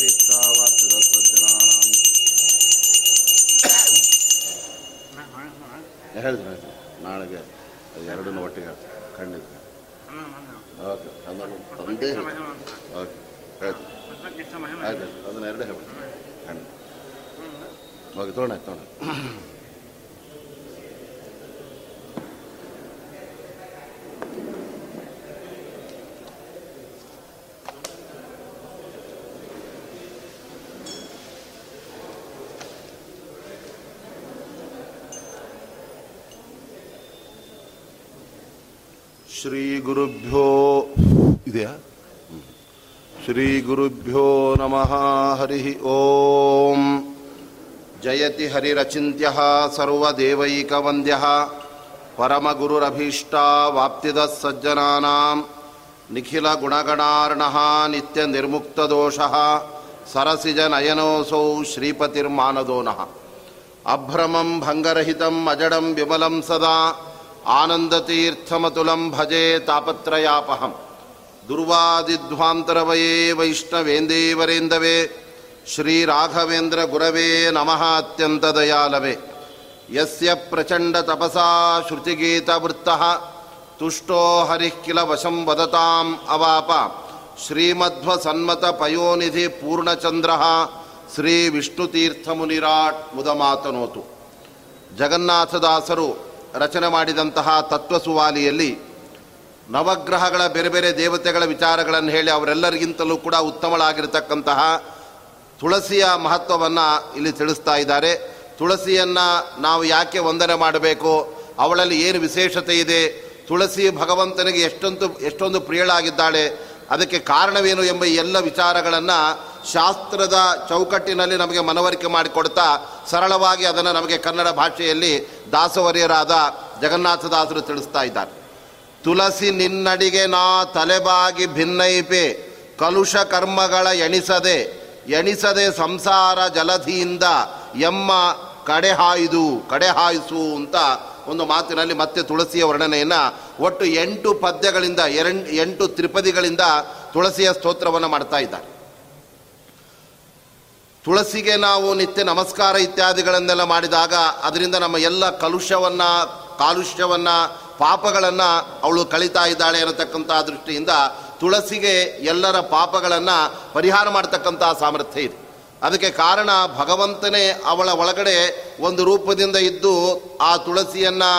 ಗುರುರಭೀಷ್ಟಾವಾಪ್ತಿದ ಹೇಳಿದ್ರೆ ನಾಳೆಗೆ ಎರಡನ್ನೂ ಒಟ್ಟಿಗೆ ಖಂಡಿತ. ಓಕೆ ತಂದೆ ಓಕೆ, ಹೇಳ್ತೀನಿ. ಆಯ್ತು ಅದನ್ನ ಎರಡೇ ಹೇಳ್ಬಿಡ್ತೀನಿ. ಖಂಡಿತ. ಓಕೆ ತೋಣ ತೊಗೊಂಡ ಶ್ರೀ ಗುರುಭ್ಯೋ ಇದೆಯಾ ಹ್ಮ್. ಶ್ರೀ ಗುರುಭ್ಯೋ ನಮಃ ಹರಿ ಓಂ ಜಯತಿ ಹರಿರಚಿಂತ್ಯ ಸರ್ವದೇವೈಕವಂದ್ಯ ಪರಮಗುರುರಭೀಷ್ಟಾವಾಪ್ತಿದ ಸಜ್ಜನಾನಾಂ ನಿಖಿಲ ಗುಣಗಣಾರ್ಣಃ ನಿತ್ಯ ನಿರ್ಮುಕ್ತದೋಷಃ ಸರಸಿಜ ನಯನೋಸೌ ಶ್ರೀಪತಿರ್ಮಾನದೋನಃ ಅಭ್ರಮಂ आनन्दतीर्थमतुलं भजे तापत्रयापहं दुर्वादिध्वान्तरवये वैष्णवेन्देवरेन्दवे श्रीराघवेन्द्रगुरवे नमः अत्यन्तदयालवे। यस्य प्रचण्डतपसा श्रुतिगीतवृत्तः तुष्टो हरिः किल वशं वदताम् अवाप। श्रीमध्वसन्मतपयोनिधिपूर्णचन्द्रः श्रीविष्णुतीर्थमुनिराट् मुदमातनोतु जगन्नाथदासरु ರಚನೆ ಮಾಡಿದಂತಹ ತತ್ವಸುವಾಲಿಯಲ್ಲಿ ನವಗ್ರಹಗಳ ಬೇರೆ ಬೇರೆ ದೇವತೆಗಳ ವಿಚಾರಗಳನ್ನು ಹೇಳಿ ಅವರೆಲ್ಲರಿಗಿಂತಲೂ ಕೂಡ ಉತ್ತಮಳಾಗಿರ್ತಕ್ಕಂತಹ ತುಳಸಿಯ ಮಹತ್ವವನ್ನು ಇಲ್ಲಿ ತಿಳಿಸ್ತಾ ಇದ್ದಾರೆ. ತುಳಸಿಯನ್ನು ನಾವು ಯಾಕೆ ವಂದನೆ ಮಾಡಬೇಕು? ಅವಳಲ್ಲಿ ಏನು ವಿಶೇಷತೆ ಇದೆ? ತುಳಸಿ ಭಗವಂತನಿಗೆ ಎಷ್ಟೊಂದು ಎಷ್ಟೊಂದು ಪ್ರಿಯಳಾಗಿದ್ದಾಳೆ? ಅದಕ್ಕೆ ಕಾರಣವೇನು ಎಂಬ ಎಲ್ಲ ವಿಚಾರಗಳನ್ನು ಶಾಸ್ತ್ರದ ಚೌಕಟ್ಟಿನಲ್ಲಿ ನಮಗೆ ಮನವರಿಕೆ ಮಾಡಿಕೊಡ್ತಾ ಸರಳವಾಗಿ ಅದನ್ನು ನಮಗೆ ಕನ್ನಡ ಭಾಷೆಯಲ್ಲಿ ದಾಸವರಿಯರಾದ ಜಗನ್ನಾಥದಾಸರು ತಿಳಿಸ್ತಾ ಇದ್ದಾರೆ. ತುಳಸಿ ನಿನ್ನಡಿಗೆ ನಾ ತಲೆಬಾಗಿ ಭಿನ್ನೈಪೆ, ಕಲುಷ ಕರ್ಮಗಳ ಎಣಿಸದೆ ಎಣಿಸದೆ ಸಂಸಾರ ಜಲಧಿಯಿಂದ ಎಮ್ಮ ಕಡೆ ಕಡೆಹಾಯಿಸು ಅಂತ ಒಂದು ಮಾತಿನಲ್ಲಿ ಮತ್ತೆ ತುಳಸಿಯ ವರ್ಣನೆಯನ್ನು ಒಟ್ಟು ಎಂಟು ಪದ್ಯಗಳಿಂದ, ಎರಡು, ಎಂಟು ತ್ರಿಪದಿಗಳಿಂದ ತುಳಸಿಯ ಸ್ತೋತ್ರವನ್ನು ಮಾಡ್ತಾ ಇದ್ದಾರೆ. ತುಳಸಿಗೆ ನಾವು ನಿತ್ಯ ನಮಸ್ಕಾರ ಇತ್ಯಾದಿಗಳನ್ನೆಲ್ಲ ಮಾಡಿದಾಗ ಅದರಿಂದ ನಮ್ಮ ಎಲ್ಲ ಕಲುಷ್ಯವನ್ನು ಕಾಲುಷ್ಯವನ್ನು, ಪಾಪಗಳನ್ನು ಅವಳು ಕಳೀತಾ ಇದ್ದಾಳೆ ಅನ್ನತಕ್ಕಂಥ ದೃಷ್ಟಿಯಿಂದ ತುಳಸಿಗೆ ಎಲ್ಲರ ಪಾಪಗಳನ್ನು ಪರಿಹಾರ ಮಾಡತಕ್ಕಂಥ ಸಾಮರ್ಥ್ಯ ಇದೆ. ಅದಕ್ಕೆ ಕಾರಣ ಭಗವಂತನೇ ಅವಳ ಒಳಗಡೆ ಒಂದು ರೂಪದಿಂದ ಇದ್ದು ಆ ತುಳಸಿಯನ್ನು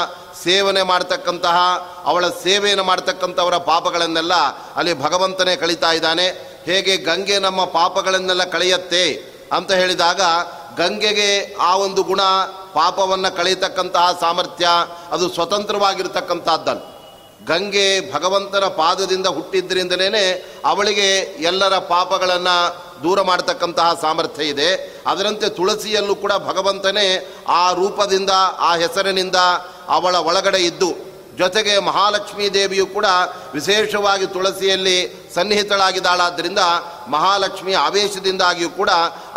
ಸೇವನೆ ಮಾಡ್ತಕ್ಕಂತಹ, ಅವಳ ಸೇವೆಯನ್ನು ಮಾಡ್ತಕ್ಕಂಥವರ ಪಾಪಗಳನ್ನೆಲ್ಲ ಅಲ್ಲಿ ಭಗವಂತನೇ ಕಳೀತಾ ಇದ್ದಾನೆ. ಹೇಗೆ ಗಂಗೆ ನಮ್ಮ ಪಾಪಗಳನ್ನೆಲ್ಲ ಕಳೆಯತ್ತೆ ಅಂತ ಹೇಳಿದಾಗ ಗಂಗೆಗೆ ಆ ಒಂದು ಗುಣ ಪಾಪವನ್ನು ಕಳೆಯತಕ್ಕಂತಹ ಸಾಮರ್ಥ್ಯ, ಅದು ಸ್ವತಂತ್ರವಾಗಿರ್ತಕ್ಕಂಥದ್ದಲ್ಲ. ಗಂಗೆ ಭಗವಂತನ ಪಾದದಿಂದ ಹುಟ್ಟಿದ್ರಿಂದಲೇ ಅವಳಿಗೆ ಎಲ್ಲರ ಪಾಪಗಳನ್ನು ದೂರ ಮಾಡತಕ್ಕಂತಹ ಸಾಮರ್ಥ್ಯ ಇದೆ. ಅದರಂತೆ ತುಳಸಿಯಲ್ಲೂ ಕೂಡ ಭಗವಂತನೇ ಆ ರೂಪದಿಂದ, ಆ ಹೆಸರಿನಿಂದ ಅವಳ ಒಳಗಡೆ ಇದ್ದು ಜೊತೆಗೆ ಮಹಾಲಕ್ಷ್ಮೀ ದೇವಿಯು ಕೂಡ ವಿಶೇಷವಾಗಿ ತುಳಸಿಯಲ್ಲಿ ಸನ್ನಿಹಿತಳಾಗಿದ್ದಾಳಾದ್ದರಿಂದ ಮಹಾಲಕ್ಷ್ಮಿ ಆವೇಶದಿಂದಾಗಿಯೂ ಕೂಡ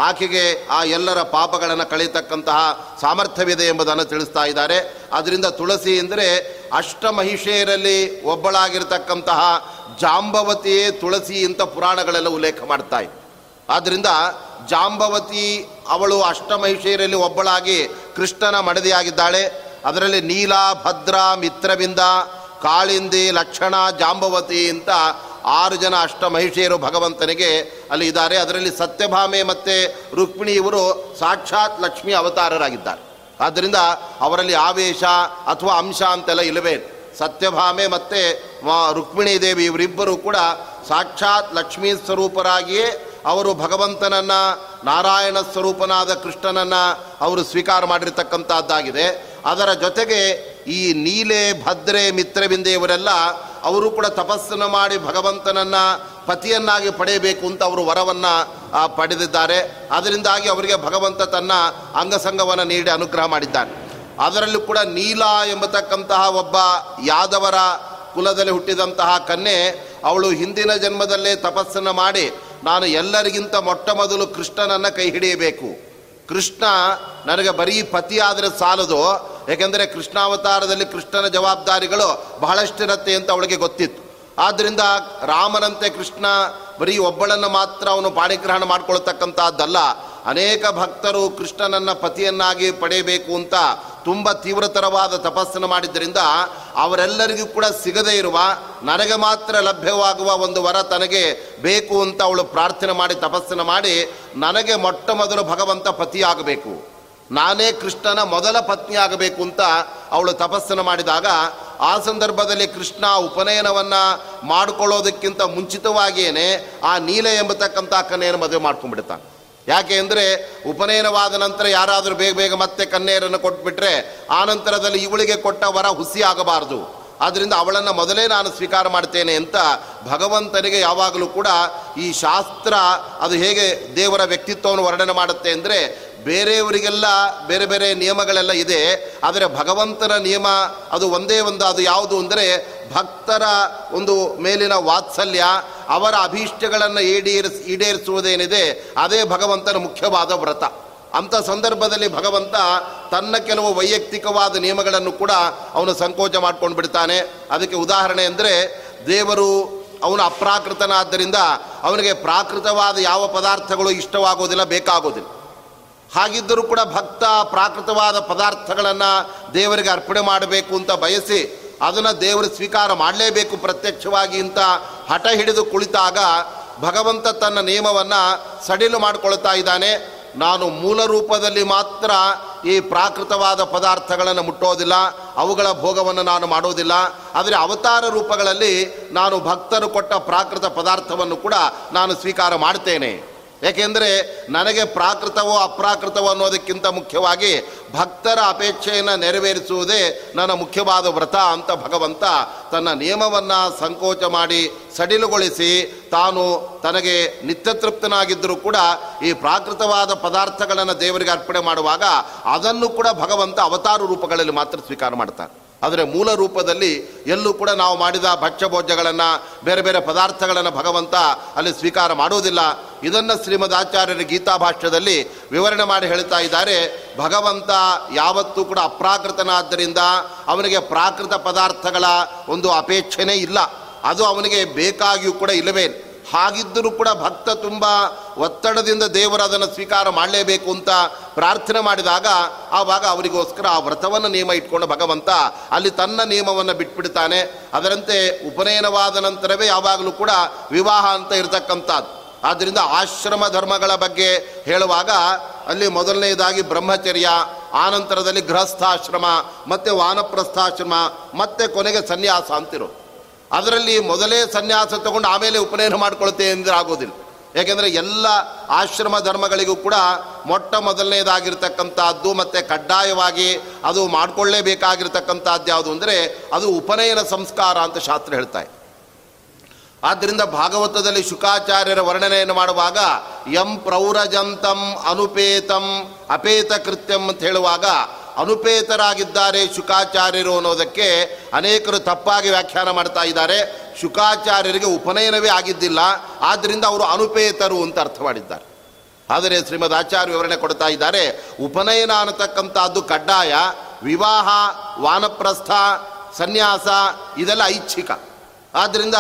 ಆಕೆಗೆ ಆ ಎಲ್ಲರ ಪಾಪಗಳನ್ನು ಕಳೆಯತಕ್ಕಂತಹ ಸಾಮರ್ಥ್ಯವಿದೆ ಎಂಬುದನ್ನು ತಿಳಿಸ್ತಾ ಇದ್ದಾರೆ. ಆದ್ದರಿಂದ ತುಳಸಿ ಅಂದರೆ ಅಷ್ಟಮಹಿಷೆಯರಲ್ಲಿ ಒಬ್ಬಳಾಗಿರ್ತಕ್ಕಂತಹ ಜಾಂಬವತಿಯೇ ತುಳಸಿ ಇಂಥ ಪುರಾಣಗಳೆಲ್ಲ ಉಲ್ಲೇಖ ಮಾಡ್ತಾ ಇದೆ ಆದ್ದರಿಂದ ಜಾಂಬವತಿ ಅವಳು ಅಷ್ಟಮಹಿಷೆಯರಲ್ಲಿ ಒಬ್ಬಳಾಗಿ ಕೃಷ್ಣನ ಮಡದಿಯಾಗಿದ್ದಾಳೆ. ಅದರಲ್ಲಿ ನೀಲ, ಭದ್ರ, ಮಿತ್ರಬಿಂದ, ಕಾಳಿಂದಿ, ಲಕ್ಷಣ, ಜಾಂಬವತಿ ಅಂತ ಆರು ಜನ ಅಷ್ಟಮಹಿಷಿಯರು ಭಗವಂತನಿಗೆ ಅಲ್ಲಿ ಇದ್ದಾರೆ. ಅದರಲ್ಲಿ ಸತ್ಯಭಾಮೆ ಮತ್ತು ರುಕ್ಮಿಣಿ ಇವರು ಸಾಕ್ಷಾತ್ ಲಕ್ಷ್ಮಿ ಅವತಾರರಾಗಿದ್ದಾರೆ. ಆದ್ದರಿಂದ ಅವರಲ್ಲಿ ಆವೇಶ ಅಥವಾ ಅಂಶ ಅಂತೆಲ್ಲ ಇಲ್ಲವೇ? ಇಲ್ಲ. ಸತ್ಯಭಾಮೆ ಮತ್ತು ರುಕ್ಮಿಣಿ ದೇವಿ ಇವರಿಬ್ಬರು ಕೂಡ ಸಾಕ್ಷಾತ್ ಲಕ್ಷ್ಮೀ ಸ್ವರೂಪರಾಗಿಯೇ ಅವರು ಭಗವಂತನನ್ನು, ನಾರಾಯಣ ಸ್ವರೂಪನಾದ ಕೃಷ್ಣನನ್ನು ಅವರು ಸ್ವೀಕಾರ ಮಾಡಿರ್ತಕ್ಕಂಥದ್ದಾಗಿದೆ. ಅದರ ಜೊತೆಗೆ ಈ ನೀಲೆ ಭದ್ರೆ ಮಿತ್ರಬಿಂದೆ ಇವರೆಲ್ಲ ಅವರು ಕೂಡ ತಪಸ್ಸನ್ನು ಮಾಡಿ ಭಗವಂತನನ್ನು ಪತಿಯನ್ನಾಗಿ ಪಡೆಯಬೇಕು ಅಂತ ಅವರು ವರವನ್ನು ಪಡೆದಿದ್ದಾರೆ. ಅದರಿಂದಾಗಿ ಅವರಿಗೆ ಭಗವಂತ ತನ್ನ ಅಂಗಸಂಗವನ್ನು ನೀಡಿ ಅನುಗ್ರಹ ಮಾಡಿದ್ದಾನೆ. ಅದರಲ್ಲೂ ಕೂಡ ನೀಲ ಎಂಬತಕ್ಕಂತಹ ಒಬ್ಬ ಯಾದವರ ಕುಲದಲ್ಲಿ ಹುಟ್ಟಿದಂತಹ ಕನ್ಯೆ, ಅವಳು ಹಿಂದಿನ ಜನ್ಮದಲ್ಲೇ ತಪಸ್ಸನ್ನು ಮಾಡಿ, ನಾನು ಎಲ್ಲರಿಗಿಂತ ಮೊಟ್ಟ ಮೊದಲು ಕೃಷ್ಣನನ್ನು ಕೈ ಹಿಡಿಯಬೇಕು. ಕೃಷ್ಣ ನನಗೆ ಬರೀ ಪತಿ ಆದರೆ ಸಾಲದು, ಏಕೆಂದರೆ ಕೃಷ್ಣಾವತಾರದಲ್ಲಿ ಕೃಷ್ಣನ ಜವಾಬ್ದಾರಿಗಳು ಬಹಳಷ್ಟಿರತ್ತೆ ಅಂತ ಅವಳಿಗೆ ಗೊತ್ತಿತ್ತು. ಆದ್ದರಿಂದ ರಾಮನಂತೆ ಕೃಷ್ಣ ಬರೀ ಒಬ್ಬಳನ್ನು ಮಾತ್ರ ಅವನು ಪಾಣಿಗ್ರಹಣ ಮಾಡ್ಕೊಳ್ತಕ್ಕಂಥದ್ದಲ್ಲ ಅನೇಕ ಭಕ್ತರು ಕೃಷ್ಣನನ್ನ ಪತಿಯನ್ನಾಗಿ ಪಡೆಯಬೇಕು ಅಂತ ತುಂಬ ತೀವ್ರತರವಾದ ತಪಸ್ಸನ್ನು ಮಾಡಿದ್ದರಿಂದ ಅವರೆಲ್ಲರಿಗೂ ಕೂಡ ಸಿಗದೇ ಇರುವ, ನನಗೆ ಮಾತ್ರ ಲಭ್ಯವಾಗುವ ಒಂದು ವರ ತನಗೆ ಬೇಕು ಅಂತ ಅವಳು ಪ್ರಾರ್ಥನೆ ಮಾಡಿ ತಪಸ್ಸನ್ನು ಮಾಡಿ ನನಗೆ ಮೊಟ್ಟ ಮೊದಲು ಭಗವಂತ ಪತಿಯಾಗಬೇಕು. ನಾನೇ ಕೃಷ್ಣನ ಮೊದಲ ಪತ್ನಿ ಆಗಬೇಕು ಅಂತ ಅವಳು ತಪಸ್ಸನ್ನು ಮಾಡಿದಾಗ ಆ ಸಂದರ್ಭದಲ್ಲಿ ಕೃಷ್ಣ ಉಪನಯನವನ್ನು ಮಾಡಿಕೊಳ್ಳೋದಕ್ಕಿಂತ ಮುಂಚಿತವಾಗಿಯೇ ಆ ನೀಲ ಎಂಬತಕ್ಕಂಥ ಕನ್ಯೆಯನ್ನು ಮದುವೆ ಮಾಡ್ಕೊಂಡ್ಬಿಡ್ತಾನೆ ಯಾಕೆ ಅಂದರೆ ಉಪನಯನವಾದ ನಂತರ ಯಾರಾದರೂ ಬೇಗ ಬೇಗ ಮತ್ತೆ ಕನ್ನೆಯರನ್ನು ಕೊಟ್ಬಿಟ್ರೆ ಆ ನಂತರದಲ್ಲಿ ಇವಳಿಗೆ ಕೊಟ್ಟ ವರ ಹುಸಿ ಆಗಬಾರದು ಆದ್ದರಿಂದ ಅವಳನ್ನು ಮೊದಲೇ ನಾನು ಸ್ವೀಕಾರ ಮಾಡ್ತೇನೆ ಅಂತ ಭಗವಂತನಿಗೆ ಯಾವಾಗಲೂ ಕೂಡ ಈ ಶಾಸ್ತ್ರ ಅದು ಹೇಗೆ ದೇವರ ವ್ಯಕ್ತಿತ್ವವನ್ನು ವರ್ಣನೆ ಮಾಡುತ್ತೆ ಅಂದರೆ ಬೇರೆಯವರಿಗೆಲ್ಲ ಬೇರೆ ಬೇರೆ ನಿಯಮಗಳೆಲ್ಲ ಇದೆ, ಆದರೆ ಭಗವಂತನ ನಿಯಮ ಅದು ಒಂದೇ ಒಂದು, ಅದು ಯಾವುದು ಅಂದರೆ ಭಕ್ತರ ಒಂದು ಮೇಲಿನ ವಾತ್ಸಲ್ಯ, ಅವರ ಅಭೀಷ್ಟಗಳನ್ನು ಈಡೇರಿಸ್, ಈಡೇರಿಸುವುದೇನಿದೆ, ಅದೇ ಭಗವಂತನ ಮುಖ್ಯವಾದ ವ್ರತ. ಅಂಥ ಸಂದರ್ಭದಲ್ಲಿ ಭಗವಂತ ತನ್ನ ಕೆಲವು ವೈಯಕ್ತಿಕವಾದ ನಿಯಮಗಳನ್ನು ಕೂಡ ಅವನು ಸಂಕೋಚ ಮಾಡ್ಕೊಂಡು ಬಿಡ್ತಾನೆ. ಅದಕ್ಕೆ ಉದಾಹರಣೆ ಅಂದರೆ ದೇವರು ಅವನು ಅಪ್ರಾಕೃತನಾದ್ದರಿಂದ ಅವನಿಗೆ ಪ್ರಾಕೃತವಾದ ಯಾವ ಪದಾರ್ಥಗಳು ಇಷ್ಟವಾಗೋದಿಲ್ಲ, ಬೇಕಾಗೋದಿಲ್ಲ. ಹಾಗಿದ್ದರೂ ಕೂಡ ಭಕ್ತ ಪ್ರಾಕೃತವಾದ ಪದಾರ್ಥಗಳನ್ನು ದೇವರಿಗೆ ಅರ್ಪಣೆ ಮಾಡಬೇಕು ಅಂತ ಬಯಸಿ ಅದನ್ನು ದೇವರು ಸ್ವೀಕಾರ ಮಾಡಲೇಬೇಕು ಪ್ರತ್ಯಕ್ಷವಾಗಿ ಅಂತ ಹಠ ಹಿಡಿದು ಕುಳಿತಾಗ ಭಗವಂತ ತನ್ನ ನಿಯಮವನ್ನು ಸಡಿಲು ಮಾಡಿಕೊಳ್ತಾ ಇದ್ದಾನೆ. ನಾನು ಮೂಲ ರೂಪದಲ್ಲಿ ಮಾತ್ರ ಈ ಪ್ರಾಕೃತವಾದ ಪದಾರ್ಥಗಳನ್ನು ಮುಟ್ಟೋದಿಲ್ಲ, ಅವುಗಳ ಭೋಗವನ್ನು ನಾನು ಮಾಡೋದಿಲ್ಲ. ಆದರೆ ಅವತಾರ ರೂಪಗಳಲ್ಲಿ ನಾನು ಭಕ್ತರು ಕೊಟ್ಟ ಪ್ರಾಕೃತ ಪದಾರ್ಥವನ್ನು ಕೂಡ ನಾನು ಸ್ವೀಕಾರ ಮಾಡ್ತೇನೆ. ಏಕೆಂದರೆ ನನಗೆ ಪ್ರಾಕೃತವೋ ಅಪ್ರಾಕೃತವೋ ಅನ್ನೋದಕ್ಕಿಂತ ಮುಖ್ಯವಾಗಿ ಭಕ್ತರ ಅಪೇಕ್ಷೆಯನ್ನು ನೆರವೇರಿಸುವುದೇ ನನ್ನ ಮುಖ್ಯವಾದ ವ್ರತ ಅಂತ ಭಗವಂತ ತನ್ನ ನಿಯಮವನ್ನು ಸಂಕೋಚ ಮಾಡಿ ಸಡಿಲುಗೊಳಿಸಿ ತಾನು ತನಗೆ ನಿತ್ಯತೃಪ್ತನಾಗಿದ್ದರೂ ಕೂಡ ಈ ಪ್ರಾಕೃತವಾದ ಪದಾರ್ಥಗಳನ್ನು ದೇವರಿಗೆ ಅರ್ಪಣೆ ಮಾಡುವಾಗ ಅದನ್ನು ಕೂಡ ಭಗವಂತ ಅವತಾರ ರೂಪಗಳಲ್ಲಿ ಮಾತ್ರ ಸ್ವೀಕಾರ ಮಾಡ್ತಾನೆ. ಆದರೆ ಮೂಲ ರೂಪದಲ್ಲಿ ಎಲ್ಲೂ ಕೂಡ ನಾವು ಮಾಡಿದ ಭಕ್ಷ್ಯಭೋಜ್ಯಗಳನ್ನು, ಬೇರೆ ಬೇರೆ ಪದಾರ್ಥಗಳನ್ನು ಭಗವಂತ ಅಲ್ಲಿ ಸ್ವೀಕಾರ ಮಾಡುವುದಿಲ್ಲ ಇದನ್ನು ಶ್ರೀಮದ್ ಆಚಾರ್ಯರ ಗೀತಾ ಭಾಷ್ಯದಲ್ಲಿ ವಿವರಣೆ ಮಾಡಿ ಹೇಳ್ತಾ ಇದ್ದಾರೆ. ಭಗವಂತ ಯಾವತ್ತೂ ಕೂಡ ಅಪ್ರಾಕೃತನಾದ್ದರಿಂದ ಅವನಿಗೆ ಪ್ರಾಕೃತ ಪದಾರ್ಥಗಳ ಒಂದು ಅಪೇಕ್ಷೆನೇ ಇಲ್ಲ. ಅದು ಅವನಿಗೆ ಬೇಕಾಗಿಯೂ ಕೂಡ ಇಲ್ಲವೇ ಇಲ್ಲ. ಹಾಗಿದ್ದರೂ ಕೂಡ ಭಕ್ತ ತುಂಬ ಒತ್ತಡದಿಂದ ದೇವರು ಅದನ್ನು ಸ್ವೀಕಾರ ಮಾಡಲೇಬೇಕು ಅಂತ ಪ್ರಾರ್ಥನೆ ಮಾಡಿದಾಗ ಆವಾಗ ಅವರಿಗೋಸ್ಕರ ಆ ವ್ರತವನ್ನು ನಿಯಮ ಇಟ್ಕೊಂಡು ಭಗವಂತ ಅಲ್ಲಿ ತನ್ನ ನಿಯಮವನ್ನು ಬಿಟ್ಬಿಡ್ತಾನೆ. ಅದರಂತೆ ಉಪನಯನವಾದ ನಂತರವೇ ಯಾವಾಗಲೂ ಕೂಡ ವಿವಾಹ ಅಂತ ಇರತಕ್ಕಂಥದ್ದು. ಆದ್ದರಿಂದ ಆಶ್ರಮ ಧರ್ಮಗಳ ಬಗ್ಗೆ ಹೇಳುವಾಗ ಅಲ್ಲಿ ಮೊದಲನೆಯದಾಗಿ ಬ್ರಹ್ಮಚರ್ಯ, ಆನಂತರದಲ್ಲಿ ಗೃಹಸ್ಥಾಶ್ರಮ, ಮತ್ತು ವಾನಪ್ರಸ್ಥಾಶ್ರಮ, ಮತ್ತು ಕೊನೆಗೆ ಸನ್ಯಾಸ ಅಂತಿರೋ ಅದರಲ್ಲಿ ಮೊದಲೇ ಸನ್ಯಾಸ ತಗೊಂಡು ಆಮೇಲೆ ಉಪನಯನ ಮಾಡ್ಕೊಳ್ತೇ ಅಂದರೆ ಆಗೋದಿಲ್ಲ. ಯಾಕೆಂದರೆ ಎಲ್ಲ ಆಶ್ರಮ ಧರ್ಮಗಳಿಗೂ ಕೂಡ ಮೊಟ್ಟ ಮೊದಲನೇದಾಗಿರ್ತಕ್ಕಂಥದ್ದು ಮತ್ತು ಕಡ್ಡಾಯವಾಗಿ ಅದು ಮಾಡಿಕೊಳ್ಳೇಬೇಕಾಗಿರ್ತಕ್ಕಂಥದ್ದು ಯಾವುದು ಅಂದರೆ ಅದು ಉಪನಯನ ಸಂಸ್ಕಾರ ಅಂತ ಶಾಸ್ತ್ರ ಹೇಳ್ತಾ ಇದೆ. ಆದ್ದರಿಂದ ಭಾಗವತದಲ್ಲಿ ಶುಕಾಚಾರ್ಯರ ವರ್ಣನೆಯನ್ನು ಮಾಡುವಾಗ ಎಂ ಪ್ರೌರಜಂತಂ ಅನುಪೇತಂ ಅಪೇತ ಕೃತ್ಯಂ ಅಂತ ಹೇಳುವಾಗ ಅನುಪೇತರಾಗಿದ್ದಾರೆ ಶುಕಾಚಾರ್ಯರು ಅನ್ನೋದಕ್ಕೆ ಅನೇಕರು ತಪ್ಪಾಗಿ ವ್ಯಾಖ್ಯಾನ ಮಾಡ್ತಾ ಇದ್ದಾರೆ. ಶುಕಾಚಾರ್ಯರಿಗೆ ಉಪನಯನವೇ ಆಗಿದ್ದಿಲ್ಲ. ಆದ್ದರಿಂದ ಅವರು ಅನುಪೇತರು ಅಂತ ಅರ್ಥ ಮಾಡಿದ್ದಾರೆ. ಆದರೆ ಶ್ರೀಮದ್ ಆಚಾರ್ಯ ವಿವರಣೆ ಕೊಡ್ತಾ ಇದ್ದಾರೆ, ಉಪನಯನ ಅನ್ನತಕ್ಕಂಥದ್ದು ಕಡ್ಡಾಯ, ವಿವಾಹ, ವಾನಪ್ರಸ್ಥ, ಸನ್ಯಾಸ, ಇದೆಲ್ಲ ಐಚ್ಛಿಕ. ಆದ್ದರಿಂದ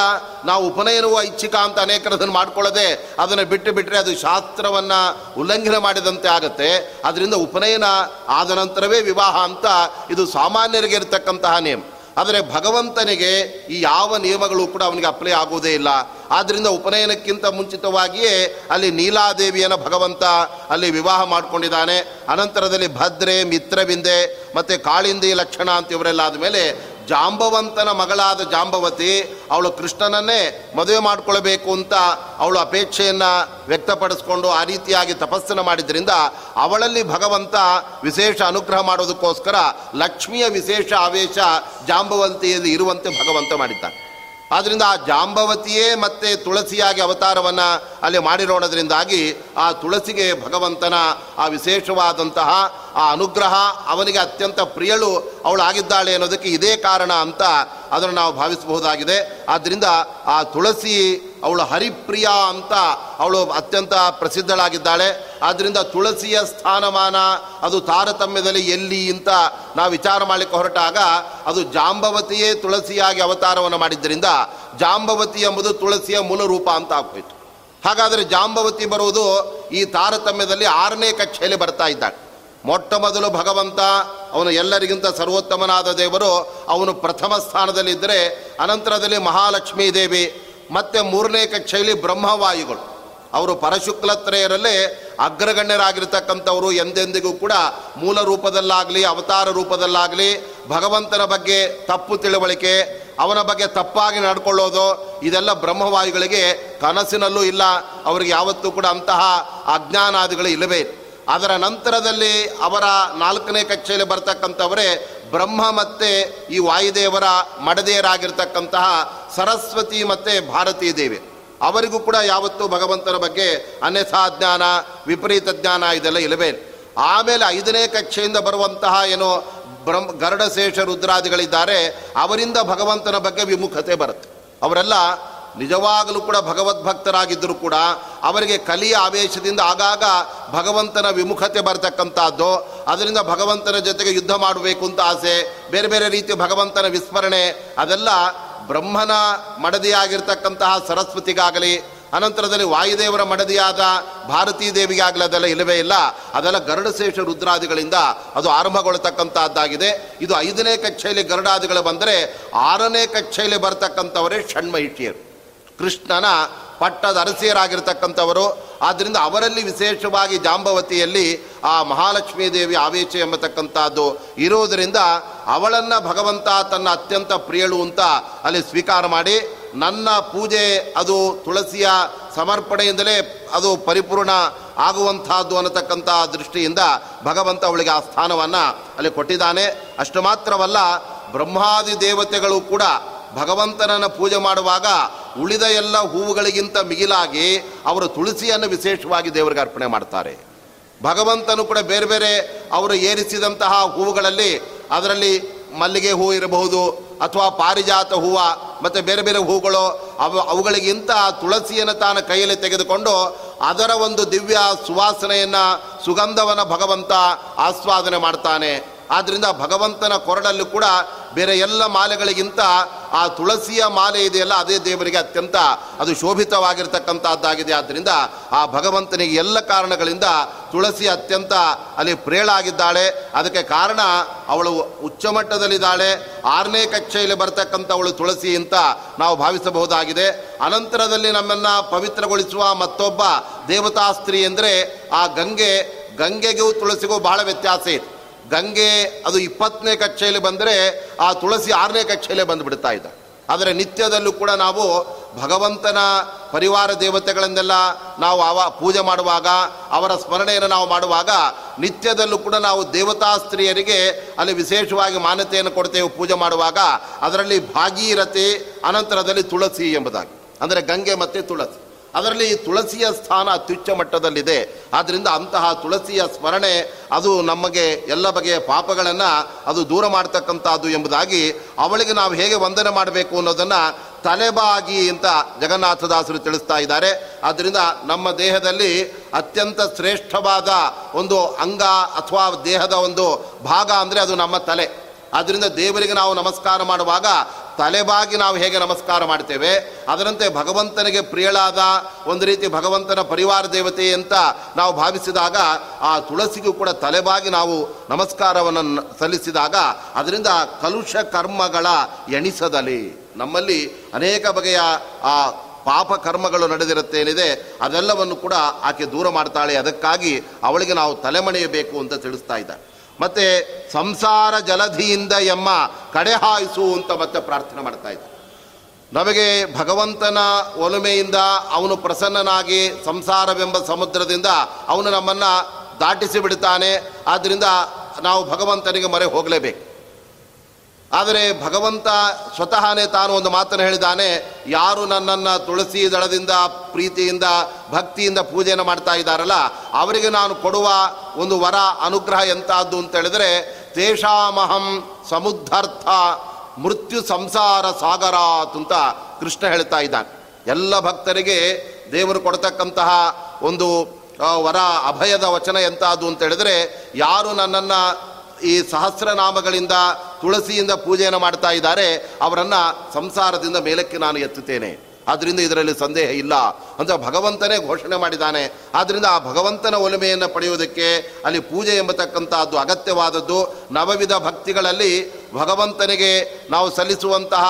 ನಾವು ಉಪನಯನವು ಐಚ್ಛಿಕ ಅಂತ ಅನೇಕರದನ್ನು ಮಾಡ್ಕೊಳ್ಳದೆ ಅದನ್ನು ಬಿಟ್ಟು ಬಿಟ್ಟರೆ ಅದು ಶಾಸ್ತ್ರವನ್ನು ಉಲ್ಲಂಘನೆ ಮಾಡಿದಂತೆ ಆಗುತ್ತೆ. ಅದರಿಂದ ಉಪನಯನ ಆದ ನಂತರವೇ ವಿವಾಹ ಅಂತ ಇದು ಸಾಮಾನ್ಯರಿಗೆ ಇರತಕ್ಕಂತಹ ನಿಯಮ. ಆದರೆ ಭಗವಂತನಿಗೆ ಈ ಯಾವ ನಿಯಮಗಳು ಕೂಡ ಅವನಿಗೆ ಅಪ್ಲೈ ಆಗುವುದೇ ಇಲ್ಲ. ಆದ್ದರಿಂದ ಉಪನಯನಕ್ಕಿಂತ ಮುಂಚಿತವಾಗಿಯೇ ಅಲ್ಲಿ ನೀಲಾದೇವಿಯನ್ನು ಭಗವಂತ ಅಲ್ಲಿ ವಿವಾಹ ಮಾಡಿಕೊಂಡಿದ್ದಾನೆ. ಅನಂತರದಲ್ಲಿ ಭದ್ರೆ, ಮಿತ್ರವಿಂದೆ, ಮತ್ತು ಕಾಳಿಂದಿ, ಲಕ್ಷಣ ಅಂತ ಇವರೆಲ್ಲ ಆದಮೇಲೆ ಜಾಂಬವಂತನ ಮಗಳಾದ ಜಾಂಬವತಿ, ಅವಳು ಕೃಷ್ಣನನ್ನೇ ಮದುವೆ ಮಾಡಿಕೊಳ್ಬೇಕು ಅಂತ ಅವಳು ಅಪೇಕ್ಷೆಯನ್ನು ವ್ಯಕ್ತಪಡಿಸ್ಕೊಂಡು ಆ ರೀತಿಯಾಗಿ ತಪಸ್ಸನ್ನು ಮಾಡಿದ್ರಿಂದ ಅವಳಲ್ಲಿ ಭಗವಂತ ವಿಶೇಷ ಅನುಗ್ರಹ ಮಾಡೋದಕ್ಕೋಸ್ಕರ ಲಕ್ಷ್ಮಿಯ ವಿಶೇಷ ಆವೇಶ ಜಾಂಬವಂತಿಯಲ್ಲಿ ಇರುವಂತೆ ಭಗವಂತ ಮಾಡಿದ್ದಾನೆ. ಆದ್ದರಿಂದ ಆ ಜಾಂಬವತಿಯೇ ಮತ್ತೆ ತುಳಸಿಯಾಗಿ ಅವತಾರವನ್ನು ಅಲ್ಲಿ ಮಾಡಿರೋಣದ್ರಿಂದಾಗಿ ಆ ತುಳಸಿಗೆ ಭಗವಂತನ ಆ ವಿಶೇಷವಾದಂತಹ ಆ ಅನುಗ್ರಹ ಅವನಿಗೆ ಅತ್ಯಂತ ಪ್ರಿಯಳು ಅವಳು ಆಗಿದ್ದಾಳೆ ಅನ್ನೋದಕ್ಕೆ ಇದೇ ಕಾರಣ ಅಂತ ಅದನ್ನು ನಾವು ಭಾವಿಸಬಹುದಾಗಿದೆ. ಆದ್ದರಿಂದ ಆ ತುಳಸಿ ಅವಳು ಹರಿಪ್ರಿಯ ಅಂತ ಅವಳು ಅತ್ಯಂತ ಪ್ರಸಿದ್ಧಳಾಗಿದ್ದಾಳೆ. ಆದ್ದರಿಂದ ತುಳಸಿಯ ಸ್ಥಾನಮಾನ, ಅದು ತಾರತಮ್ಯದಲ್ಲಿ ಎಲ್ಲಿ ಅಂತ ನಾವು ವಿಚಾರ ಮಾಡಲಿಕ್ಕೆ ಹೊರಟಾಗ ಅದು ಜಾಂಬವತಿಯೇ ತುಳಸಿಯಾಗಿ ಅವತಾರವನ್ನು ಮಾಡಿದ್ದರಿಂದ ಜಾಂಬವತಿ ಎಂಬುದು ತುಳಸಿಯ ಮೂಲ ರೂಪ ಅಂತ ಆಗ್ಬೋಯ್ತು ಹಾಗಾದರೆ ಜಾಂಬವತಿ ಬರುವುದು ಈ ತಾರತಮ್ಯದಲ್ಲಿ ಆರನೇ ಕಕ್ಷೆಯಲ್ಲಿ ಬರ್ತಾ ಇದ್ದಾಳೆ. ಮೊಟ್ಟ ಮೊದಲು ಭಗವಂತ ಅವನು ಎಲ್ಲರಿಗಿಂತ ಸರ್ವೋತ್ತಮನಾದ ದೇವರು. ಅವನು ಪ್ರಥಮ ಸ್ಥಾನದಲ್ಲಿದ್ದರೆ ಅನಂತರದಲ್ಲಿ ಮಹಾಲಕ್ಷ್ಮೀ ದೇವಿ, ಮತ್ತು ಮೂರನೇ ಕಕ್ಷೆಯಲ್ಲಿ ಬ್ರಹ್ಮವಾಯುಗಳು. ಅವರು ಪರಶುಕ್ಲತ್ರಯರಲ್ಲೇ ಅಗ್ರಗಣ್ಯರಾಗಿರ್ತಕ್ಕಂಥವರು ಎಂದೆಂದಿಗೂ ಕೂಡ ಮೂಲ ರೂಪದಲ್ಲಾಗಲಿ, ಅವತಾರ ರೂಪದಲ್ಲಾಗಲಿ, ಭಗವಂತನ ಬಗ್ಗೆ ತಪ್ಪು ತಿಳುವಳಿಕೆ, ಅವನ ಬಗ್ಗೆ ತಪ್ಪಾಗಿ ನಡ್ಕೊಳ್ಳೋದು, ಇದೆಲ್ಲ ಬ್ರಹ್ಮವಾಯುಗಳಿಗೆ ಕನಸಿನಲ್ಲೂ ಇಲ್ಲ. ಅವರಿಗೆ ಯಾವತ್ತೂ ಕೂಡ ಅಂತಹ ಅಜ್ಞಾನಾದಿಗಳು ಇಲ್ಲವೇ ಇಲ್ಲ. ಅದರ ನಂತರದಲ್ಲಿ ಅವರ ನಾಲ್ಕನೇ ಕಕ್ಷೆಯಲ್ಲಿ ಬರ್ತಕ್ಕಂಥವರೇ ಬ್ರಹ್ಮ ಮತ್ತೆ ಈ ವಾಯುದೇವರ ಮಡದೆಯರಾಗಿರ್ತಕ್ಕಂತಹ ಸರಸ್ವತಿ ಮತ್ತೆ ಭಾರತೀ ದೇವಿ. ಅವರಿಗೂ ಕೂಡ ಯಾವತ್ತೂ ಭಗವಂತನ ಬಗ್ಗೆ ಅನ್ಯಥಾ ಜ್ಞಾನ, ವಿಪರೀತ ಜ್ಞಾನ ಇದೆಲ್ಲ ಇಲ್ಲವೇ? ಆಮೇಲೆ ಐದನೇ ಕಕ್ಷೆಯಿಂದ ಬರುವಂತಹ ಏನು ಬ್ರಹ್ಮ, ಗರುಡಶೇಷ ರುದ್ರಾದಿಗಳಿದ್ದಾರೆ, ಅವರಿಂದ ಭಗವಂತನ ಬಗ್ಗೆ ವಿಮುಖತೆ ಬರುತ್ತೆ. ಅವರೆಲ್ಲ ನಿಜವಾಗಲೂ ಕೂಡ ಭಗವದ್ಭಕ್ತರಾಗಿದ್ದರೂ ಕೂಡ ಅವರಿಗೆ ಕಲಿಯ ಆವೇಶದಿಂದ ಆಗಾಗ ಭಗವಂತನ ವಿಮುಖತೆ ಬರ್ತಕ್ಕಂಥದ್ದು. ಅದರಿಂದ ಭಗವಂತನ ಜೊತೆಗೆ ಯುದ್ಧ ಮಾಡಬೇಕು ಅಂತ ಆಸೆ, ಬೇರೆ ಬೇರೆ ರೀತಿ ಭಗವಂತನ ವಿಸ್ಮರಣೆ, ಅದೆಲ್ಲ ಬ್ರಹ್ಮನ ಮಡದಿಯಾಗಿರ್ತಕ್ಕಂತಹ ಸರಸ್ವತಿಗಾಗಲಿ, ಅನಂತರದಲ್ಲಿ ವಾಯುದೇವರ ಮಡದಿಯಾದ ಭಾರತೀ ದೇವಿಗಾಗಲಿ ಅದೆಲ್ಲ ಇಲ್ಲವೇ ಇಲ್ಲ. ಅದೆಲ್ಲ ಗರುಡಶೇಷ ರುದ್ರಾದಿಗಳಿಂದ ಅದು ಆರಂಭಗೊಳ್ತಕ್ಕಂಥದ್ದಾಗಿದೆ ಇದು ಐದನೇ ಕಕ್ಷೆಯಲ್ಲಿ ಗರುಡಾದಿಗಳು ಬಂದರೆ ಆರನೇ ಕಕ್ಷೆಯಲ್ಲಿ ಬರ್ತಕ್ಕಂಥವರೇ ಷಣ್ಮಹಿಷಿಯರು. ಕೃಷ್ಣನ ಪಟ್ಟದ ಅರಸಿಯರಾಗಿರ್ತಕ್ಕಂಥವರು. ಆದ್ದರಿಂದ ಅವರಲ್ಲಿ ವಿಶೇಷವಾಗಿ ಜಾಂಬವತಿಯಲ್ಲಿ ಆ ಮಹಾಲಕ್ಷ್ಮೀ ದೇವಿ ಆವೇಶ ಎಂಬತಕ್ಕಂಥದ್ದು ಇರುವುದರಿಂದ ಅವಳನ್ನು ಭಗವಂತ ತನ್ನ ಅತ್ಯಂತ ಪ್ರಿಯಳು ಅಂತ ಅಲ್ಲಿ ಸ್ವೀಕಾರ ಮಾಡಿ ನನ್ನ ಪೂಜೆ ಅದು ತುಳಸಿಯ ಸಮರ್ಪಣೆಯಿಂದಲೇ ಅದು ಪರಿಪೂರ್ಣ ಆಗುವಂತಹದ್ದು ಅನ್ನತಕ್ಕಂಥ ದೃಷ್ಟಿಯಿಂದ ಭಗವಂತ ಅವಳಿಗೆ ಆ ಸ್ಥಾನವನ್ನು ಅಲ್ಲಿ ಕೊಟ್ಟಿದ್ದಾನೆ. ಅಷ್ಟು ಮಾತ್ರವಲ್ಲ, ಬ್ರಹ್ಮಾದಿ ದೇವತೆಗಳು ಕೂಡ ಭಗವಂತನನ್ನು ಪೂಜೆ ಮಾಡುವಾಗ ಉಳಿದ ಎಲ್ಲ ಹೂವುಗಳಿಗಿಂತ ಮಿಗಿಲಾಗಿ ಅವರು ತುಳಸಿಯನ್ನು ವಿಶೇಷವಾಗಿ ದೇವರಿಗೆ ಅರ್ಪಣೆ ಮಾಡ್ತಾರೆ. ಭಗವಂತನು ಕೂಡ ಬೇರೆ ಬೇರೆ ಅವರು ಏರಿಸಿದಂತಹ ಹೂವುಗಳಲ್ಲಿ ಅದರಲ್ಲಿ ಮಲ್ಲಿಗೆ ಹೂವು ಇರಬಹುದು ಅಥವಾ ಪಾರಿಜಾತ ಹೂವು ಮತ್ತು ಬೇರೆ ಬೇರೆ ಹೂಗಳು ಅವು ಅವುಗಳಿಗಿಂತ ತುಳಸಿಯನ್ನು ತಾನು ಕೈಯಲ್ಲಿ ತೆಗೆದುಕೊಂಡು ಅದರ ಒಂದು ದಿವ್ಯ ಸುವಾಸನೆಯನ್ನು, ಸುಗಂಧವನ್ನು ಭಗವಂತ ಆಸ್ವಾದನೆ ಮಾಡ್ತಾನೆ. ಆದ್ದರಿಂದ ಭಗವಂತನ ಕೊರಡಲ್ಲೂ ಕೂಡ ಬೇರೆ ಎಲ್ಲ ಮಾಲೆಗಳಿಗಿಂತ ಆ ತುಳಸಿಯ ಮಾಲೆ ಇದೆಯಲ್ಲ, ಅದೇ ದೇವರಿಗೆ ಅತ್ಯಂತ ಅದು ಶೋಭಿತವಾಗಿರ್ತಕ್ಕಂಥದ್ದಾಗಿದೆ. ಆದ್ದರಿಂದ ಆ ಭಗವಂತನಿಗೆ ಎಲ್ಲ ಕಾರಣಗಳಿಂದ ತುಳಸಿ ಅತ್ಯಂತ ಅಲ್ಲಿ ಪ್ರೇಳಾಗಿದ್ದಾಳೆ. ಅದಕ್ಕೆ ಕಾರಣ ಅವಳು ಉಚ್ಚಮಟ್ಟದಲ್ಲಿದ್ದಾಳೆ ಆರನೇ ಕಕ್ಷೆಯಲ್ಲಿ ಬರ್ತಕ್ಕಂಥವಳು ತುಳಸಿ ಅಂತ ನಾವು ಭಾವಿಸಬಹುದಾಗಿದೆ. ಅನಂತರದಲ್ಲಿ ನಮ್ಮನ್ನು ಪವಿತ್ರಗೊಳಿಸುವ ಮತ್ತೊಬ್ಬ ದೇವತಾಸ್ತ್ರೀ ಅಂದರೆ ಆ ಗಂಗೆ. ಗಂಗೆಗೂ ತುಳಸಿಗೂ ಬಹಳ ವ್ಯತ್ಯಾಸ ಇದೆ. ಗಂಗೆ ಅದು ಇಪ್ಪತ್ತನೇ ಕಕ್ಷೆಯಲ್ಲಿ ಬಂದರೆ ಆ ತುಳಸಿ ಆರನೇ ಕಕ್ಷೆಯಲ್ಲೇ ಬಂದುಬಿಡ್ತಾ ಇದ್ದ ಆದರೆ ನಿತ್ಯದಲ್ಲೂ ಕೂಡ ನಾವು ಭಗವಂತನ ಪರಿವಾರ ದೇವತೆಗಳನ್ನೆಲ್ಲ ನಾವು ಅವ ಪೂಜೆ ಮಾಡುವಾಗ, ಅವರ ಸ್ಮರಣೆಯನ್ನು ನಾವು ಮಾಡುವಾಗ ನಿತ್ಯದಲ್ಲೂ ಕೂಡ ನಾವು ದೇವತಾ ಸ್ತ್ರೀಯರಿಗೆ ಅಲ್ಲಿ ವಿಶೇಷವಾಗಿ ಮಾನ್ಯತೆಯನ್ನು ಕೊಡ್ತೇವೆ ಪೂಜೆ ಮಾಡುವಾಗ, ಅದರಲ್ಲಿ ಭಾಗೀರಥಿ, ಅನಂತರದಲ್ಲಿ ತುಳಸಿ ಎಂಬುದಾಗಿ. ಅಂದರೆ ಗಂಗೆ ಮತ್ತು ತುಳಸಿ. ಅದರಲ್ಲಿ ತುಳಸಿಯ ಸ್ಥಾನ ಅತ್ಯುಚ್ಚ ಮಟ್ಟದಲ್ಲಿದೆ. ಆದ್ದರಿಂದ ಅಂತಹ ತುಳಸಿಯ ಸ್ಮರಣೆ ಅದು ನಮಗೆ ಎಲ್ಲ ಬಗೆಯ ಪಾಪಗಳನ್ನು ಅದು ದೂರ ಮಾಡ್ತಕ್ಕಂಥದ್ದು ಎಂಬುದಾಗಿ ಅವಳಿಗೆ ನಾವು ಹೇಗೆ ವಂದನೆ ಮಾಡಬೇಕು ಅನ್ನೋದನ್ನು ತಲೆಬಾಗಿ ಅಂತ ಜಗನ್ನಾಥದಾಸರು ತಿಳಿಸ್ತಾ ಇದ್ದಾರೆ. ಆದ್ದರಿಂದ ನಮ್ಮ ದೇಹದಲ್ಲಿ ಅತ್ಯಂತ ಶ್ರೇಷ್ಠವಾದ ಒಂದು ಅಂಗ ಅಥವಾ ದೇಹದ ಒಂದು ಭಾಗ ಅಂದರೆ ಅದು ನಮ್ಮ ತಲೆ. ಆದ್ದರಿಂದ ದೇವರಿಗೆ ನಾವು ನಮಸ್ಕಾರ ಮಾಡುವಾಗ ತಲೆಬಾಗಿ ನಾವು ಹೇಗೆ ನಮಸ್ಕಾರ ಮಾಡ್ತೇವೆ? ಅದರಂತೆ ಭಗವಂತನಿಗೆ ಪ್ರಿಯಳಾದ ಒಂದು ರೀತಿ ಭಗವಂತನ ಪರಿವಾರ ದೇವತೆ ಅಂತ ನಾವು ಭಾವಿಸಿದಾಗ ಆ ತುಳಸಿಗೂ ಕೂಡ ತಲೆಬಾಗಿ ನಾವು ನಮಸ್ಕಾರವನ್ನು ಸಲ್ಲಿಸಿದಾಗ ಅದರಿಂದ ಕಲುಷ ಕರ್ಮಗಳ ಎಣಿಸದಲ್ಲಿ ನಮ್ಮಲ್ಲಿ ಅನೇಕ ಬಗೆಯ ಆ ಪಾಪ ಕರ್ಮಗಳು ನಡೆದಿರುತ್ತೇನಿದೆ, ಅದೆಲ್ಲವನ್ನು ಕೂಡ ಆಕೆ ದೂರ ಮಾಡ್ತಾಳೆ. ಅದಕ್ಕಾಗಿ ಅವಳಿಗೆ ನಾವು ತಲೆಮಣೆಯಬೇಕು ಅಂತ ತಿಳಿಸ್ತಾ ಇದ್ದಾರೆ ಮತ್ತೆ ಸಂಸಾರ ಜಲಧಿಯಿಂದ ಎಮ್ಮ ಕಡೆ ಹಾಯಿಸು ಅಂತ ಮತ್ತೆ ಪ್ರಾರ್ಥನೆ ಮಾಡ್ತಾ ಇದ್ದ. ನಮಗೆ ಭಗವಂತನ ಒಲುಮೆಯಿಂದ ಅವನು ಪ್ರಸನ್ನನಾಗಿ ಸಂಸಾರವೆಂಬ ಸಮುದ್ರದಿಂದ ಅವನು ನಮ್ಮನ್ನು ದಾಟಿಸಿ ಬಿಡ್ತಾನೆ ಆದ್ದರಿಂದ ನಾವು ಭಗವಂತನಿಗೆ ಮೊರೆ ಹೋಗಲೇಬೇಕು. ಆದರೆ ಭಗವಂತ ಸ್ವತಃನೇ ತಾನು ಒಂದು ಮಾತನ್ನು ಹೇಳಿದ್ದಾನೆ, ಯಾರು ನನ್ನನ್ನು ತುಳಸಿ ದಳದಿಂದ, ಪ್ರೀತಿಯಿಂದ, ಭಕ್ತಿಯಿಂದ ಪೂಜೆಯನ್ನು ಮಾಡ್ತಾ ಇದ್ದಾರಲ್ಲ, ಅವರಿಗೆ ನಾನು ಕೊಡುವ ಒಂದು ವರ, ಅನುಗ್ರಹ ಎಂಥದ್ದು ಅಂತ ಹೇಳಿದರೆ, ತೇಷಾಮಹಂ ಸಮುದ್ಧಾರ್ಥ ಮೃತ್ಯು ಸಂಸಾರ ಸಾಗರಾತ್ ಅಂತ ಕೃಷ್ಣ ಹೇಳ್ತಾ ಇದ್ದಾನೆ. ಎಲ್ಲ ಭಕ್ತರಿಗೆ ದೇವರು ಕೊಡ್ತಕ್ಕಂತಹ ಒಂದು ವರ, ಅಭಯದ ವಚನ ಎಂಥದ್ದು ಅಂತ ಹೇಳಿದ್ರೆ, ಯಾರು ನನ್ನನ್ನು ಈ ಸಹಸ್ರನಾಮಗಳಿಂದ ತುಳಸಿಯಿಂದ ಪೂಜೆಯನ್ನು ಮಾಡ್ತಾ ಇದ್ದಾರೆ. ಅವರನ್ನು ಸಂಸಾರದಿಂದ ಮೇಲಕ್ಕೆ ನಾನು ಎತ್ತುತ್ತೇನೆ. ಆದ್ದರಿಂದ ಇದರಲ್ಲಿ ಸಂದೇಹ ಇಲ್ಲ. ಅಂತ ಭಗವಂತನೇ ಘೋಷಣೆ ಮಾಡಿದ್ದಾನೆ. ಆದ್ದರಿಂದ ಆ ಭಗವಂತನ ಒಲಮೆಯನ್ನು ಪಡೆಯುವುದಕ್ಕೆ ಅಲ್ಲಿ ಪೂಜೆ ಎಂಬತಕ್ಕಂಥದ್ದು ಅಗತ್ಯವಾದದ್ದು. ನವವಿಧ ಭಕ್ತಿಗಳಲ್ಲಿ ಭಗವಂತನಿಗೆ ನಾವು ಸಲ್ಲಿಸುವಂತಹ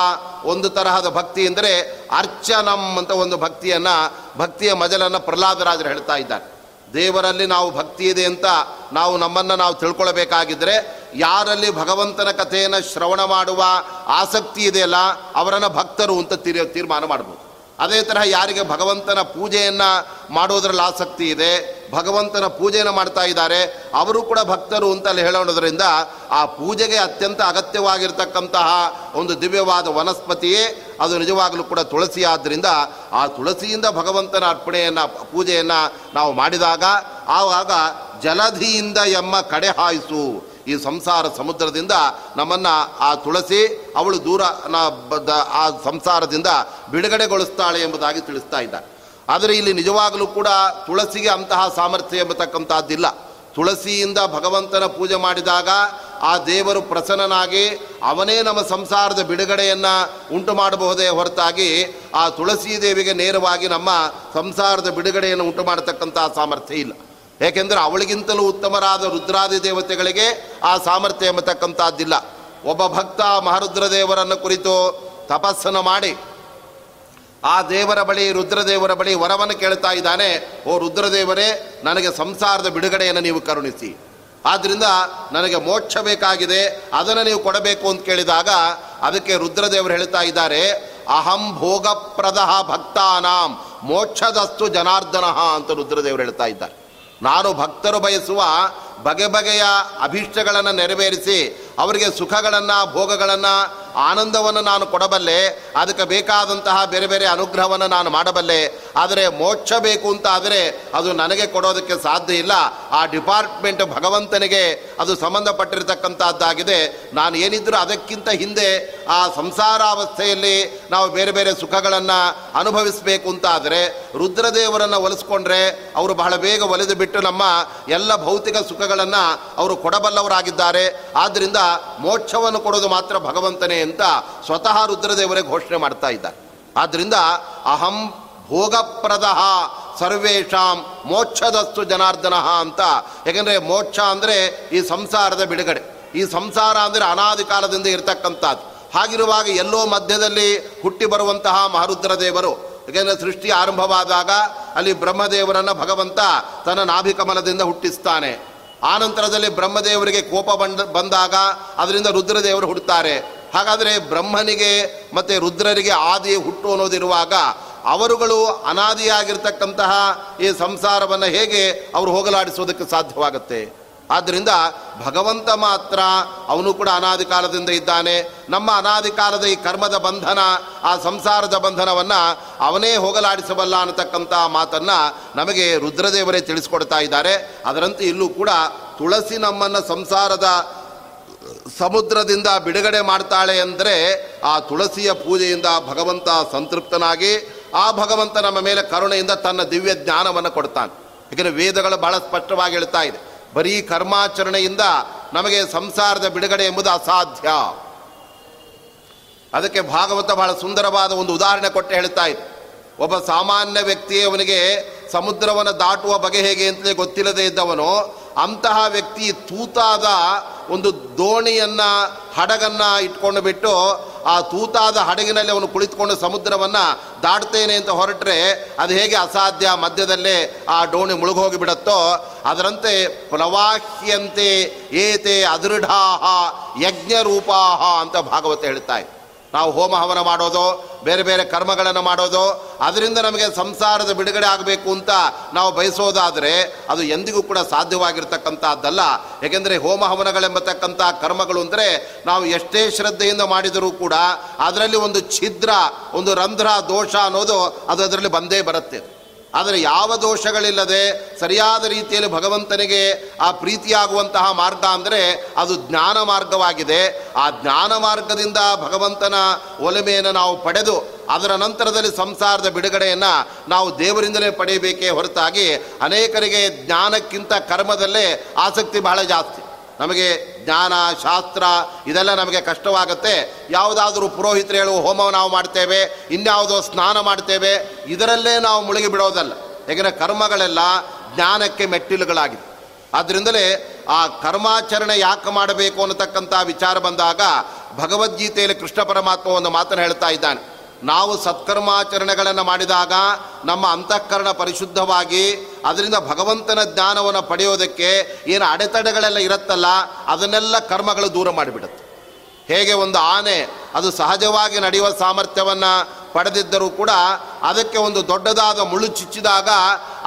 ಒಂದು ತರಹದ ಭಕ್ತಿ ಎಂದರೆ ಅರ್ಚನಂ ಅಂತ ಒಂದು ಭಕ್ತಿಯನ್ನು, ಭಕ್ತಿಯ ಮಜಲನ್ನು ಪ್ರಹ್ಲಾದರಾಜರು ಹೇಳ್ತಾ ಇದ್ದಾರೆ. ದೇವರಲ್ಲಿ ನಾವು ಭಕ್ತಿ ಇದೆ ಅಂತ ನಾವು ನಮ್ಮನ್ನು ನಾವು ತಿಳ್ಕೊಳ್ಬೇಕಾಗಿದ್ದರೆ ಯಾರಲ್ಲಿ ಭಗವಂತನ ಕಥೆಯನ್ನು ಶ್ರವಣ ಮಾಡುವ ಆಸಕ್ತಿ ಇದೆಯಲ್ಲ ಅವರನ್ನು ಭಕ್ತರು ಅಂತ ತೀರ್ ತೀರ್ಮಾನ ಮಾಡ್ಬೋದು. ಅದೇ ತರಹ ಯಾರಿಗೆ ಭಗವಂತನ ಪೂಜೆಯನ್ನು ಮಾಡೋದ್ರಲ್ಲಿ ಆಸಕ್ತಿ ಇದೆ, ಭಗವಂತನ ಪೂಜೆಯನ್ನು ಮಾಡ್ತಾ ಇದ್ದಾರೆ, ಅವರು ಕೂಡ ಭಕ್ತರು ಅಂತ ಅಲ್ಲಿ ಹೇಳೋದ್ರಿಂದ ಆ ಪೂಜೆಗೆ ಅತ್ಯಂತ ಅಗತ್ಯವಾಗಿರ್ತಕ್ಕಂತಹ ಒಂದು ದಿವ್ಯವಾದ ವನಸ್ಪತಿಯೇ ಅದು ನಿಜವಾಗಲೂ ಕೂಡ ತುಳಸಿ ಆದ್ದರಿಂದ ಆ ತುಳಸಿಯಿಂದ ಭಗವಂತನ ಅರ್ಪಣೆಯನ್ನು, ಪೂಜೆಯನ್ನು ನಾವು ಮಾಡಿದಾಗ ಆವಾಗ ಜಲಧಿಯಿಂದ ಎಮ್ಮ ಕಡೆ ಹಾಯಿಸು. ಈ ಸಂಸಾರ ಸಮುದ್ರದಿಂದ ನಮ್ಮನ್ನು ಆ ತುಳಸಿ ಅವಳು ದೂರ ಆ ಸಂಸಾರದಿಂದ ಬಿಡುಗಡೆಗೊಳಿಸ್ತಾಳೆ ಎಂಬುದಾಗಿ ತಿಳಿಸ್ತಾ ಇದ್ದ ಆದರೆ ಇಲ್ಲಿ ನಿಜವಾಗಲೂ ಕೂಡ ತುಳಸಿಗೆ ಅಂತಹ ಸಾಮರ್ಥ್ಯ ಎಂಬತಕ್ಕಂಥದ್ದಿಲ್ಲ ತುಳಸಿಯಿಂದ ಭಗವಂತನ ಪೂಜೆ ಮಾಡಿದಾಗ ಆ ದೇವರು ಪ್ರಸನ್ನನಾಗಿ ಅವನೇ ನಮ್ಮ ಸಂಸಾರದ ಬಿಡುಗಡೆಯನ್ನು ಉಂಟು ಮಾಡಬಹುದೇ ಹೊರತಾಗಿ ಆ ತುಳಸಿ ದೇವಿಗೆ ನೇರವಾಗಿ ನಮ್ಮ ಸಂಸಾರದ ಬಿಡುಗಡೆಯನ್ನು ಉಂಟು ಮಾಡತಕ್ಕಂಥ ಸಾಮರ್ಥ್ಯ ಇಲ್ಲ. ಏಕೆಂದರೆ ಅವಳಿಗಿಂತಲೂ ಉತ್ತಮರಾದ ರುದ್ರಾದಿ ದೇವತೆಗಳಿಗೆ ಆ ಸಾಮರ್ಥ್ಯ ಎಂಬತಕ್ಕಂಥದ್ದಿಲ್ಲ. ಒಬ್ಬ ಭಕ್ತ ಮಹಾರುದ್ರ ದೇವರನ್ನು ಕುರಿತು ತಪಸ್ಸನ್ನು ಮಾಡಿ ಆ ದೇವರ ಬಳಿ ರುದ್ರದೇವರ ಬಳಿ ವರವನ್ನು ಕೇಳ್ತಾ ಇದ್ದಾನೆ, ಓ ರುದ್ರದೇವರೇ ನನಗೆ ಸಂಸಾರದ ಬಿಡುಗಡೆಯನ್ನು ನೀವು ಕರುಣಿಸಿ. ಆದ್ದರಿಂದ ನನಗೆ ಮೋಕ್ಷ ಬೇಕಾಗಿದೆ, ಅದನ್ನು ನೀವು ಕೊಡಬೇಕು ಅಂತ ಕೇಳಿದಾಗ ಅದಕ್ಕೆ ರುದ್ರದೇವರು ಹೇಳ್ತಾ ಇದ್ದಾರೆ, ಅಹಂ ಭೋಗಪ್ರದ ಭಕ್ತಾನಾಂ, ಮೋಕ್ಷದಸ್ತು ಜನಾರ್ದನ ಅಂತ ರುದ್ರದೇವರು ಹೇಳ್ತಾ ಇದ್ದಾರೆ. ನಾನು ಭಕ್ತರು ಬಯಸುವ ಬಗೆ ಬಗೆಯ ಅಭೀಷ್ಟಗಳನ್ನು ನೆರವೇರಿಸಿ, ಅವರಿಗೆ ಸುಖಗಳನ್ನು, ಭೋಗಗಳನ್ನು ಆನಂದವನ್ನು ನಾನು ಕೊಡಬಲ್ಲೆ, ಅದಕ್ಕೆ ಬೇಕಾದಂತಹ ಬೇರೆ ಬೇರೆ ಅನುಗ್ರಹವನ್ನು ನಾನು ಮಾಡಬಲ್ಲೆ. ಆದರೆ ಮೋಕ್ಷ ಬೇಕು ಅಂತ ಆದರೆ ಅದು ನನಗೆ ಕೊಡೋದಕ್ಕೆ ಸಾಧ್ಯ ಇಲ್ಲ. ಆ ಡಿಪಾರ್ಟ್ಮೆಂಟ್ ಭಗವಂತನಿಗೆ ಅದು ಸಂಬಂಧಪಟ್ಟಿರತಕ್ಕಂಥದ್ದಾಗಿದೆ ನಾನು ಏನಿದ್ರೂ ಅದಕ್ಕಿಂತ ಹಿಂದೆ ಆ ಸಂಸಾರಾವಸ್ಥೆಯಲ್ಲಿ ನಾವು ಬೇರೆ ಬೇರೆ ಸುಖಗಳನ್ನು ಅನುಭವಿಸಬೇಕು ಅಂತಾದರೆ ರುದ್ರದೇವರನ್ನು ಒಲಿಸ್ಕೊಂಡ್ರೆ ಅವರು ಬಹಳ ಬೇಗ ಒಲೆದು ಬಿಟ್ಟು ನಮ್ಮ ಎಲ್ಲ ಭೌತಿಕ ಸುಖಗಳನ್ನು ಅವರು ಕೊಡಬಲ್ಲವರಾಗಿದ್ದಾರೆ. ಆದ್ದರಿಂದ ಮೋಕ್ಷವನ್ನು ಕೊಡೋದು ಮಾತ್ರ ಭಗವಂತನೇ ಅಂತ ಸ್ವತಃ ರುದ್ರದೇವರೇ ಘೋಷಣೆ ಮಾಡ್ತಾ ಇದ್ದಾರೆ. ಆದ್ದರಿಂದ ಅಹಂ ಭೋಗಪ್ರದ ಸರ್ವೇಷಾಂ ಮೋಕ್ಷದಸ್ತು ಜನಾರ್ದನ ಅಂತ. ಯಾಕೆಂದರೆ ಮೋಕ್ಷ ಅಂದರೆ ಈ ಸಂಸಾರದ ಬಿಡುಗಡೆ. ಈ ಸಂಸಾರ ಅಂದರೆ ಅನಾದಿ ಕಾಲದಿಂದ ಇರತಕ್ಕಂಥದ್ದು. ಹಾಗಿರುವಾಗ ಎಲ್ಲೋ ಮಧ್ಯದಲ್ಲಿ ಹುಟ್ಟಿ ಬರುವಂತಹ ಮಹಾರುದ್ರ ದೇವರು ಯಾಕೆಂದರೆ ಸೃಷ್ಟಿ ಆರಂಭವಾದಾಗ ಅಲ್ಲಿ ಬ್ರಹ್ಮದೇವರನ್ನು ಭಗವಂತ ತನ್ನ ನಾಭಿಕಮಲದಿಂದ ಹುಟ್ಟಿಸ್ತಾನೆ. ಆನಂತರದಲ್ಲಿ ಬ್ರಹ್ಮದೇವರಿಗೆ ಕೋಪ ಬಂದ, ಬಂದಾಗ ಅದರಿಂದ ರುದ್ರದೇವರು ಹುಡ್ತಾರೆ. ಹಾಗಾದರೆ ಬ್ರಹ್ಮನಿಗೆ ಮತ್ತು ರುದ್ರರಿಗೆ ಆದಿ ಹುಟ್ಟು ಅನ್ನೋದಿರುವಾಗ ಅವರುಗಳು ಅನಾದಿಯಾಗಿರ್ತಕ್ಕಂತಹ ಈ ಸಂಸಾರವನ್ನು ಹೇಗೆ ಅವರು ಹೋಗಲಾಡಿಸೋದಕ್ಕೆ ಸಾಧ್ಯವಾಗುತ್ತೆ? ಆದ್ದರಿಂದ ಭಗವಂತ ಮಾತ್ರ ಅವನು ಕೂಡ ಅನಾದಿ ಕಾಲದಿಂದ ಇದ್ದಾನೆ. ನಮ್ಮ ಅನಾದಿ ಕಾಲದ ಈ ಕರ್ಮದ ಬಂಧನ, ಆ ಸಂಸಾರದ ಬಂಧನವನ್ನು ಅವನೇ ಹೋಗಲಾಡಿಸಬಲ್ಲ ಅನ್ನತಕ್ಕಂಥ ಮಾತನ್ನು ನಮಗೆ ರುದ್ರದೇವರೇ ತಿಳಿಸ್ಕೊಡ್ತಾ ಇದ್ದಾರೆ. ಅದರಂತೆ ಇಲ್ಲೂ ಕೂಡ ತುಳಸಿ ನಮ್ಮನ್ನು ಸಂಸಾರದ ಸಮುದ್ರದಿಂದ ಬಿಡುಗಡೆ ಮಾಡ್ತಾಳೆ ಅಂದರೆ ಆ ತುಳಸಿಯ ಪೂಜೆಯಿಂದ ಭಗವಂತ ಸಂತೃಪ್ತನಾಗಿ ಆ ಭಗವಂತ ನಮ್ಮ ಮೇಲೆ ಕರುಣೆಯಿಂದ ತನ್ನ ದಿವ್ಯ ಜ್ಞಾನವನ್ನು ಕೊಡ್ತಾನೆ. ಯಾಕಂದರೆ ವೇದಗಳು ಬಹಳ ಸ್ಪಷ್ಟವಾಗಿ ಹೇಳ್ತಾ ಇದೆ. ಬರೀ ಕರ್ಮಾಚರಣೆಯಿಂದ ನಮಗೆ ಸಂಸಾರದ ಬಿಡುಗಡೆ ಎಂಬುದು ಅಸಾಧ್ಯ. ಅದಕ್ಕೆ ಭಾಗವತ ಬಹಳ ಸುಂದರವಾದ ಒಂದು ಉದಾಹರಣೆ ಕೊಟ್ಟು ಹೇಳ್ತಾ ಇತ್ತು ಒಬ್ಬ ಸಾಮಾನ್ಯ ವ್ಯಕ್ತಿ ಅವನಿಗೆ ಸಮುದ್ರವನ್ನು ದಾಟುವ ಬಗೆ ಹೇಗೆ ಅಂತಲೇ ಗೊತ್ತಿಲ್ಲದೆ ಇದ್ದವನು, ಅಂತಹ ವ್ಯಕ್ತಿ ತೂತಾದ ಒಂದು ದೋಣಿಯನ್ನು, ಹಡಗನ್ನು ಇಟ್ಕೊಂಡು ಬಿಟ್ಟು ಆ ತೂತಾದ ಹಡಗಿನಲ್ಲಿ ಅವನು ಕುಳಿತುಕೊಂಡು ಸಮುದ್ರವನ್ನು ದಾಟ್ತೇನೆ ಅಂತ ಹೊರಟ್ರೆ ಅದು ಹೇಗೆ ಅಸಾಧ್ಯ? ಮಧ್ಯದಲ್ಲೇ ಆ ಡೋಣಿ ಮುಳುಗೋಗಿ ಬಿಡುತ್ತೋ ಅದರಂತೆ ಪ್ರವಾಹ್ಯಂತೆ ಏತೆ ಅದೃಢಾಹ ಯಜ್ಞರೂಪಾಹ ಅಂತ ಭಾಗವತ ಹೇಳ್ತಾ ಇದೆ. ನಾವು ಹೋಮ ಹವನ ಮಾಡೋದು, ಬೇರೆ ಬೇರೆ ಕರ್ಮಗಳನ್ನು ಮಾಡೋದು, ಅದರಿಂದ ನಮಗೆ ಸಂಸಾರದ ಬಿಡುಗಡೆ ಆಗಬೇಕು ಅಂತ ನಾವು ಬಯಸೋದಾದರೆ ಅದು ಎಂದಿಗೂ ಕೂಡ ಸಾಧ್ಯವಾಗಿರ್ತಕ್ಕಂಥದ್ದಲ್ಲ. ಏಕೆಂದರೆ ಹೋಮ ಹವನಗಳೆಂಬತಕ್ಕಂಥ ಕರ್ಮಗಳು ಅಂದರೆ ನಾವು ಎಷ್ಟೇ ಶ್ರದ್ಧೆಯಿಂದ ಮಾಡಿದರೂ ಕೂಡ ಅದರಲ್ಲಿ ಒಂದು ಛಿದ್ರ, ಒಂದು ರಂಧ್ರ, ದೋಷ ಅನ್ನೋದು ಅದು ಅದರಲ್ಲಿ ಬಂದೇ ಬರುತ್ತೆ. ಆದರೆ ಯಾವ ದೋಷಗಳಿಲ್ಲದೆ ಸರಿಯಾದ ರೀತಿಯಲ್ಲಿ ಭಗವಂತನಿಗೆ ಆ ಪ್ರೀತಿಯಾಗುವಂತಹ ಮಾರ್ಗ ಅಂದರೆ ಅದು ಜ್ಞಾನ ಮಾರ್ಗವಾಗಿದೆ. ಆ ಜ್ಞಾನ ಮಾರ್ಗದಿಂದ ಭಗವಂತನ ಒಲಿಮೆಯನ್ನು ನಾವು ಪಡೆದು ಅದರ ನಂತರದಲ್ಲಿ ಸಂಸಾರದ ಬಿಡುಗಡೆಯನ್ನು ನಾವು ದೇವರಿಂದಲೇ ಪಡೆಯಬೇಕೇ ಹೊರತಾಗಿ ಅನೇಕರಿಗೆ ಜ್ಞಾನಕ್ಕಿಂತ ಕರ್ಮದಲ್ಲೇ ಆಸಕ್ತಿ ಬಹಳ ಜಾಸ್ತಿ. ನಮಗೆ ಜ್ಞಾನ, ಶಾಸ್ತ್ರ ಇದೆಲ್ಲ ನಮಗೆ ಕಷ್ಟವಾಗುತ್ತೆ. ಯಾವುದಾದ್ರೂ ಪುರೋಹಿತರು ಹೇಳುವ ಹೋಮ ನಾವು ಮಾಡ್ತೇವೆ, ಇನ್ಯಾವುದೋ ಸ್ನಾನ ಮಾಡ್ತೇವೆ, ಇದರಲ್ಲೇ ನಾವು ಮುಳುಗಿ ಬಿಡೋದಲ್ಲ. ಯಾಕಂದರೆ ಕರ್ಮಗಳೆಲ್ಲ ಜ್ಞಾನಕ್ಕೆ ಮೆಟ್ಟಿಲುಗಳಾಗಿದೆ ಆದ್ದರಿಂದಲೇ ಆ ಕರ್ಮಾಚರಣೆ ಯಾಕೆ ಮಾಡಬೇಕು ಅನ್ನತಕ್ಕಂಥ ವಿಚಾರ ಬಂದಾಗ ಭಗವದ್ಗೀತೆಯಲ್ಲಿ ಕೃಷ್ಣ ಪರಮಾತ್ಮ ಒಂದು ಮಾತನ್ನು ಹೇಳ್ತಾ ಇದ್ದಾನೆ. ನಾವು ಸತ್ಕರ್ಮಾಚರಣೆಗಳನ್ನು ಮಾಡಿದಾಗ ನಮ್ಮ ಅಂತಃಕರಣ ಪರಿಶುದ್ಧವಾಗಿ ಅದರಿಂದ ಭಗವಂತನ ಜ್ಞಾನವನ್ನು ಪಡೆಯೋದಕ್ಕೆ ಏನು ಅಡೆತಡೆಗಳೆಲ್ಲ ಇರುತ್ತಲ್ಲ, ಅದನ್ನೆಲ್ಲ ಕರ್ಮಗಳು ದೂರ ಮಾಡಿಬಿಡುತ್ತೆ. ಹೇಗೆ ಒಂದು ಆನೆ, ಅದು ಸಹಜವಾಗಿ ನಡೆಯುವ ಸಾಮರ್ಥ್ಯವನ್ನು ಪಡೆದಿದ್ದರೂ ಕೂಡ ಅದಕ್ಕೆ ಒಂದು ದೊಡ್ಡದಾದ ಮುಳ್ಳು ಚುಚ್ಚಿದಾಗ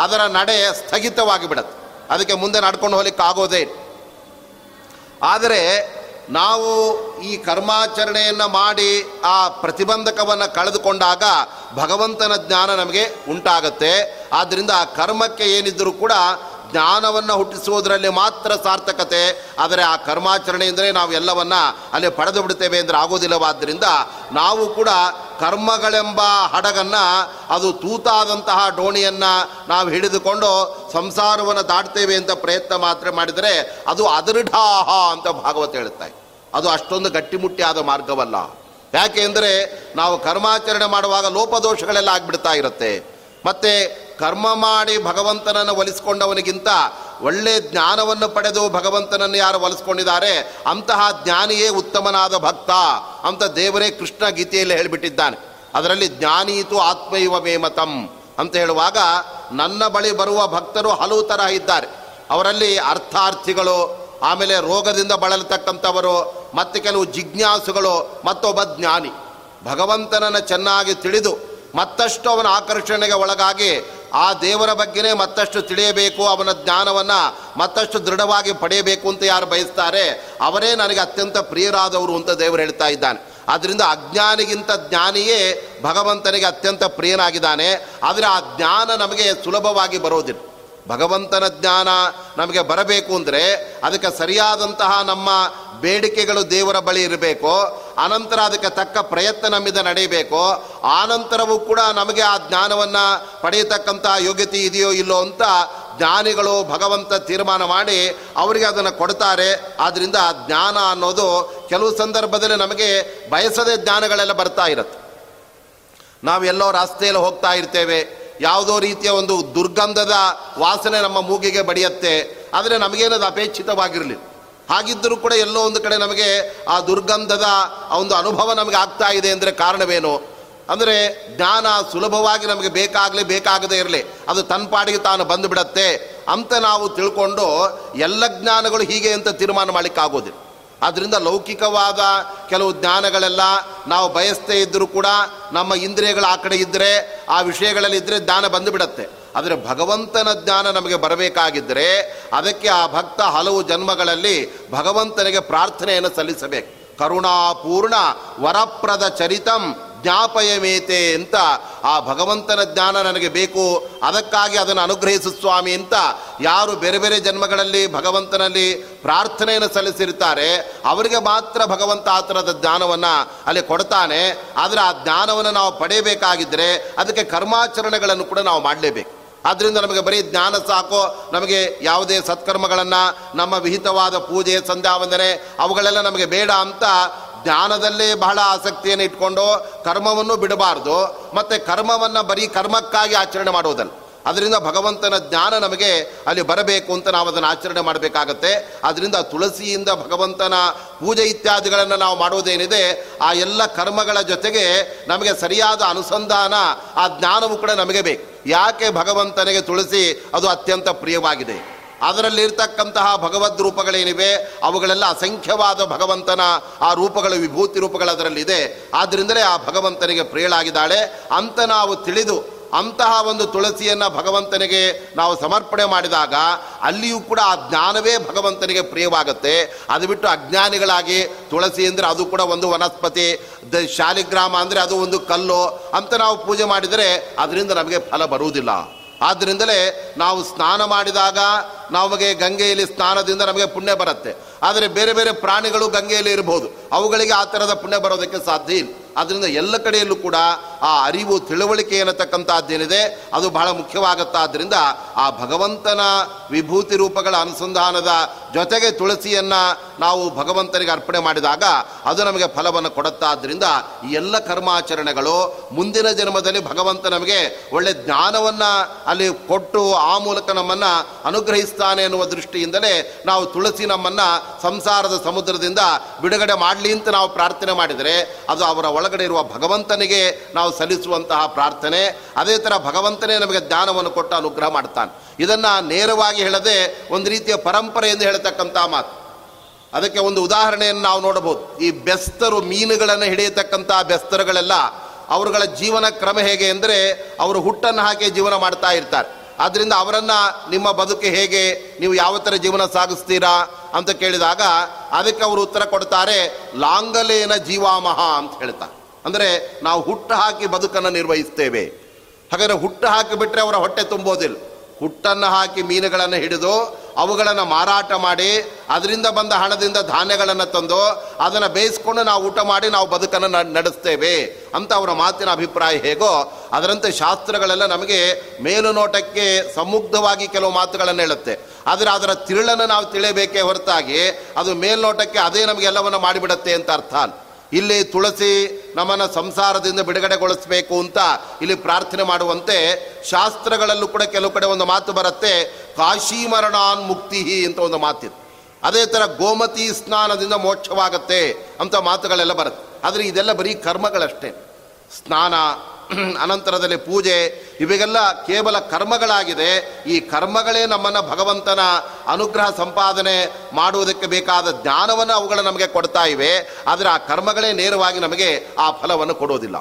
ಅದರ ನಡೆ ಸ್ಥಗಿತವಾಗಿ ಬಿಡುತ್ತೆ ಅದಕ್ಕೆ ಮುಂದೆ ನಡ್ಕೊಂಡು ಹೋಗ್ಲಿಕ್ಕೆ ಆಗೋದೇ ಆದರೆ ನಾವು ಈ ಕರ್ಮಾಚರಣೆಯನ್ನು ಮಾಡಿ ಆ ಪ್ರತಿಬಂಧಕವನ್ನು ಕಳೆದುಕೊಂಡಾಗ ಭಗವಂತನ ಜ್ಞಾನ ನಮಗೆ ಉಂಟಾಗತ್ತೆ. ಆದ್ದರಿಂದ ಆ ಕರ್ಮಕ್ಕೆ ಏನಿದ್ದರೂ ಕೂಡ ಜ್ಞಾನವನ್ನು ಹುಟ್ಟಿಸುವುದರಲ್ಲಿ ಮಾತ್ರ ಸಾರ್ಥಕತೆ, ಆದರೆ ಆ ಕರ್ಮಾಚರಣೆಯಿಂದಲೇ ನಾವು ಎಲ್ಲವನ್ನ ಅಲ್ಲಿ ಪಡೆದು ಬಿಡ್ತೇವೆ ಅಂದರೆ ಆಗೋದಿಲ್ಲವಾದ್ದರಿಂದ ನಾವು ಕೂಡ ಕರ್ಮಗಳೆಂಬ ಹಡಗನ್ನು, ಅದು ತೂತಾದಂತಹ ಡೋಣಿಯನ್ನು ನಾವು ಹಿಡಿದುಕೊಂಡು ಸಂಸಾರವನ್ನು ದಾಟ್ತೇವೆ ಅಂತ ಪ್ರಯತ್ನ ಮಾತ್ರ ಮಾಡಿದರೆ ಅದು ಅದೃಢಾಹ ಅಂತ ಭಾಗವತ ಹೇಳುತ್ತೆ ಅದು ಅಷ್ಟೊಂದು ಗಟ್ಟಿಮುಟ್ಟಿಯಾದ ಮಾರ್ಗವಲ್ಲ. ಯಾಕೆ ನಾವು ಕರ್ಮಾಚರಣೆ ಮಾಡುವಾಗ ಲೋಪದೋಷಗಳೆಲ್ಲ ಆಗಿಬಿಡ್ತಾ ಇರುತ್ತೆ. ಮತ್ತೆ ಕರ್ಮ ಮಾಡಿ ಭಗವಂತನನ್ನು ಒಲಿಸ್ಕೊಂಡವನಿಗಿಂತ ಒಳ್ಳೆ ಜ್ಞಾನವನ್ನು ಪಡೆದು ಭಗವಂತನನ್ನು ಯಾರು ಒಲಿಸ್ಕೊಂಡಿದ್ದಾರೆ? ಅಂತಹ ಜ್ಞಾನಿಯೇ ಉತ್ತಮನಾದ ಭಕ್ತ. ಅಂತ ದೇವರೇ ಕೃಷ್ಣ ಗೀತೆಯಲ್ಲಿ ಹೇಳಿಬಿಟ್ಟಿದ್ದಾನೆ. ಅದರಲ್ಲಿ ಜ್ಞಾನೀತು ಆತ್ಮೈವ ಮೇಮತಂ ಅಂತ ಹೇಳುವಾಗ ನನ್ನ ಬಳಿ ಬರುವ ಭಕ್ತರು ಹಲವು ತರಹ ಇದ್ದಾರೆ. ಅವರಲ್ಲಿ ಅರ್ಥಾರ್ಥಿಗಳು, ಆಮೇಲೆ ರೋಗದಿಂದ ಬಳಲತಕ್ಕಂಥವರು, ಮತ್ತು ಕೆಲವು ಜಿಜ್ಞಾಸುಗಳು, ಮತ್ತೊಬ್ಬ ಜ್ಞಾನಿ. ಭಗವಂತನನ್ನು ಚೆನ್ನಾಗಿ ತಿಳಿದು ಮತ್ತಷ್ಟು ಅವನ ಆಕರ್ಷಣೆಗೆ ಒಳಗಾಗಿ ಆ ದೇವರ ಬಗ್ಗೆನೇ ಮತ್ತಷ್ಟು ತಿಳಿಯಬೇಕು, ಅವನ ಜ್ಞಾನವನ್ನು ಮತ್ತಷ್ಟು ದೃಢವಾಗಿ ಪಡೆಯಬೇಕು ಅಂತ ಯಾರು ಬಯಸ್ತಾರೆ, ಅವರೇ ನನಗೆ ಅತ್ಯಂತ ಪ್ರಿಯರಾದವರು ಅಂತ ದೇವರು ಹೇಳ್ತಾ ಇದ್ದಾನೆ. ಆದ್ದರಿಂದ ಅಜ್ಞಾನಿಗಿಂತ ಜ್ಞಾನಿಯೇ ಭಗವಂತನಿಗೆ ಅತ್ಯಂತ ಪ್ರಿಯನಾಗಿದ್ದಾನೆ. ಆದರೆ ಆ ಜ್ಞಾನ ನಮಗೆ ಸುಲಭವಾಗಿ ಬರೋದಿಲ್ಲ. ಭಗವಂತನ ಜ್ಞಾನ ನಮಗೆ ಬರಬೇಕು ಅಂದರೆ ಅದಕ್ಕೆ ಸರಿಯಾದಂತಹ ನಮ್ಮ ಬೇಡಿಕೆಗಳು ದೇವರ ಬಳಿ ಇರಬೇಕು, ಅನಂತರ ಅದಕ್ಕೆ ತಕ್ಕ ಪ್ರಯತ್ನ ನಮ್ಮಿಂದ ನಡೆಯಬೇಕು ಆನಂತರವೂ ಕೂಡ ನಮಗೆ ಆ ಜ್ಞಾನವನ್ನು ಪಡೆಯತಕ್ಕಂಥ ಯೋಗ್ಯತೆ ಇದೆಯೋ ಇಲ್ಲೋ ಅಂತ ಜ್ಞಾನಿಗಳು ಭಗವಂತ ತೀರ್ಮಾನ ಮಾಡಿ ಅವರಿಗೆ ಅದನ್ನು ಕೊಡ್ತಾರೆ. ಆದ್ದರಿಂದ ಜ್ಞಾನ ಅನ್ನೋದು ಕೆಲವು ಸಂದರ್ಭದಲ್ಲಿ ನಮಗೆ ಬಯಸದೆ ಜ್ಞಾನಗಳೆಲ್ಲ ಬರ್ತಾ ಇರುತ್ತೆ. ನಾವೆಲ್ಲೋ ರಸ್ತೆಯಲ್ಲಿ ಹೋಗ್ತಾ ಇರ್ತೇವೆ. ಯಾವುದೋ ರೀತಿಯ ಒಂದು ದುರ್ಗಂಧದ ವಾಸನೆ ನಮ್ಮ ಮೂಗಿಗೆ ಬಡಿಯತ್ತೆ. ಆದರೆ ನಮಗೇನದು ಅಪೇಕ್ಷಿತವಾಗಿರಲಿ ಹಾಗಿದ್ದರೂ ಕೂಡ ಎಲ್ಲೋ ಒಂದು ಕಡೆ ನಮಗೆ ಆ ದುರ್ಗಂಧದ ಒಂದು ಅನುಭವ ನಮಗೆ ಆಗ್ತಾ ಇದೆ ಅಂದರೆ ಕಾರಣವೇನು? ಅಂದರೆ ಜ್ಞಾನ ಸುಲಭವಾಗಿ ನಮಗೆ ಬೇಕಾಗಲಿ, ಬೇಕಾಗದೇ ಇರಲಿ. ಅದು ತನ್ನ ಪಾಡಿಗೆ ತಾನು ಬಂದುಬಿಡತ್ತೆ ಅಂತ ನಾವು ತಿಳ್ಕೊಂಡು ಎಲ್ಲ ಜ್ಞಾನಗಳು ಹೀಗೆ ಅಂತ ತೀರ್ಮಾನ ಮಾಡಲಿಕ್ಕಾಗೋದಿಲ್ಲ. ಆದ್ದರಿಂದ ಲೌಕಿಕವಾದ ಕೆಲವು ಜ್ಞಾನಗಳೆಲ್ಲ ನಾವು ಬಯಸ್ತೇ ಇದ್ದರೂ ಕೂಡ ನಮ್ಮ ಇಂದ್ರಿಯಗಳು ಆ ಕಡೆ ಇದ್ದರೆ ಆ ವಿಷಯಗಳಲ್ಲಿ ಇದ್ದರೆ ಜ್ಞಾನ ಬಂದುಬಿಡತ್ತೆ. ಆದರೆ ಭಗವಂತನ ಜ್ಞಾನ ನಮಗೆ ಬರಬೇಕಾಗಿದ್ದರೆ ಅದಕ್ಕೆ ಆ ಭಕ್ತ ಹಲವು ಜನ್ಮಗಳಲ್ಲಿ ಭಗವಂತನಿಗೆ ಪ್ರಾರ್ಥನೆಯನ್ನು ಸಲ್ಲಿಸಬೇಕು. ಕರುಣಾಪೂರ್ಣ ವರಪ್ರದ ಚರಿತಂ ಜ್ಞಾಪಯಮೇತೆ ಅಂತ ಆ ಭಗವಂತನ ಜ್ಞಾನ ನನಗೆ ಬೇಕು. ಅದಕ್ಕಾಗಿ ಅದನ್ನು ಅನುಗ್ರಹಿಸು ಸ್ವಾಮಿ ಅಂತ ಯಾರು ಬೇರೆ ಬೇರೆ ಜನ್ಮಗಳಲ್ಲಿ ಭಗವಂತನಲ್ಲಿ ಪ್ರಾರ್ಥನೆಯನ್ನು ಸಲ್ಲಿಸಿರ್ತಾರೆ ಅವರಿಗೆ ಮಾತ್ರ ಭಗವಂತ ಆ ಥರದ ಜ್ಞಾನವನ್ನು ಅಲ್ಲಿ ಕೊಡ್ತಾನೆ. ಆದರೆ ಆ ಜ್ಞಾನವನ್ನು ನಾವು ಪಡೆಯಬೇಕಾಗಿದ್ದರೆ ಅದಕ್ಕೆ ಕರ್ಮಾಚರಣೆಗಳನ್ನು ಕೂಡ ನಾವು ಮಾಡಲೇಬೇಕು. ಆದ್ದರಿಂದ ನಮಗೆ ಬರೀ ಜ್ಞಾನ ಸಾಕು. ನಮಗೆ ಯಾವುದೇ ಸತ್ಕರ್ಮಗಳನ್ನು, ನಮ್ಮ ವಿಹಿತವಾದ ಪೂಜೆ ಸಂಧ್ಯಾವಂದನೆ ಅವುಗಳೆಲ್ಲ ನಮಗೆ ಬೇಡ ಅಂತ ಜ್ಞಾನದಲ್ಲೇ ಬಹಳ ಆಸಕ್ತಿಯನ್ನು ಇಟ್ಕೊಂಡು ಕರ್ಮವನ್ನು ಬಿಡಬಾರ್ದು. ಮತ್ತು ಕರ್ಮವನ್ನು ಬರೀ ಕರ್ಮಕ್ಕಾಗಿ ಆಚರಣೆ ಮಾಡುವುದಲ್ಲ. ಅದರಿಂದ ಭಗವಂತನ ಜ್ಞಾನ ನಮಗೆ ಅಲ್ಲಿ ಬರಬೇಕು ಅಂತ ನಾವು ಅದನ್ನು ಆಚರಣೆ ಮಾಡಬೇಕಾಗತ್ತೆ. ಅದರಿಂದ ತುಳಸಿಯಿಂದ ಭಗವಂತನ ಪೂಜೆ ಇತ್ಯಾದಿಗಳನ್ನು ನಾವು ಮಾಡುವುದೇನಿದೆ, ಆ ಎಲ್ಲ ಕರ್ಮಗಳ ಜೊತೆಗೆ ನಮಗೆ ಸರಿಯಾದ ಅನುಸಂಧಾನ, ಆ ಜ್ಞಾನವು ಕೂಡ ನಮಗೆ ಬೇಕು. ಯಾಕೆ ಭಗವಂತನಿಗೆ ತುಳಸಿ ಅದು ಅತ್ಯಂತ ಪ್ರಿಯವಾಗಿದೆ? ಅದರಲ್ಲಿರ್ತಕ್ಕಂತಹ ಭಗವದ್ ರೂಪಗಳೇನಿವೆ? ಅವುಗಳೆಲ್ಲ ಅಸಂಖ್ಯವಾದ ಭಗವಂತನ ಆ ರೂಪಗಳು, ವಿಭೂತಿ ರೂಪಗಳು ಅದರಲ್ಲಿದೆ ಆದ್ದರಿಂದಲೇ ಆ ಭಗವಂತನಿಗೆ ಪ್ರಿಯಳಾಗಿದ್ದಾಳೆ. ಅಂತ ನಾವು ತಿಳಿದು ಅಂತಹ ಒಂದು ತುಳಸಿಯನ್ನು ಭಗವಂತನಿಗೆ ನಾವು ಸಮರ್ಪಣೆ ಮಾಡಿದಾಗ ಅಲ್ಲಿಯೂ ಕೂಡ ಆ ಜ್ಞಾನವೇ ಭಗವಂತನಿಗೆ ಪ್ರಿಯವಾಗುತ್ತೆ. ಅದು ಬಿಟ್ಟು ಅಜ್ಞಾನಿಗಳಾಗಿ ತುಳಸಿ ಅಂದರೆ ಅದು ಕೂಡ ಒಂದು ವನಸ್ಪತಿ, ದ ಶಾಲಿಗ್ರಾಮ ಅಂದರೆ ಅದು ಒಂದು ಕಲ್ಲು ಅಂತ ನಾವು ಪೂಜೆ ಮಾಡಿದರೆ ಅದರಿಂದ ನಮಗೆ ಫಲ ಬರುವುದಿಲ್ಲ. ಆದ್ದರಿಂದಲೇ ನಾವು ಸ್ನಾನ ಮಾಡಿದಾಗ ನಮಗೆ ಗಂಗೆಯಲ್ಲಿ ಸ್ನಾನದಿಂದ ನಮಗೆ ಪುಣ್ಯ ಬರುತ್ತೆ. ಆದರೆ ಬೇರೆ ಬೇರೆ ಪ್ರಾಣಿಗಳು ಗಂಗೆಯಲ್ಲಿ ಇರಬಹುದು ಅವುಗಳಿಗೆ ಆ ಥರದ ಪುಣ್ಯ ಬರೋದಕ್ಕೆ ಸಾಧ್ಯ ಇಲ್ಲ. ಆದ್ದರಿಂದ ಎಲ್ಲ ಕಡೆಯಲ್ಲೂ ಕೂಡ ಆ ಅರಿವು, ತಿಳುವಳಿಕೆ ಅನ್ನತಕ್ಕಂಥದ್ದೇನಿದೆ ಅದು ಬಹಳ ಮುಖ್ಯವಾಗುತ್ತಾದ್ದರಿಂದ ಆ ಭಗವಂತನ ವಿಭೂತಿ ರೂಪಗಳ ಅನುಸಂಧಾನದ ಜೊತೆಗೆ ತುಳಸಿಯನ್ನು ನಾವು ಭಗವಂತನಿಗೆ ಅರ್ಪಣೆ ಮಾಡಿದಾಗ ಅದು ನಮಗೆ ಫಲವನ್ನು ಕೊಡುತ್ತಾದ್ದರಿಂದ ಈ ಎಲ್ಲ ಕರ್ಮಾಚರಣೆಗಳು ಮುಂದಿನ ಜನ್ಮದಲ್ಲಿ ಭಗವಂತ ನಮಗೆ ಒಳ್ಳೆ ಜ್ಞಾನವನ್ನು ಅಲ್ಲಿ ಕೊಟ್ಟು ಆ ಮೂಲಕ ನಮ್ಮನ್ನು ಅನುಗ್ರಹಿಸ್ತಾನೆ ಎನ್ನುವ ದೃಷ್ಟಿಯಿಂದಲೇ ನಾವು ತುಳಸಿ ನಮ್ಮನ್ನು ಸಂಸಾರದ ಸಮುದ್ರದಿಂದ ಬಿಡುಗಡೆ ಮಾಡಲಿ ಅಂತ ನಾವು ಪ್ರಾರ್ಥನೆ ಮಾಡಿದರೆ ಅದು ಅವರ ಒಳಗಡೆ ಇರುವ ಭಗವಂತನಿಗೆ ನಾವು ಸಲ್ಲಿಸುವಂತಹ ಪ್ರಾರ್ಥನೆ, ಅದೇ ಥರ ಭಗವಂತನೇ ನಮಗೆ ಜ್ಞಾನವನ್ನು ಕೊಟ್ಟು ಅನುಗ್ರಹ ಮಾಡ್ತಾನೆ. ಇದನ್ನು ನೇರವಾಗಿ ಹೇಳದೆ ಒಂದು ರೀತಿಯ ಪರಂಪರೆ ಎಂದು ಹೇಳ್ತಕ್ಕಂಥ ಮಾತು. ಅದಕ್ಕೆ ಒಂದು ಉದಾಹರಣೆಯನ್ನು ನಾವು ನೋಡಬಹುದು. ಈ ಬೆಸ್ತರು ಮೀನುಗಳನ್ನು ಹಿಡಿಯತಕ್ಕಂಥ ಬೆಸ್ತರುಗಳೆಲ್ಲ, ಅವರುಗಳ ಜೀವನ ಕ್ರಮ ಹೇಗೆ ಅಂದರೆ, ಅವರು ಹುಟ್ಟನ್ನು ಹಾಕಿ ಜೀವನ ಮಾಡ್ತಾ ಇರ್ತಾರೆ. ಆದ್ದರಿಂದ ಅವರನ್ನು ನಿಮ್ಮ ಬದುಕು ಹೇಗೆ, ನೀವು ಯಾವ ಥರ ಜೀವನ ಸಾಗಿಸ್ತೀರಾ ಅಂತ ಕೇಳಿದಾಗ ಅದಕ್ಕೆ ಅವರು ಉತ್ತರ ಕೊಡ್ತಾರೆ, ಲಾಂಗಲೇನ ಜೀವಾಮಹ ಅಂತ ಹೇಳ್ತಾರೆ. ಅಂದರೆ ನಾವು ಹುಟ್ಟು ಹಾಕಿ ಬದುಕನ್ನು ನಿರ್ವಹಿಸ್ತೇವೆ. ಹಾಗಾದರೆ ಹುಟ್ಟು ಹಾಕಿಬಿಟ್ರೆ ಅವರ ಹೊಟ್ಟೆ ತುಂಬೋದಿಲ್ಲ. ಹುಟ್ಟನ್ನು ಹಾಕಿ ಮೀನುಗಳನ್ನು ಹಿಡಿದು ಅವುಗಳನ್ನು ಮಾರಾಟ ಮಾಡಿ ಅದರಿಂದ ಬಂದ ಹಣದಿಂದ ಧಾನ್ಯಗಳನ್ನು ತಂದು ಅದನ್ನು ಬೇಯಿಸ್ಕೊಂಡು ನಾವು ಊಟ ಮಾಡಿ ನಾವು ಬದುಕನ್ನು ನಡೆಸ್ತೇವೆ ಅಂತ ಅವರ ಮಾತಿನ ಅಭಿಪ್ರಾಯ ಹೇಗೋ ಅದರಂತೆ ಶಾಸ್ತ್ರಗಳೆಲ್ಲ ನಮಗೆ ಮೇಲುನೋಟಕ್ಕೆ ಸಮುಗ್ಧವಾಗಿ ಕೆಲವು ಮಾತುಗಳನ್ನು ಹೇಳುತ್ತೆ. ಆದರೆ ಅದರ ತಿರುಳನ್ನು ನಾವು ತಿಳಿಯಬೇಕೇ ಹೊರತಾಗಿ ಅದು ಮೇಲ್ನೋಟಕ್ಕೆ ಅದೇ ನಮಗೆಲ್ಲವನ್ನು ಮಾಡಿಬಿಡುತ್ತೆ ಅಂತ ಅರ್ಥ. ಇಲ್ಲಿ ತುಳಸಿ ನಮ್ಮನ್ನು ಸಂಸಾರದಿಂದ ಬಿಡುಗಡೆಗೊಳಿಸಬೇಕು ಅಂತ ಇಲ್ಲಿ ಪ್ರಾರ್ಥನೆ ಮಾಡುವಂತೆ ಶಾಸ್ತ್ರಗಳಲ್ಲೂ ಕೂಡ ಕೆಲವು ಕಡೆ ಒಂದು ಮಾತು ಬರುತ್ತೆ, ಕಾಶಿ ಮರಣಾನ್ ಮುಕ್ತಿ ಅಂತ ಒಂದು ಮಾತಿದೆ. ಅದೇ ಥರ ಗೋಮತಿ ಸ್ನಾನದಿಂದ ಮೋಕ್ಷವಾಗತ್ತೆ ಅಂತ ಮಾತುಗಳೆಲ್ಲ ಬರುತ್ತೆ. ಆದರೆ ಇದೆಲ್ಲ ಬರೀ ಕರ್ಮಗಳಷ್ಟೇ. ಸ್ನಾನ ಅನಂತರದಲ್ಲಿ ಪೂಜೆ, ಇವೆಲ್ಲ ಕೇವಲ ಕರ್ಮಗಳಾಗಿದೆ. ಈ ಕರ್ಮಗಳೇ ನಮ್ಮನ್ನು ಭಗವಂತನ ಅನುಗ್ರಹ ಸಂಪಾದನೆ ಮಾಡುವುದಕ್ಕೆ ಬೇಕಾದ ಜ್ಞಾನವನ್ನು ಅವುಗಳು ನಮಗೆ ಕೊಡ್ತಾ ಇವೆ. ಆದರೆ ಆ ಕರ್ಮಗಳೇ ನೇರವಾಗಿ ನಮಗೆ ಆ ಫಲವನ್ನು ಕೊಡುವುದಿಲ್ಲ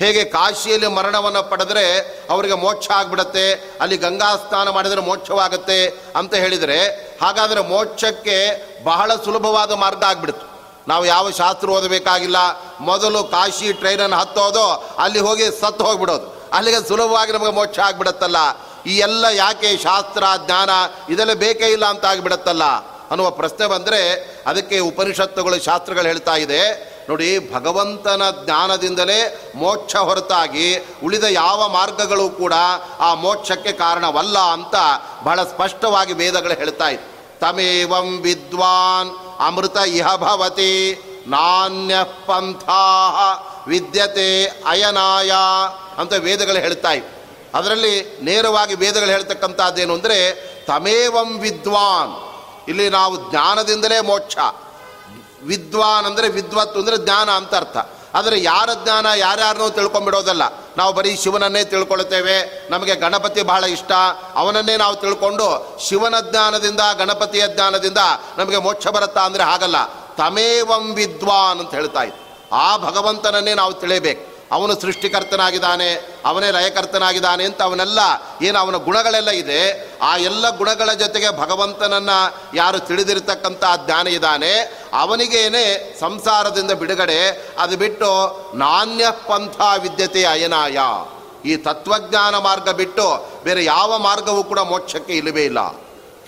ಹೇಗೆ ಕಾಶಿಯಲ್ಲಿ ಮರಣವನ್ನು ಪಡೆದರೆ ಅವರಿಗೆ ಮೋಕ್ಷ ಆಗಿಬಿಡತ್ತೆ, ಅಲ್ಲಿ ಗಂಗಾ ಸ್ನಾನ ಮಾಡಿದರೆ ಮೋಕ್ಷವಾಗುತ್ತೆ ಅಂತ ಹೇಳಿದರೆ, ಹಾಗಾದರೆ ಮೋಕ್ಷಕ್ಕೆ ಬಹಳ ಸುಲಭವಾದ ಮಾರ್ಗ ಆಗಿಬಿಡ್ತು ನಾವು ಯಾವ ಶಾಸ್ತ್ರ ಓದಬೇಕಾಗಿಲ್ಲ. ಮೊದಲು ಕಾಶಿ ಟ್ರೈನನ್ನು ಹತ್ತೋದು, ಅಲ್ಲಿ ಹೋಗಿ ಸತ್ತು ಹೋಗಿಬಿಡೋದು. ಅಲ್ಲಿಗೆ ಸುಲಭವಾಗಿ ನಮಗೆ ಮೋಕ್ಷ ಆಗಿಬಿಡತ್ತಲ್ಲ. ಈ ಎಲ್ಲ ಯಾಕೆ ಶಾಸ್ತ್ರ, ಜ್ಞಾನ, ಇದೆಲ್ಲ ಬೇಕೇ ಇಲ್ಲ ಅಂತ ಆಗಿಬಿಡತ್ತಲ್ಲ? ಅನ್ನುವ ಪ್ರಶ್ನೆ ಬಂದರೆ ಅದಕ್ಕೆ ಉಪನಿಷತ್ತುಗಳು ಶಾಸ್ತ್ರಗಳು ಹೇಳ್ತಾ ಇದೆ. ನೋಡಿ, ಭಗವಂತನ ಜ್ಞಾನದಿಂದಲೇ ಮೋಕ್ಷ ಹೊರತಾಗಿ ಉಳಿದ ಯಾವ ಮಾರ್ಗಗಳು ಕೂಡ ಆ ಮೋಕ್ಷಕ್ಕೆ ಕಾರಣವಲ್ಲ ಅಂತ ಬಹಳ ಸ್ಪಷ್ಟವಾಗಿ ವೇದಗಳು ಹೇಳ್ತಾ ಇದೆ. ತಮೇವಂ ವಿದ್ವಾನ್ ಅಮೃತ ಇಹಭವತಿ ನಾಣ್ಯ ಪಂಥಾ ವಿದ್ಯತೆ ಅಯನಾಯ ಅಂತ ವೇದಗಳು ಹೇಳ್ತಾ ಇವೆ. ಅದರಲ್ಲಿ ನೇರವಾಗಿ ವೇದಗಳು ಹೇಳ್ತಕ್ಕಂಥದ್ದೇನು ಅಂದರೆ, ತಮೇವಂ ವಿದ್ವಾನ್. ಇಲ್ಲಿ ನಾವು ಜ್ಞಾನದಿಂದಲೇ ಮೋಕ್ಷ. ವಿದ್ವಾನ್ ಅಂದರೆ ವಿದ್ವತ್ತು ಅಂದರೆ ಜ್ಞಾನ ಅಂತ ಅರ್ಥ. ಆದರೆ ಯಾರ ಜ್ಞಾನ ಯಾರ್ಯಾರನ್ನೂ ತಿಳ್ಕೊಂಡ್ಬಿಡೋದಲ್ಲ. ನಾವು ಬರೀ ಶಿವನನ್ನೇ ತಿಳ್ಕೊಳ್ತೇವೆ ನಮಗೆ ಗಣಪತಿ ಬಹಳ ಇಷ್ಟ. ಅವನನ್ನೇ ನಾವು ತಿಳ್ಕೊಂಡು ಶಿವನ ಜ್ಞಾನದಿಂದ, ಗಣಪತಿಯ ಜ್ಞಾನದಿಂದ ನಮಗೆ ಮೋಕ್ಷ ಬರುತ್ತಾ ಅಂದರೆ ಹಾಗಲ್ಲ. ತಮೇವಂ ವಿದ್ವಾನ್ ಅಂತ ಹೇಳ್ತಾ ಇತ್ತು ಆ ಭಗವಂತನನ್ನೇ ನಾವು ತಿಳಿಯಬೇಕು. ಅವನು ಸೃಷ್ಟಿಕರ್ತನಾಗಿದ್ದಾನೆ, ಅವನೇ ಲಯಕರ್ತನಾಗಿದ್ದಾನೆ ಅಂತ ಅವನೆಲ್ಲ ಏನು ಅವನ ಗುಣಗಳೆಲ್ಲ ಇದೆ, ಆ ಎಲ್ಲ ಗುಣಗಳ ಜೊತೆಗೆ ಭಗವಂತನನ್ನು ಯಾರು ತಿಳಿದಿರತಕ್ಕಂಥ ಜ್ಞಾನ ಇದ್ದಾನೆ. ಅವನಿಗೇನೆ ಸಂಸಾರದಿಂದ ಬಿಡುಗಡೆ, ಅದು ಬಿಟ್ಟು ನಾಣ್ಯ ಪಂಥ ವಿದ್ಯತೆ ಅಯನಾಯ. ಈ ತತ್ವಜ್ಞಾನ ಮಾರ್ಗ ಬಿಟ್ಟು ಬೇರೆ ಯಾವ ಮಾರ್ಗವೂ ಕೂಡ ಮೋಕ್ಷಕ್ಕೆ ಇಲ್ಲವೇ ಇಲ್ಲ.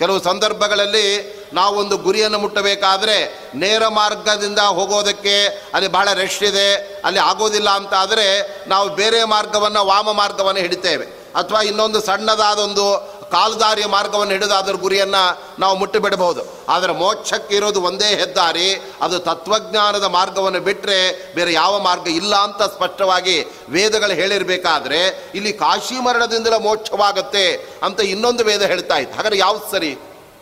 ಕೆಲವು ಸಂದರ್ಭಗಳಲ್ಲಿ ನಾವೊಂದು ಗುರಿಯನ್ನು ಮುಟ್ಟಬೇಕಾದರೆ ನೇರ ಮಾರ್ಗದಿಂದ ಹೋಗೋದಕ್ಕೆ ಅಲ್ಲಿ ಬಹಳ ರಶ್ ಇದೆ, ಅಲ್ಲಿ ಆಗೋದಿಲ್ಲ ಅಂತ ಆದರೆ ನಾವು ಬೇರೆ ಮಾರ್ಗವನ್ನು ವಾಮ ಮಾರ್ಗವನ್ನು ಹಿಡಿತೇವೆ. ಅಥವಾ ಇನ್ನೊಂದು ಸಣ್ಣದಾದ ಒಂದು ಕಾಲುದಾರಿಯ ಮಾರ್ಗವನ್ನು ಹಿಡಿದು ಅದರ ಗುರಿಯನ್ನು ನಾವು ಮುಟ್ಟಿಬಿಡಬಹುದು. ಆದರೆ ಮೋಕ್ಷಕ್ಕೆ ಇರೋದು ಒಂದೇ ಹೆದ್ದಾರಿ, ಅದು ತತ್ವಜ್ಞಾನದ ಮಾರ್ಗವನ್ನು ಬಿಟ್ಟರೆ ಬೇರೆ ಯಾವ ಮಾರ್ಗ ಇಲ್ಲ ಅಂತ ಸ್ಪಷ್ಟವಾಗಿ ವೇದಗಳು ಹೇಳಿರಬೇಕಾದ್ರೆ, ಇಲ್ಲಿ ಕಾಶಿ ಮರಣದಿಂದಲೇ ಮೋಕ್ಷವಾಗುತ್ತೆ ಅಂತ ಇನ್ನೊಂದು ವೇದ ಹೇಳ್ತಾ ಇತ್ತು. ಹಾಗಾದ್ರೆ ಯಾವ್ದು ಸರಿ?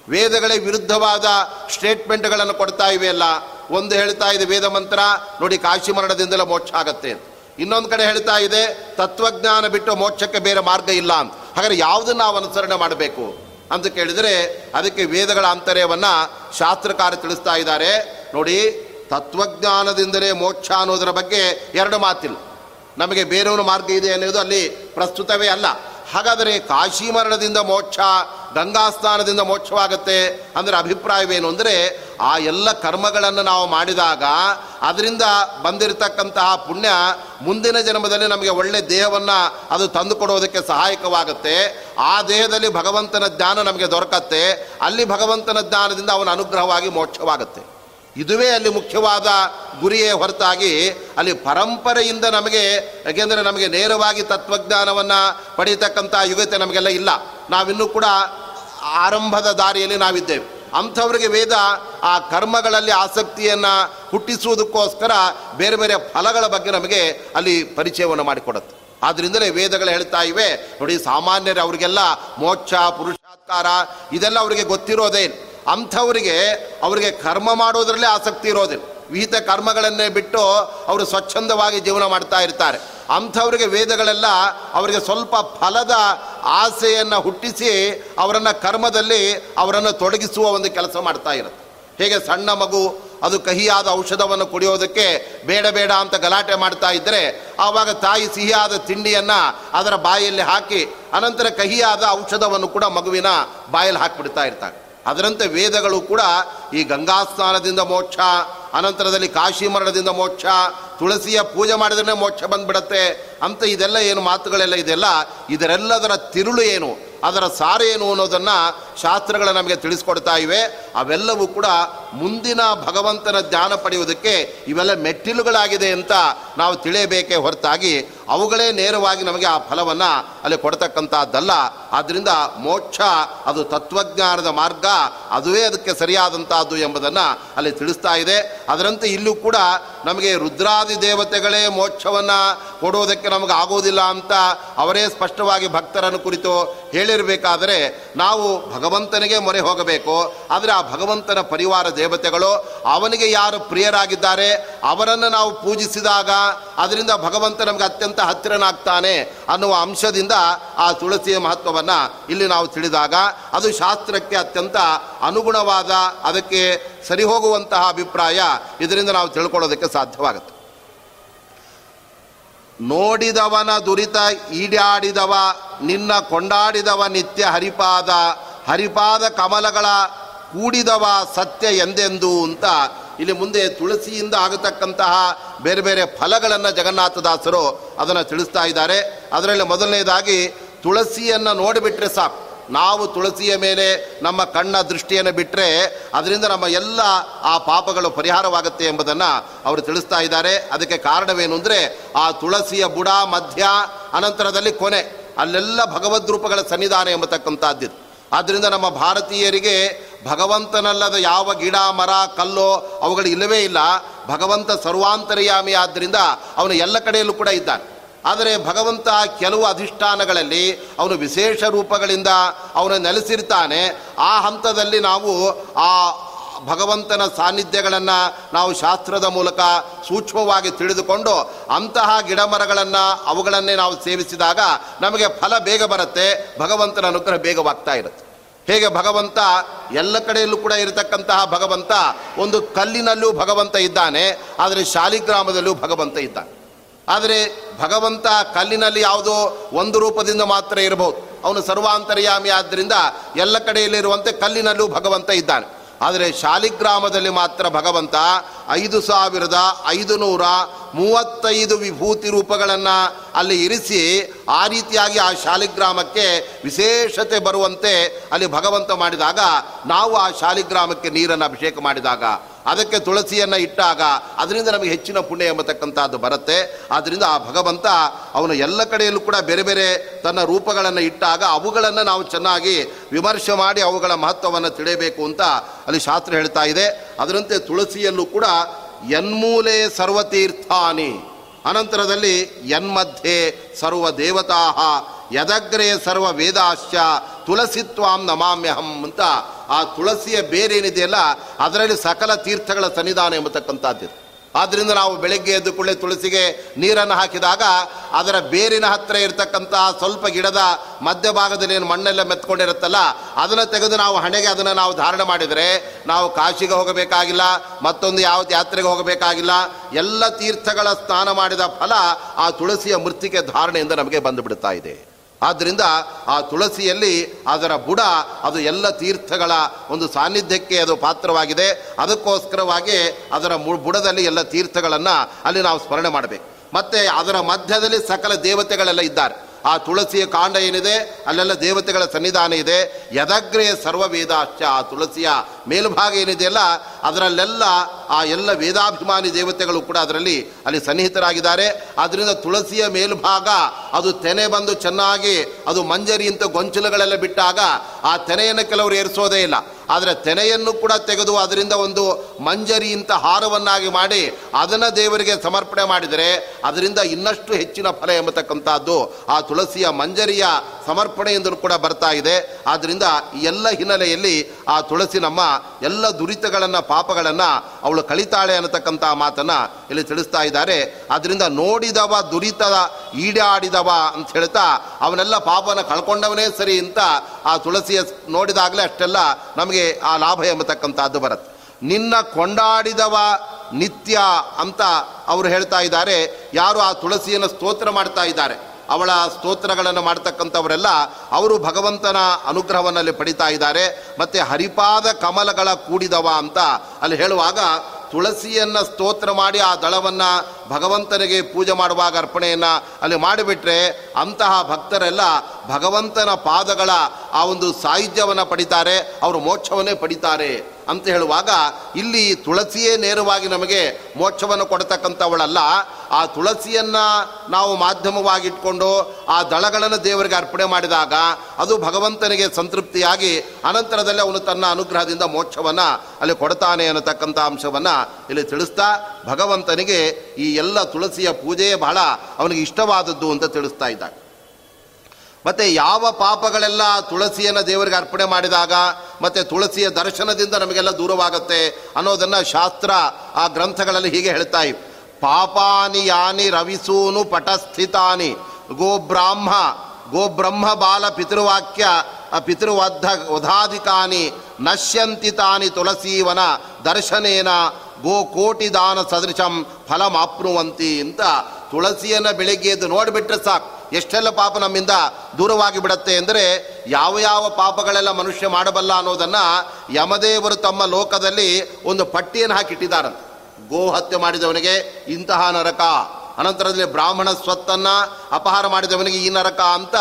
ವೇದಗಳೇ ವಿರುದ್ಧವಾದ ಸ್ಟೇಟ್ಮೆಂಟ್ಗಳನ್ನು ಕೊಡ್ತಾ ಇವೆಯಲ್ಲ ಒಂದು ಹೇಳ್ತಾ ಇದೆ ವೇದ ಮಂತ್ರ, ನೋಡಿ ಕಾಶಿ ಮರಣದಿಂದಲೇ ಮೋಕ್ಷ ಆಗತ್ತೆ ಇನ್ನೊಂದು ಕಡೆ ಹೇಳ್ತಾ ಇದೆ, ತತ್ವಜ್ಞಾನ ಬಿಟ್ಟು ಮೋಕ್ಷಕ್ಕೆ ಬೇರೆ ಮಾರ್ಗ ಇಲ್ಲ ಅಂತ. ಹಾಗಾದ್ರೆ ಯಾವುದನ್ನು ನಾವು ಅನುಸರಣೆ ಮಾಡಬೇಕು? ಅಂತ ಕೇಳಿದರೆ ಅದಕ್ಕೆ ವೇದಗಳ ಅಂತರ್ಯವನ್ನು ಶಾಸ್ತ್ರಕಾರ ತಿಳಿಸ್ತಾ ಇದ್ದಾರೆ. ನೋಡಿ, ತತ್ವಜ್ಞಾನದಿಂದಲೇ ಮೋಕ್ಷ ಅನ್ನೋದರ ಬಗ್ಗೆ ಎರಡು ಮಾತಿಲ್ಲ. ನಮಗೆ ಬೇರೊಂದು ಮಾರ್ಗ ಇದೆ ಅನ್ನೋದು ಅಲ್ಲಿ ಪ್ರಸ್ತುತವೇ ಅಲ್ಲ. ಹಾಗಾದರೆ ಕಾಶಿ ಮರಣದಿಂದ ಮೋಕ್ಷ ಗಂಗಾ ಸ್ನಾನದಿಂದ ಮೋಕ್ಷವಾಗುತ್ತೆ ಅಂದರೆ ಅಭಿಪ್ರಾಯವೇನು ಅಂದರೆ ಆ ಎಲ್ಲ ಕರ್ಮಗಳನ್ನು ನಾವು ಮಾಡಿದಾಗ ಅದರಿಂದ ಬಂದಿರತಕ್ಕಂತಹ ಪುಣ್ಯ ಮುಂದಿನ ಜನ್ಮದಲ್ಲಿ ನಮಗೆ ಒಳ್ಳೆ ದೇಹವನ್ನು ಅದು ತಂದು ಕೊಡೋದಕ್ಕೆ ಸಹಾಯಕವಾಗುತ್ತೆ. ಆ ದೇಹದಲ್ಲಿ ಭಗವಂತನ ಜ್ಞಾನ ನಮಗೆ ದೊರಕತ್ತೆ. ಅಲ್ಲಿ ಭಗವಂತನ ಜ್ಞಾನದಿಂದ ಅವನ ಅನುಗ್ರಹವಾಗಿ ಮೋಕ್ಷವಾಗುತ್ತೆ. ಇದುವೇ ಅಲ್ಲಿ ಮುಖ್ಯವಾದ ಗುರಿಯೇ ಹೊರತಾಗಿ ಅಲ್ಲಿ ಪರಂಪರೆಯಿಂದ ನಮಗೆ, ಯಾಕೆಂದರೆ ನಮಗೆ ನೇರವಾಗಿ ತತ್ವಜ್ಞಾನವನ್ನು ಪಡೀತಕ್ಕಂಥ ಯುಗತೆ ನಮಗೆಲ್ಲ ಇಲ್ಲ. ನಾವಿನ್ನೂ ಕೂಡ ಆರಂಭದ ದಾರಿಯಲ್ಲಿ ನಾವಿದ್ದೇವೆ. ಅಂಥವ್ರಿಗೆ ವೇದ ಆ ಕರ್ಮಗಳಲ್ಲಿ ಆಸಕ್ತಿಯನ್ನು ಹುಟ್ಟಿಸುವುದಕ್ಕೋಸ್ಕರ ಬೇರೆ ಬೇರೆ ಫಲಗಳ ಬಗ್ಗೆ ನಮಗೆ ಅಲ್ಲಿ ಪರಿಚಯವನ್ನು ಮಾಡಿಕೊಡುತ್ತೆ. ಆದ್ದರಿಂದಲೇ ವೇದಗಳು ಹೇಳ್ತಾ ಇವೆ, ನೋಡಿ ಸಾಮಾನ್ಯರು ಅವರಿಗೆಲ್ಲ ಮೋಕ್ಷ, ಪುರುಷಾತ್ಕಾರ ಇದೆಲ್ಲ ಅವರಿಗೆ ಗೊತ್ತಿರೋದೇ ಇಲ್ಲ. ಅಂಥವರಿಗೆ ಅವರಿಗೆ ಕರ್ಮ ಮಾಡೋದರಲ್ಲೇ ಆಸಕ್ತಿ ಇರೋದಿಲ್ಲ. ವಿಹಿತ ಕರ್ಮಗಳನ್ನೇ ಬಿಟ್ಟು ಅವರು ಸ್ವಚ್ಛಂದವಾಗಿ ಜೀವನ ಮಾಡ್ತಾ ಇರ್ತಾರೆ. ಅಂಥವ್ರಿಗೆ ವೇದಗಳೆಲ್ಲ ಅವರಿಗೆ ಸ್ವಲ್ಪ ಫಲದ ಆಸೆಯನ್ನು ಹುಟ್ಟಿಸಿ ಅವರನ್ನು ಕರ್ಮದಲ್ಲಿ ಅವರನ್ನು ತೊಡಗಿಸುವ ಒಂದು ಕೆಲಸ ಮಾಡ್ತಾ ಇರುತ್ತೆ. ಹೇಗೆ ಸಣ್ಣ ಮಗು ಅದು ಕಹಿಯಾದ ಔಷಧವನ್ನು ಕುಡಿಯೋದಕ್ಕೆ ಬೇಡ ಬೇಡ ಅಂತ ಗಲಾಟೆ ಮಾಡ್ತಾ ಇದ್ದರೆ ಆವಾಗ ತಾಯಿ ಸಿಹಿಯಾದ ತಿಂಡಿಯನ್ನು ಅದರ ಬಾಯಲ್ಲಿ ಹಾಕಿ ಅನಂತರ ಕಹಿಯಾದ ಔಷಧವನ್ನು ಕೂಡ ಮಗುವಿನ ಬಾಯಲ್ಲಿ ಹಾಕಿಬಿಡ್ತಾ ಇರ್ತಾರೆ. ಅದರಂತೆ ವೇದಗಳು ಕೂಡ ಈ ಗಂಗಾ ಸ್ನಾನದಿಂದ ಮೋಕ್ಷ, ಅನಂತರದಲ್ಲಿ ಕಾಶಿ ಮರಣದಿಂದ ಮೋಕ್ಷ ತುಳಸಿಯ ಪೂಜೆ ಮಾಡಿದ್ರೆ ಮೋಕ್ಷ ಬಂದ್ಬಿಡತ್ತೆ ಅಂತ ಇದೆಲ್ಲ ಏನು ಮಾತುಗಳೆಲ್ಲ ಇದೆಲ್ಲ, ಇದರೆಲ್ಲದರ ತಿರುಳು ಏನು, ಅದರ ಸಾರ ಏನು ಅನ್ನೋದನ್ನು ಶಾಸ್ತ್ರಗಳು ನಮಗೆ ತಿಳಿಸ್ಕೊಡ್ತಾ ಇವೆ. ಅವೆಲ್ಲವೂ ಕೂಡ ಮುಂದಿನ ಭಗವಂತನ ಜ್ಞಾನ ಪಡೆಯುವುದಕ್ಕೆ ಇವೆಲ್ಲ ಮೆಟ್ಟಿಲುಗಳಾಗಿದೆ ಅಂತ ನಾವು ತಿಳಿಯಬೇಕೇ ಹೊರತಾಗಿ ಅವುಗಳೇ ನೇರವಾಗಿ ನಮಗೆ ಆ ಫಲವನ್ನು ಅಲ್ಲಿ ಕೊಡ್ತಕ್ಕಂಥದ್ದಲ್ಲ ಆದ್ದರಿಂದ ಮೋಕ್ಷ ಅದು ತತ್ವಜ್ಞಾನದ ಮಾರ್ಗ, ಅದುವೇ ಅದಕ್ಕೆ ಸರಿಯಾದಂಥದ್ದು ಎಂಬುದನ್ನು ಅಲ್ಲಿ ತಿಳಿಸ್ತಾ ಇದೆ. ಅದರಂತೆ ಇಲ್ಲೂ ಕೂಡ ನಮಗೆ ರುದ್ರಾದಿ ದೇವತೆಗಳೇ ಮೋಕ್ಷವನ್ನು ಕೊಡೋದಕ್ಕೆ ನಮಗೆ ಆಗೋದಿಲ್ಲ ಅಂತ ಅವರೇ ಸ್ಪಷ್ಟವಾಗಿ ಭಕ್ತರನ್ನು ಕುರಿತು ಹೇಳಿರಬೇಕಾದರೆ ನಾವು ಭಗವಂತನಿಗೆ ಮೊರೆ ಹೋಗಬೇಕು. ಆದರೆ ಆ ಭಗವಂತನ ಪರಿವಾರ ದೇವತೆಗಳು, ಅವನಿಗೆ ಯಾರು ಪ್ರಿಯರಾಗಿದ್ದಾರೆ, ಅವರನ್ನು ನಾವು ಪೂಜಿಸಿದಾಗ ಅದರಿಂದ ಭಗವಂತ ನಮಗೆ ಅತ್ಯಂತ ಹತ್ತಿರನಾಗ್ತಾನೆ ಅನ್ನುವ ಅಂಶದಿಂದ ಆ ತುಳಸಿಯ ಮಹತ್ವವನ್ನು ಇಲ್ಲಿ ನಾವು ತಿಳಿದಾಗ ಅದು ಶಾಸ್ತ್ರಕ್ಕೆ ಅತ್ಯಂತ ಅನುಗುಣವಾದ, ಅದಕ್ಕೆ ಸರಿ ಹೋಗುವಂತಹ ಅಭಿಪ್ರಾಯ ಇದರಿಂದ ನಾವು ತಿಳ್ಕೊಳ್ಳೋದಕ್ಕೆ ಸಾಧ್ಯವಾಗುತ್ತೆ. ನೋಡಿದವನ ದುರಿತ ಈಡಾಡಿದವ, ನಿನ್ನ ಕೊಂಡಾಡಿದವ ನಿತ್ಯ ಹರಿಪಾದ ಹರಿಪಾದ ಕಮಲಗಳ ಕೂಡಿದವ ಸತ್ಯ ಎಂದೆಂದು ಅಂತ ಇಲ್ಲಿ ಮುಂದೆ ತುಳಸಿಯಿಂದ ಆಗತಕ್ಕಂತಹ ಬೇರೆ ಬೇರೆ ಫಲಗಳನ್ನು ಜಗನ್ನಾಥದಾಸರು ಅದನ್ನು ತಿಳಿಸ್ತಾ ಇದ್ದಾರೆ. ಅದರಲ್ಲಿ ಮೊದಲನೇದಾಗಿ ತುಳಸಿಯನ್ನು ನೋಡಿಬಿಟ್ರೆ ಸಾಕು. ನಾವು ತುಳಸಿಯ ಮೇಲೆ ನಮ್ಮ ಕಣ್ಣ ದೃಷ್ಟಿಯನ್ನು ಬಿಟ್ಟರೆ ಅದರಿಂದ ನಮ್ಮ ಎಲ್ಲ ಆ ಪಾಪಗಳು ಪರಿಹಾರವಾಗುತ್ತೆ ಎಂಬುದನ್ನು ಅವರು ತಿಳಿಸ್ತಾ ಇದ್ದಾರೆ. ಅದಕ್ಕೆ ಕಾರಣವೇನು ಅಂದರೆ ಆ ತುಳಸಿಯ ಬುಡ, ಮಧ್ಯ, ಅನಂತರದಲ್ಲಿ ಕೊನೆ, ಅಲ್ಲೆಲ್ಲ ಭಗವದ್ ರೂಪಗಳ ಸನ್ನಿಧಾನ ಎಂಬತಕ್ಕಂಥದ್ದು. ಆದ್ದರಿಂದ ನಮ್ಮ ಭಾರತೀಯರಿಗೆ ಭಗವಂತನಲ್ಲದ ಯಾವ ಗಿಡ, ಮರ, ಕಲ್ಲು ಅವುಗಳು ಇಲ್ಲವೇ ಇಲ್ಲ. ಭಗವಂತ ಸರ್ವಾಂತರ್ಯಾಮಿ ಆದ್ದರಿಂದ ಅವನು ಎಲ್ಲ ಕಡೆಯಲ್ಲೂ ಕೂಡ ಇದ್ದಾನೆ. ಆದರೆ ಭಗವಂತ ಕೆಲವು ಅಧಿಷ್ಠಾನಗಳಲ್ಲಿ ಅವನು ವಿಶೇಷ ರೂಪಗಳಿಂದ ಅವನು ನೆಲೆಸಿರ್ತಾನೆ. ಆ ಹಂತದಲ್ಲಿ ನಾವು ಆ ಭಗವಂತನ ಸಾನ್ನಿಧ್ಯಗಳನ್ನು ನಾವು ಶಾಸ್ತ್ರದ ಮೂಲಕ ಸೂಕ್ಷ್ಮವಾಗಿ ತಿಳಿದುಕೊಂಡು ಅಂತಹ ಗಿಡಮರಗಳನ್ನು ಅವುಗಳನ್ನೇ ನಾವು ಸೇವಿಸಿದಾಗ ನಮಗೆ ಫಲ ಬೇಗ ಬರುತ್ತೆ. ಭಗವಂತನ ಅನುಗ್ರಹ ಬೇಗವಾಗ್ತಾ ಇರುತ್ತೆ. ಹೇಗೆ ಭಗವಂತ ಎಲ್ಲ ಕಡೆಯಲ್ಲೂ ಕೂಡ ಇರತಕ್ಕಂತಹ ಭಗವಂತ, ಒಂದು ಕಲ್ಲಿನಲ್ಲೂ ಭಗವಂತ ಇದ್ದಾನೆ, ಆದರೆ ಶಾಲಿಗ್ರಾಮದಲ್ಲೂ ಭಗವಂತ ಇದ್ದಾನೆ. ಆದರೆ ಭಗವಂತ ಕಲ್ಲಿನಲ್ಲಿ ಯಾವುದೋ ಒಂದು ರೂಪದಿಂದ ಮಾತ್ರ ಇರಬಹುದು. ಅವನು ಸರ್ವಾಂತರ್ಯಾಮಿ ಆದ್ದರಿಂದ ಎಲ್ಲ ಕಡೆಯಲ್ಲಿರುವಂತೆ ಕಲ್ಲಿನಲ್ಲೂ ಭಗವಂತ ಇದ್ದಾನೆ. ಆದರೆ ಶಾಲಿಗ್ರಾಮದಲ್ಲಿ ಮಾತ್ರ ಭಗವಂತ ಐದು ಸಾವಿರದ ಐದು ನೂರ ಮೂವತ್ತೈದು ವಿಭೂತಿ ರೂಪಗಳನ್ನು ಅಲ್ಲಿ ಇರಿಸಿ ಆ ರೀತಿಯಾಗಿ ಆ ಶಾಲಿಗ್ರಾಮಕ್ಕೆ ವಿಶೇಷತೆ ಬರುವಂತೆ ಅಲ್ಲಿ ಭಗವಂತ ಮಾಡಿದಾಗ ನಾವು ಆ ಶಾಲಿಗ್ರಾಮಕ್ಕೆ ನೀರನ್ನು ಅಭಿಷೇಕ ಮಾಡಿದಾಗ ಅದಕ್ಕೆ ತುಳಸಿಯನ್ನು ಇಟ್ಟಾಗ ಅದರಿಂದ ನಮಗೆ ಹೆಚ್ಚಿನ ಪುಣ್ಯ ಎಂಬತಕ್ಕಂಥದ್ದು ಬರುತ್ತೆ. ಆದ್ದರಿಂದ ಆ ಭಗವಂತ ಅವನು ಎಲ್ಲ ಕಡೆಯಲ್ಲೂ ಕೂಡ ಬೇರೆ ಬೇರೆ ತನ್ನ ರೂಪಗಳನ್ನು ಇಟ್ಟಾಗ ಅವುಗಳನ್ನು ನಾವು ಚೆನ್ನಾಗಿ ವಿಮರ್ಶೆ ಮಾಡಿ ಅವುಗಳ ಮಹತ್ವವನ್ನು ತಿಳಿಯಬೇಕು ಅಂತ ಅಲ್ಲಿ ಶಾಸ್ತ್ರ ಹೇಳ್ತಾ ಇದೆ. ಅದರಂತೆ ತುಳಸಿಯಲ್ಲೂ ಕೂಡ ಯನ್ಮೂಲೆ ಸರ್ವತೀರ್ಥಾನಿ. ಅನಂತರದಲ್ಲಿ ಯನ್ಮಧ್ಯೆ ಸರ್ವ ದೇವತಾ ಯದಗ್ರೆ ಸರ್ವ ವೇದಾಶ್ಚ ತುಳಸಿತ್ವಾಂ ನಮಾಮ್ಯಹಂ ಅಂತ ಆ ತುಳಸಿಯ ಬೇರೇನಿದೆಯಲ್ಲ ಅದರಲ್ಲಿ ಸಕಲ ತೀರ್ಥಗಳ ಸನ್ನಿಧಾನ ಎಂಬತಕ್ಕಂಥದ್ದು ಆದ್ದರಿಂದ ನಾವು ಬೆಳಗ್ಗೆ ಎದ್ದು ಕೂಡಲೇ ತುಳಸಿಗೆ ನೀರನ್ನು ಹಾಕಿದಾಗ ಅದರ ಬೇರಿನ ಹತ್ತಿರ ಇರತಕ್ಕಂಥ ಸ್ವಲ್ಪ ಗಿಡದ ಮಧ್ಯಭಾಗದಲ್ಲಿ ಏನು ಮಣ್ಣೆಲ್ಲ ಮೆತ್ಕೊಂಡಿರುತ್ತಲ್ಲ, ಅದನ್ನು ತೆಗೆದು ನಾವು ಹಣೆಗೆ ಅದನ್ನು ನಾವು ಧಾರಣೆ ಮಾಡಿದರೆ ನಾವು ಕಾಶಿಗೆ ಹೋಗಬೇಕಾಗಿಲ್ಲ, ಮತ್ತೊಂದು ಯಾವ ಯಾತ್ರೆಗೆ ಹೋಗಬೇಕಾಗಿಲ್ಲ, ಎಲ್ಲ ತೀರ್ಥಗಳ ಸ್ನಾನ ಮಾಡಿದ ಫಲ ಆ ತುಳಸಿಯ ಮೃತ್ತಿಗೆ ಧಾರಣೆಯಿಂದ ನಮಗೆ ಬಂದುಬಿಡ್ತಾ ಇದೆ. ಆದ್ದರಿಂದ ಆ ತುಳಸಿಯಲ್ಲಿ ಅದರ ಬುಡ, ಅದು ಎಲ್ಲ ತೀರ್ಥಗಳ ಒಂದು ಸಾನ್ನಿಧ್ಯಕ್ಕೆ ಅದು ಪಾತ್ರವಾಗಿದೆ. ಅದಕ್ಕೋಸ್ಕರವಾಗಿ ಅದರ ಬುಡದಲ್ಲಿ ಎಲ್ಲ ತೀರ್ಥಗಳನ್ನು ಅಲ್ಲಿ ನಾವು ಸ್ಮರಣೆ ಮಾಡಬೇಕು. ಮತ್ತು ಅದರ ಮಧ್ಯದಲ್ಲಿ ಸಕಲ ದೇವತೆಗಳೆಲ್ಲ ಇದ್ದಾರೆ. ಆ ತುಳಸಿಯ ಕಾಂಡ ಏನಿದೆ? ಅಲ್ಲೆಲ್ಲ ದೇವತೆಗಳ ಸನ್ನಿಧಾನ ಇದೆ. ಯದಗ್ರೆ ಸರ್ವ ವೇದಾಶ್ಚ ಆ ತುಳಸಿಯ ಮೇಲ್ಭಾಗ ಏನಿದೆಯಲ್ಲ, ಅದರಲ್ಲೆಲ್ಲ ಆ ಎಲ್ಲ ವೇದಾಭಿಮಾನಿ ದೇವತೆಗಳು ಕೂಡ ಅದರಲ್ಲಿ ಅಲ್ಲಿ ಸನ್ನಿಹಿತರಾಗಿದ್ದಾರೆ. ಅದರಿಂದ ತುಳಸಿಯ ಮೇಲ್ಭಾಗ ಅದು ತೆನೆ ಬಂದು ಚೆನ್ನಾಗಿ ಅದು ಮಂಜರಿ ಅಂತ ಗೊಂಚಲುಗಳೆಲ್ಲ ಬಿಟ್ಟಾಗ ಆ ತೆನೆಯನ್ನು ಕೆಲವರು ಏರಿಸೋದೇ ಇಲ್ಲ. ಆದರೆ ತೆನೆಯನ್ನು ಕೂಡ ತೆಗೆದು ಅದರಿಂದ ಒಂದು ಮಂಜರಿ ಇಂಥ ಹಾರವನ್ನಾಗಿ ಮಾಡಿ ಅದನ್ನು ದೇವರಿಗೆ ಸಮರ್ಪಣೆ ಮಾಡಿದರೆ ಅದರಿಂದ ಇನ್ನಷ್ಟು ಹೆಚ್ಚಿನ ಫಲ ಎಂಬತಕ್ಕಂಥದ್ದು ಆ ತುಳಸಿಯ ಮಂಜರಿಯ ಸಮರ್ಪಣೆ ಸಮರ್ಪಣೆಯಿಂದಲೂ ಕೂಡ ಬರ್ತಾ ಇದೆ. ಆದ್ದರಿಂದ ಎಲ್ಲ ಹಿನ್ನೆಲೆಯಲ್ಲಿ ಆ ತುಳಸಿ ನಮ್ಮ ಎಲ್ಲ ದುರಿತಗಳನ್ನು, ಪಾಪಗಳನ್ನು ಅವಳು ಕಳಿತಾಳೆ ಅನ್ನತಕ್ಕಂಥ ಮಾತನ್ನು ಇಲ್ಲಿ ತಿಳಿಸ್ತಾ ಇದ್ದಾರೆ. ಅದರಿಂದ ನೋಡಿದವ ದುರಿತದ ಈಡಾಡಿದವ ಅಂತ ಹೇಳ್ತಾ ಅವನೆಲ್ಲ ಪಾಪನ ಕಳ್ಕೊಂಡವನೇ ಸರಿ ಅಂತ ಆ ತುಳಸಿಯ ನೋಡಿದಾಗಲೇ ಅಷ್ಟೆಲ್ಲ ನಮಗೆ ಆ ಲಾಭ ಎಂಬತಕ್ಕಂಥದ್ದು ಬರುತ್ತೆ. ನಿನ್ನ ಕೊಂಡಾಡಿದವ ನಿತ್ಯ ಅಂತ ಅವರು ಹೇಳ್ತಾ ಇದ್ದಾರೆ. ಯಾರು ಆ ತುಳಸಿಯನ್ನು ಸ್ತೋತ್ರ ಮಾಡ್ತಾ ಇದ್ದಾರೆ? ಅವಳ ಸ್ತೋತ್ರಗಳನ್ನು ಮಾಡ್ತಕ್ಕಂಥವರೆಲ್ಲ ಅವರು ಭಗವಂತನ ಅನುಗ್ರಹವನ್ನಲ್ಲಿ ಪಡಿತಾ ಇದ್ದಾರೆ. ಮತ್ತು ಹರಿಪಾದ ಕಮಲಗಳ ಕೂಡಿದವ ಅಂತ ಅಲ್ಲಿ ಹೇಳುವಾಗ ತುಳಸಿಯನ್ನು ಸ್ತೋತ್ರ ಮಾಡಿ ಆ ದಳವನ್ನು ಭಗವಂತನಿಗೆ ಪೂಜೆ ಮಾಡುವಾಗ ಅರ್ಪಣೆಯನ್ನು ಅಲ್ಲಿ ಮಾಡಿಬಿಟ್ರೆ ಅಂತಹ ಭಕ್ತರೆಲ್ಲ ಭಗವಂತನ ಪಾದಗಳ ಆ ಒಂದು ಸಾಹಿತ್ಯವನ್ನು ಪಡಿತಾರೆ, ಅವರು ಮೋಕ್ಷವನ್ನೇ ಪಡಿತಾರೆ. ಅಂತ ಹೇಳುವಾಗ ಇಲ್ಲಿ ತುಳಸಿಯೇ ನೇರವಾಗಿ ನಮಗೆ ಮೋಕ್ಷವನ್ನು ಕೊಡತಕ್ಕಂಥವಳಲ್ಲ. ಆ ತುಳಸಿಯನ್ನು ನಾವು ಮಾಧ್ಯಮವಾಗಿಟ್ಕೊಂಡು ಆ ದಳಗಳನ್ನು ದೇವರಿಗೆ ಅರ್ಪಣೆ ಮಾಡಿದಾಗ ಅದು ಭಗವಂತನಿಗೆ ಸಂತೃಪ್ತಿಯಾಗಿ ಅನಂತರದಲ್ಲಿ ಅವನು ತನ್ನ ಅನುಗ್ರಹದಿಂದ ಮೋಕ್ಷವನ್ನು ಅಲ್ಲಿ ಕೊಡ್ತಾನೆ ಅನ್ನತಕ್ಕಂಥ ಅಂಶವನ್ನು ಇಲ್ಲಿ ತಿಳಿಸ್ತಾ ಭಗವಂತನಿಗೆ ಈ ಎಲ್ಲ ತುಳಸಿಯ ಪೂಜೆಯೇ ಬಹಳ ಅವನಿಗೆ ಇಷ್ಟವಾದದ್ದು ಅಂತ ತಿಳಿಸ್ತಾ ಇದ್ದಾನೆ. ಮತ್ತು ಯಾವ ಪಾಪಗಳೆಲ್ಲ ತುಳಸಿಯನ್ನು ದೇವರಿಗೆ ಅರ್ಪಣೆ ಮಾಡಿದಾಗ, ಮತ್ತು ತುಳಸಿಯ ದರ್ಶನದಿಂದ ನಮಗೆಲ್ಲ ದೂರವಾಗುತ್ತೆ ಅನ್ನೋದನ್ನು ಶಾಸ್ತ್ರ ಆ ಗ್ರಂಥಗಳಲ್ಲಿ ಹೀಗೆ ಹೇಳ್ತಾ ಇವೆ. ಪಾಪಾನಿ ಯಾನಿ ರವಿಸೂನು ಪಟಸ್ಥಿತಾನಿ. ಗೋಬ್ರಾಹ್ಮ ಗೋಬ್ರಹ್ಮ ಬಾಲ ಪಿತೃವಾಕ್ಯ ಪಿತೃವದ್ಧ ವಧಾಧಿಕಾನಿ, ನಶ್ಯಂತಿ ತಾನಿ ತುಳಸೀವನ ದರ್ಶನೇನ ಗೋ ಕೋಟಿ ದಾನ ಸದೃಶಂ ಫಲಮಾಪ್ನುವಂತಿ ಅಂತ ತುಳಸಿಯನ್ನು ಬೆಳಗ್ಗೆ ಎದ್ದು ನೋಡಿಬಿಟ್ರೆ ಸಾಕು. ಎಷ್ಟೆಲ್ಲ ಪಾಪ ನಮ್ಮಿಂದ ದೂರವಾಗಿ ಬಿಡತ್ತೆ ಅಂದರೆ ಯಾವ ಯಾವ ಪಾಪಗಳೆಲ್ಲ ಮನುಷ್ಯ ಮಾಡಬಲ್ಲ ಅನ್ನೋದನ್ನು ಯಮದೇವರು ತಮ್ಮ ಲೋಕದಲ್ಲಿ ಒಂದು ಪಟ್ಟಿಯನ್ನು ಹಾಕಿಟ್ಟಿದ್ದಾರಂತೆ. ಗೋ ಹತ್ಯೆ ಮಾಡಿದವನಿಗೆ ಇಂತಹ ನರಕ. ಅನಂತರದಲ್ಲಿ ಬ್ರಾಹ್ಮಣ ಸ್ವತ್ತನ್ನು ಅಪಹಾರ ಮಾಡಿದವನಿಗೆ ಈ ನರಕ ಅಂತ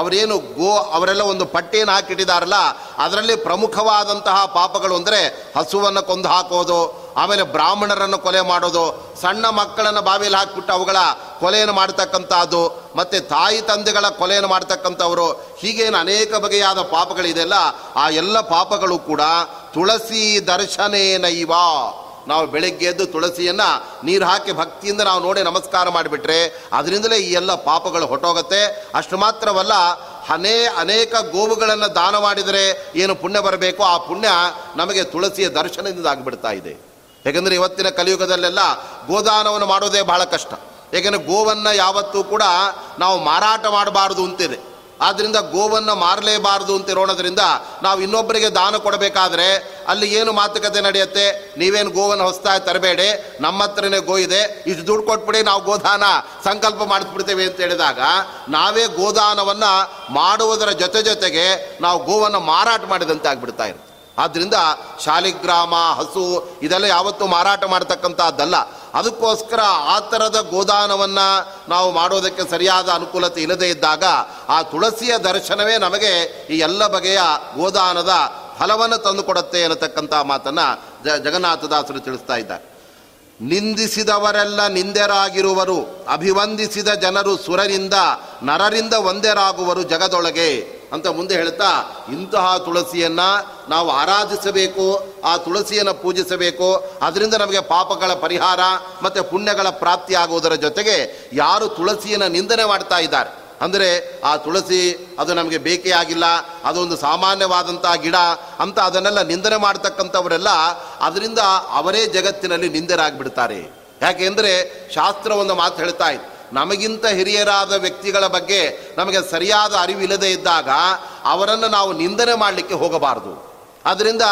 ಅವರೇನು ಗೋ ಅವರೆಲ್ಲ ಒಂದು ಪಟ್ಟಿಯನ್ನು ಹಾಕಿಟ್ಟಿದಾರಲ್ಲ ಅದರಲ್ಲಿ ಪ್ರಮುಖವಾದಂತಹ ಪಾಪಗಳು ಅಂದರೆ ಹಸುವನ್ನು ಕೊಂದು ಹಾಕೋದು, ಆಮೇಲೆ ಬ್ರಾಹ್ಮಣರನ್ನು ಕೊಲೆ ಮಾಡೋದು, ಸಣ್ಣ ಮಕ್ಕಳನ್ನು ಬಾವಿಯಲ್ಲಿ ಹಾಕಿಬಿಟ್ಟು ಅವುಗಳ ಕೊಲೆಯನ್ನು ಮಾಡ್ತಕ್ಕಂಥದ್ದು, ಮತ್ತು ತಾಯಿ ತಂದೆಗಳ ಕೊಲೆಯನ್ನು ಮಾಡ್ತಕ್ಕಂಥವರು, ಹೀಗೇನು ಅನೇಕ ಬಗೆಯಾದ ಪಾಪಗಳಿದೆಯಲ್ಲ ಆ ಎಲ್ಲ ಪಾಪಗಳು ಕೂಡ ತುಳಸಿ ದರ್ಶನೇನೈವ. ನಾವು ಬೆಳಗ್ಗೆ ಎದ್ದು ತುಳಸಿಯನ್ನು ನೀರು ಹಾಕಿ ಭಕ್ತಿಯಿಂದ ನಾವು ನೋಡಿ ನಮಸ್ಕಾರ ಮಾಡಿಬಿಟ್ರೆ ಅದರಿಂದಲೇ ಈ ಎಲ್ಲ ಪಾಪಗಳು ಹೊಟ್ಟೋಗುತ್ತೆ ಅಷ್ಟು ಮಾತ್ರವಲ್ಲ ಅನೇ ಅನೇಕ ಗೋವುಗಳನ್ನು ದಾನ ಮಾಡಿದರೆ ಏನು ಪುಣ್ಯ ಬರಬೇಕು? ಆ ಪುಣ್ಯ ನಮಗೆ ತುಳಸಿಯ ದರ್ಶನದಿಂದ ಆಗಿಬಿಡ್ತಾ ಇದೆ. ಯಾಕೆಂದರೆ ಇವತ್ತಿನ ಕಲಿಯುಗದಲ್ಲೆಲ್ಲ ಗೋದಾನವನ್ನು ಮಾಡೋದೇ ಬಹಳ ಕಷ್ಟ. ಏಕೆಂದರೆ ಗೋವನ್ನು ಯಾವತ್ತೂ ಕೂಡ ನಾವು ಮಾರಾಟ ಮಾಡಬಾರ್ದು ಅಂತಿದೆ. ಆದ್ದರಿಂದ ಗೋವನ್ನು ಮಾರಲೇಬಾರದು ಅಂತ ಇರೋಣದ್ರಿಂದ ನಾವು ಇನ್ನೊಬ್ಬರಿಗೆ ದಾನ ಕೊಡಬೇಕಾದ್ರೆ ಅಲ್ಲಿ ಏನು ಮಾತುಕತೆ ನಡೆಯುತ್ತೆ? ನೀವೇನು ಗೋವನ್ನು ಹೊಸದಾಗಿ ತರಬೇಡಿ. ನಮ್ಮ ಹತ್ರನೇ ಗೋ ಇದೆ. ಇಷ್ಟು ದುಡ್ಡು ಕೊಟ್ಬಿಡಿ, ನಾವು ಗೋದಾನ ಸಂಕಲ್ಪ ಮಾಡಿಸ್ಬಿಡ್ತೇವೆ ಅಂತ ಹೇಳಿದಾಗ ನಾವೇ ಗೋದಾನವನ್ನು ಮಾಡುವುದರ ಜೊತೆ ಜೊತೆಗೆ ನಾವು ಗೋವನ್ನು ಮಾರಾಟ ಮಾಡಿದಂತೆ ಆಗಿಬಿಡ್ತಾ ಆದ್ದರಿಂದ ಶಾಲಿಗ್ರಾಮ, ಹಸು ಇದೆಲ್ಲ ಯಾವತ್ತೂ ಮಾರಾಟ ಮಾಡ್ತಕ್ಕಂಥದ್ದಲ್ಲ ಅದಕ್ಕೋಸ್ಕರ ಆ ಥರದ ಗೋದಾನವನ್ನು ನಾವು ಮಾಡೋದಕ್ಕೆ ಸರಿಯಾದ ಅನುಕೂಲತೆ ಇಲ್ಲದೇ ಇದ್ದಾಗ ಆ ತುಳಸಿಯ ದರ್ಶನವೇ ನಮಗೆ ಈ ಎಲ್ಲ ಬಗೆಯ ಗೋದಾನದ ಫಲವನ್ನು ತಂದುಕೊಡುತ್ತೆ ಅನ್ನತಕ್ಕಂಥ ಮಾತನ್ನು ಜ ಜಗನ್ನಾಥದಾಸರು ತಿಳಿಸ್ತಾ ಇದ್ದಾರೆ. ನಿಂದಿಸಿದವರೆಲ್ಲ ನಿಂದೆರಾಗಿರುವರು, ಅಭಿವಂದಿಸಿದ ಜನರು ಸುರರಿಂದ, ನರರಿಂದ ಒಂದೆರಾಗುವರು ಜಗದೊಳಗೆ. ಅಂತ ಮುಂದೆ ಹೇಳ್ತಾ, ಇಂತಹ ತುಳಸಿಯನ್ನು ನಾವು ಆರಾಧಿಸಬೇಕು, ಆ ತುಳಸಿಯನ್ನು ಪೂಜಿಸಬೇಕು. ಅದರಿಂದ ನಮಗೆ ಪಾಪಗಳ ಪರಿಹಾರ ಮತ್ತು ಪುಣ್ಯಗಳ ಪ್ರಾಪ್ತಿ ಆಗುವುದರ ಜೊತೆಗೆ ಯಾರು ತುಳಸಿಯನ್ನು ನಿಂದನೆ ಮಾಡ್ತಾ ಇದ್ದಾರೆ. ಅಂದರೆ ಆ ತುಳಸಿ ಅದು ನಮಗೆ ಬೇಕೇ ಆಗಿಲ್ಲ, ಅದೊಂದು ಸಾಮಾನ್ಯವಾದಂಥ ಗಿಡ ಅಂತ ಅದನ್ನೆಲ್ಲ ನಿಂದನೆ ಮಾಡ್ತಕ್ಕಂಥವರೆಲ್ಲ ಅದರಿಂದ ಅವರೇ ಜಗತ್ತಿನಲ್ಲಿ ನಿಂದರಾಗಿಬಿಡ್ತಾರೆ. ಯಾಕೆಂದರೆ ಶಾಸ್ತ್ರ ಒಂದು ಮಾತು ಹೇಳ್ತಾ ಇತ್ತು ನಮಗಿಂತ ಹಿರಿಯರಾದ ವ್ಯಕ್ತಿಗಳ ಬಗ್ಗೆ ನಮಗೆ ಸರಿಯಾದ ಅರಿವಿಲ್ಲದೆ ಇದ್ದಾಗ ಅವರನ್ನು ನಾವು ನಿಂದನೆ ಮಾಡಲಿಕ್ಕೆ ಹೋಗಬಾರದು. ಅದರಿಂದ